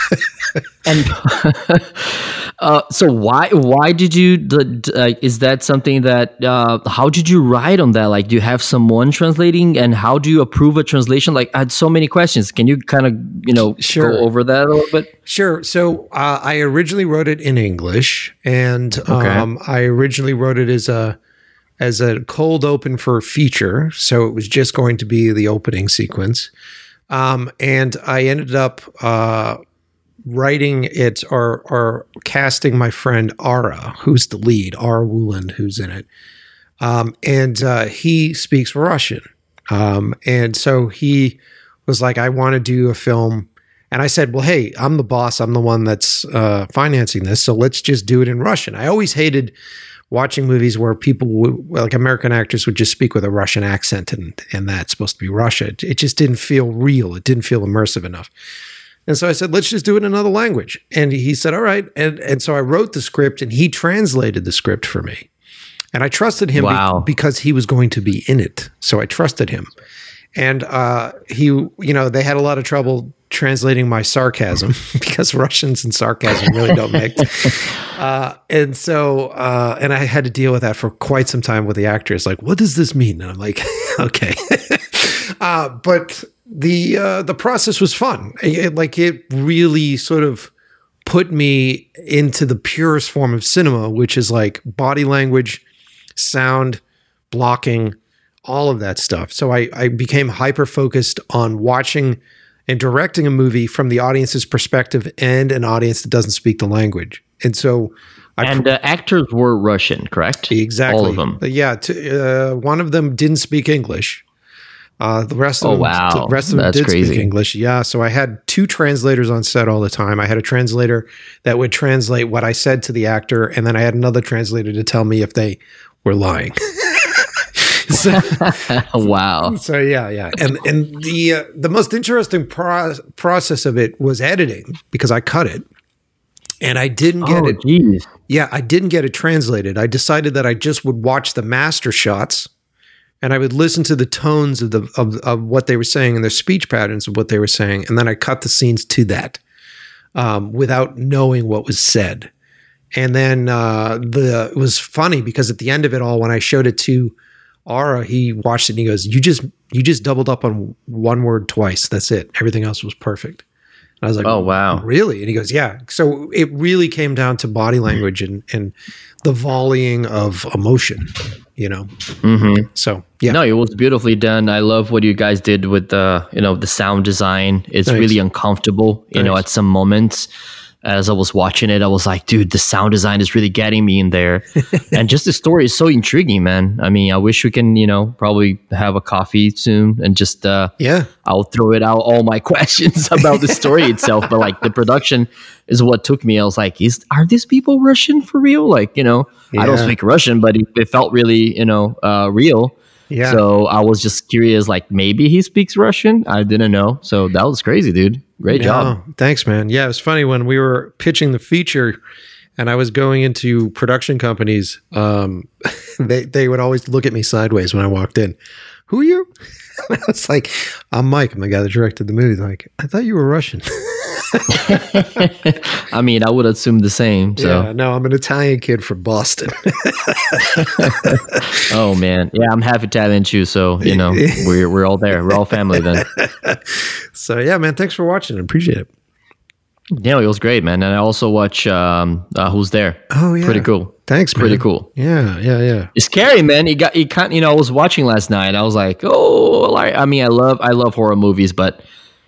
and uh, so why why did you uh, is that something that uh, how did you write on that like do you have someone translating and how do you approve a translation like i had so many questions can you kind of you know Sure. go over that a little bit Sure. So uh, I originally wrote it in English, and um, I originally wrote it as a as a cold open for a feature. So it was just going to be the opening sequence, um, and I ended up uh, writing it or or casting my friend Ara, who's the lead, Ara Wooland, who's in it, um, and uh, he speaks Russian, um, and so he was like, I want to do a film. And I said, Well, hey, I'm the boss. I'm the one that's uh, financing this. So let's just do it in Russian. I always hated watching movies where people, would, like American actors, would just speak with a Russian accent and, and that's supposed to be Russia. It, it just didn't feel real. It didn't feel immersive enough. And so I said, let's just do it in another language. And he said, all right. And, and so I wrote the script and he translated the script for me. And I trusted him be- because he was going to be in it. So I trusted him. And uh, he, you know, they had a lot of trouble translating my sarcasm because Russians and sarcasm really don't mix. Uh, and so, uh, and I had to deal with that for quite some time with the actors. Like, what does this mean? And I'm like, okay. uh, but the uh, the process was fun. It, like, it really sort of put me into the purest form of cinema, which is like body language, sound, blocking, all of that stuff. So I, I became hyper focused on watching and directing a movie from the audience's perspective and an audience that doesn't speak the language. And so I and the actors were russian correct exactly all of them Yeah, t- uh, one of them didn't speak English. Uh, the rest of Oh, them, wow. the rest of them That's did speak. English. Yeah, so I had two translators on set all the time. I had a translator that would translate what I said to the actor, and then I had another translator to tell me if they were lying. so, wow so yeah, yeah, and and the uh, the most interesting pro- process of it was editing because I cut it, and I didn't get oh, it. jeez. Yeah, I didn't get it translated. I decided that I just would watch the master shots and I would listen to the tones of the of, of what they were saying and their speech patterns of what they were saying, and then I cut the scenes to that um, without knowing what was said. And then uh, the it was funny because at the end of it all, when I showed it to Ara, he watched it and he goes, "You just you just doubled up on one word twice. That's it. Everything else was perfect." And I was like, Oh, wow. really?" And he goes, "Yeah." So it really came down to body language and and the volleying of emotion, you know. Mm-hmm. So yeah, No, it was beautifully done. I love what you guys did with the, you know, the sound design. It's really uncomfortable, you know, at some moments. As I was watching it, I was like, dude, the sound design is really getting me in there. and just the story is so intriguing, man. I mean, I wish we can, you know, probably have a coffee soon and just uh yeah, I'll throw it out all my questions about the story itself, but like the production is what took me. I was like, is are these people Russian for real? Like, you know, I don't speak Russian, but it, it felt really, you know, uh, real. Yeah. So I was just curious, like maybe he speaks Russian. I didn't know. So that was crazy, dude. Great job. Thanks, man. Yeah, it was funny when we were pitching the feature and I was going into production companies. Um, they they would always look at me sideways when I walked in. Who are you? I was like, I'm Mike. I'm the guy that directed the movie. They're like, I thought you were Russian. I mean, I would assume the same. So, yeah, no, I'm an Italian kid from Boston. oh man, yeah, I'm half Italian too. So you know, we're we're all there. We're all family then. so yeah, man, thanks for watching. I appreciate it. Yeah, it was great, man. And I also watch um, uh, Who's There. Oh yeah, Pretty cool. Thanks, man. Pretty cool. Yeah, yeah, yeah. It's scary, man. It got it kind. You know, I was watching last night. I was like, oh, like I mean, I love I love horror movies, but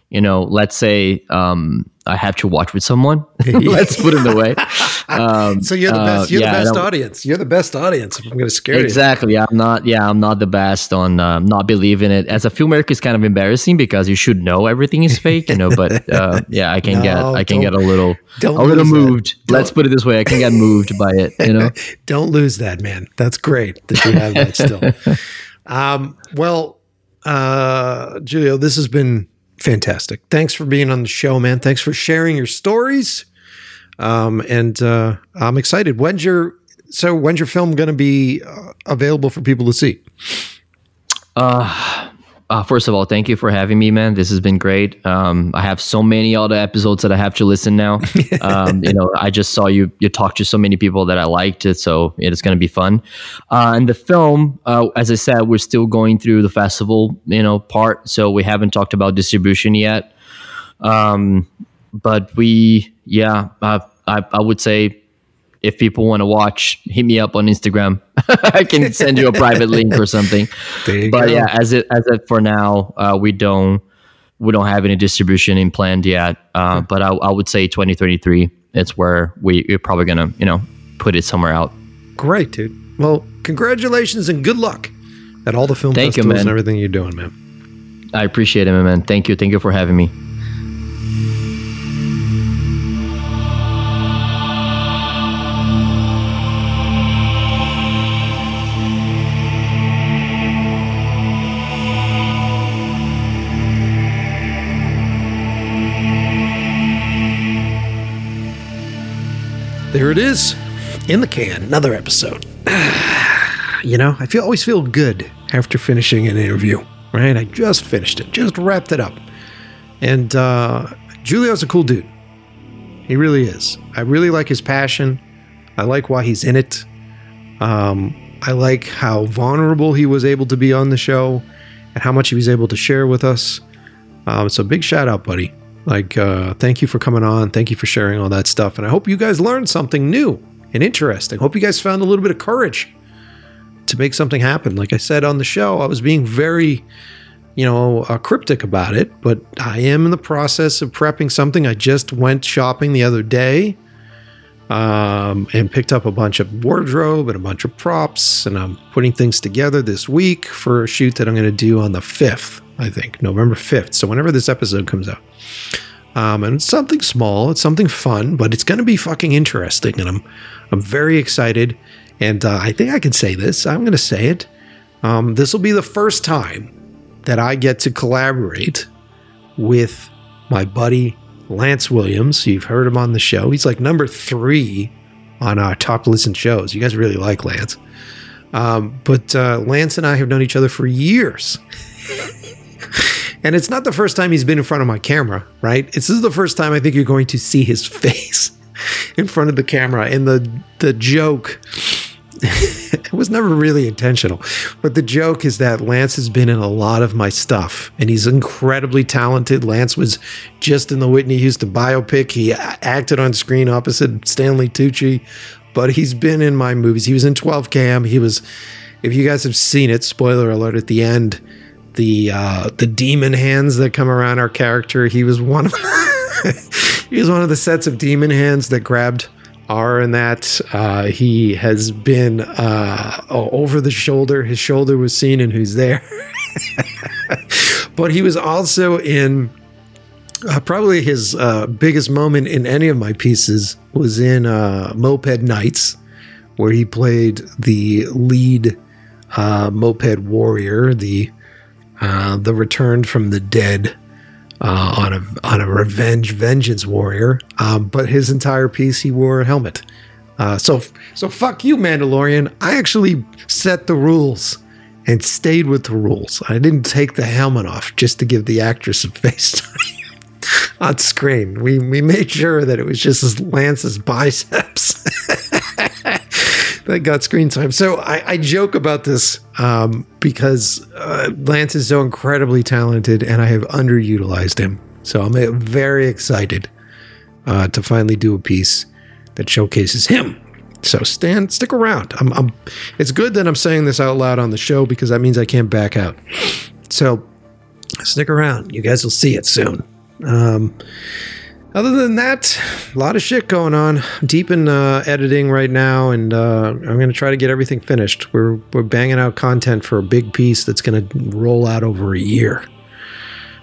you know, let's say um, I have to watch with someone. let's put it away. Um, So you're the uh, best. You're yeah, the best audience. You're the best audience. If I'm going to scare you. Exactly. I'm not. Yeah, I'm not the best on um, not believing it. As a filmmaker, it's kind of embarrassing because you should know everything is fake, you know. But uh, yeah, I can get I can get a little don't a little moved. Let's put it this way: I can get moved by it, you know. Don't lose that, man. That's great that you have that still. um, well, uh, Julio, this has been fantastic. Thanks for being on the show, man. Thanks for sharing your stories. Um, and uh, I'm excited. When's your so when's your film going to be uh, available for people to see? Uh, first of all, thank you for having me, man. This has been great. Um, I have so many other episodes that I have to listen now. um, you know, I just saw you you talked to so many people that I liked it, so it's going to be fun. Uh, and the film, uh, as I said, we're still going through the festival, you know, part, so we haven't talked about distribution yet. Um, but we, yeah, uh, I I would say if people want to watch, hit me up on Instagram. I can send you a private link or something. But go. yeah, as it as it for now, uh, we don't we don't have any distribution in planned yet. Uh, but I, I would say 2023. It's where we, we're probably gonna you know put it somewhere out. Great, dude. Well, congratulations and good luck at all the film Thank you, festivals and man. everything you're doing, man. I appreciate it, man. Thank you. Thank you for having me. There it is, in the can. Another episode. you know, I feel always feel good after finishing an interview. Right? I just finished it, just wrapped it up, and uh, Julio's a cool dude. He really is. I really like his passion. I like why he's in it. Um, I like how vulnerable he was able to be on the show, and how much he was able to share with us. Um, so big shout out, buddy. Like, uh, thank you for coming on. Thank you for sharing all that stuff. And I hope you guys learned something new and interesting. Hope you guys found a little bit of courage to make something happen. Like I said on the show, I was being very, you know, uh, cryptic about it, but I am in the process of prepping something. I just went shopping the other day um, and picked up a bunch of wardrobe and a bunch of props, and I'm putting things together this week for a shoot that I'm going to do on the 5th, I think, November 5th. So whenever this episode comes out. Um, and it's something small, it's something fun, but it's going to be fucking interesting, and I'm I'm very excited. And uh, I think I can say this. I'm going to say it. Um, this will be the first time that I get to collaborate with my buddy Lance Williams. You've heard him on the show. He's like number three on our top listen shows. You guys really like Lance. Um, but uh, Lance and I have known each other for years. and it's not the first time he's been in front of my camera, right? This is the first time I think you're going to see his face in front of the camera. And the the joke it was never really intentional. But the joke is that Lance has been in a lot of my stuff and he's incredibly talented. Lance was just in the Whitney Houston biopic. He acted on screen opposite Stanley Tucci, but he's been in my movies. He was in 12 Cam. He was, if you guys have seen it, spoiler alert at the end, the uh, the demon hands that come around our character. He was one of he was one of the sets of demon hands that grabbed R in that. Uh, he has been uh, over the shoulder. His shoulder was seen and who's there. but he was also in uh, probably his uh, biggest moment in any of my pieces was in uh, Moped Knights, where he played the lead uh, moped warrior, the the returned from the dead uh, on a on a revenge vengeance warrior. Um, but his entire piece, he wore a helmet. Uh, so so fuck you, Mandalorian. I actually set the rules and stayed with the rules. I didn't take the helmet off just to give the actress some face time on screen. We we made sure that it was just Lance's biceps. that got screen time. So I, I joke about this um, because uh, Lance is so incredibly talented, and I have underutilized him. So I'm uh, very excited uh, to finally do a piece that showcases him. So stand, stick around. I'm, I'm, it's good that I'm saying this out loud on the show because that means I can't back out. So stick around. You guys will see it soon. Um, other than that, a lot of shit going on. Deep in uh, editing right now, and uh, I'm going to try to get everything finished. We're we're banging out content for a big piece that's going to roll out over a year.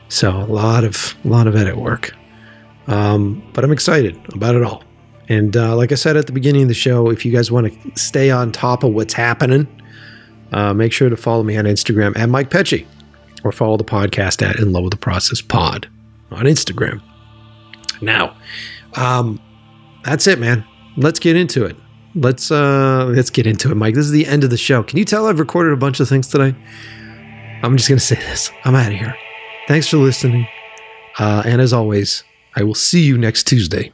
So a lot of a lot of edit work. Um, but I'm excited about it all. And uh, like I said at the beginning of the show, if you guys want to stay on top of what's happening, uh, make sure to follow me on Instagram at Mike Pecci, or follow the podcast at In Love with the Process Pod on Instagram. Now, um, that's it, man. Let's get into it. Let's uh, let's get into it, Mike. This is the end of the show. Can you tell I've recorded a bunch of things today? I'm just gonna say this. I'm out of here. Thanks for listening, uh, and as always, I will see you next Tuesday.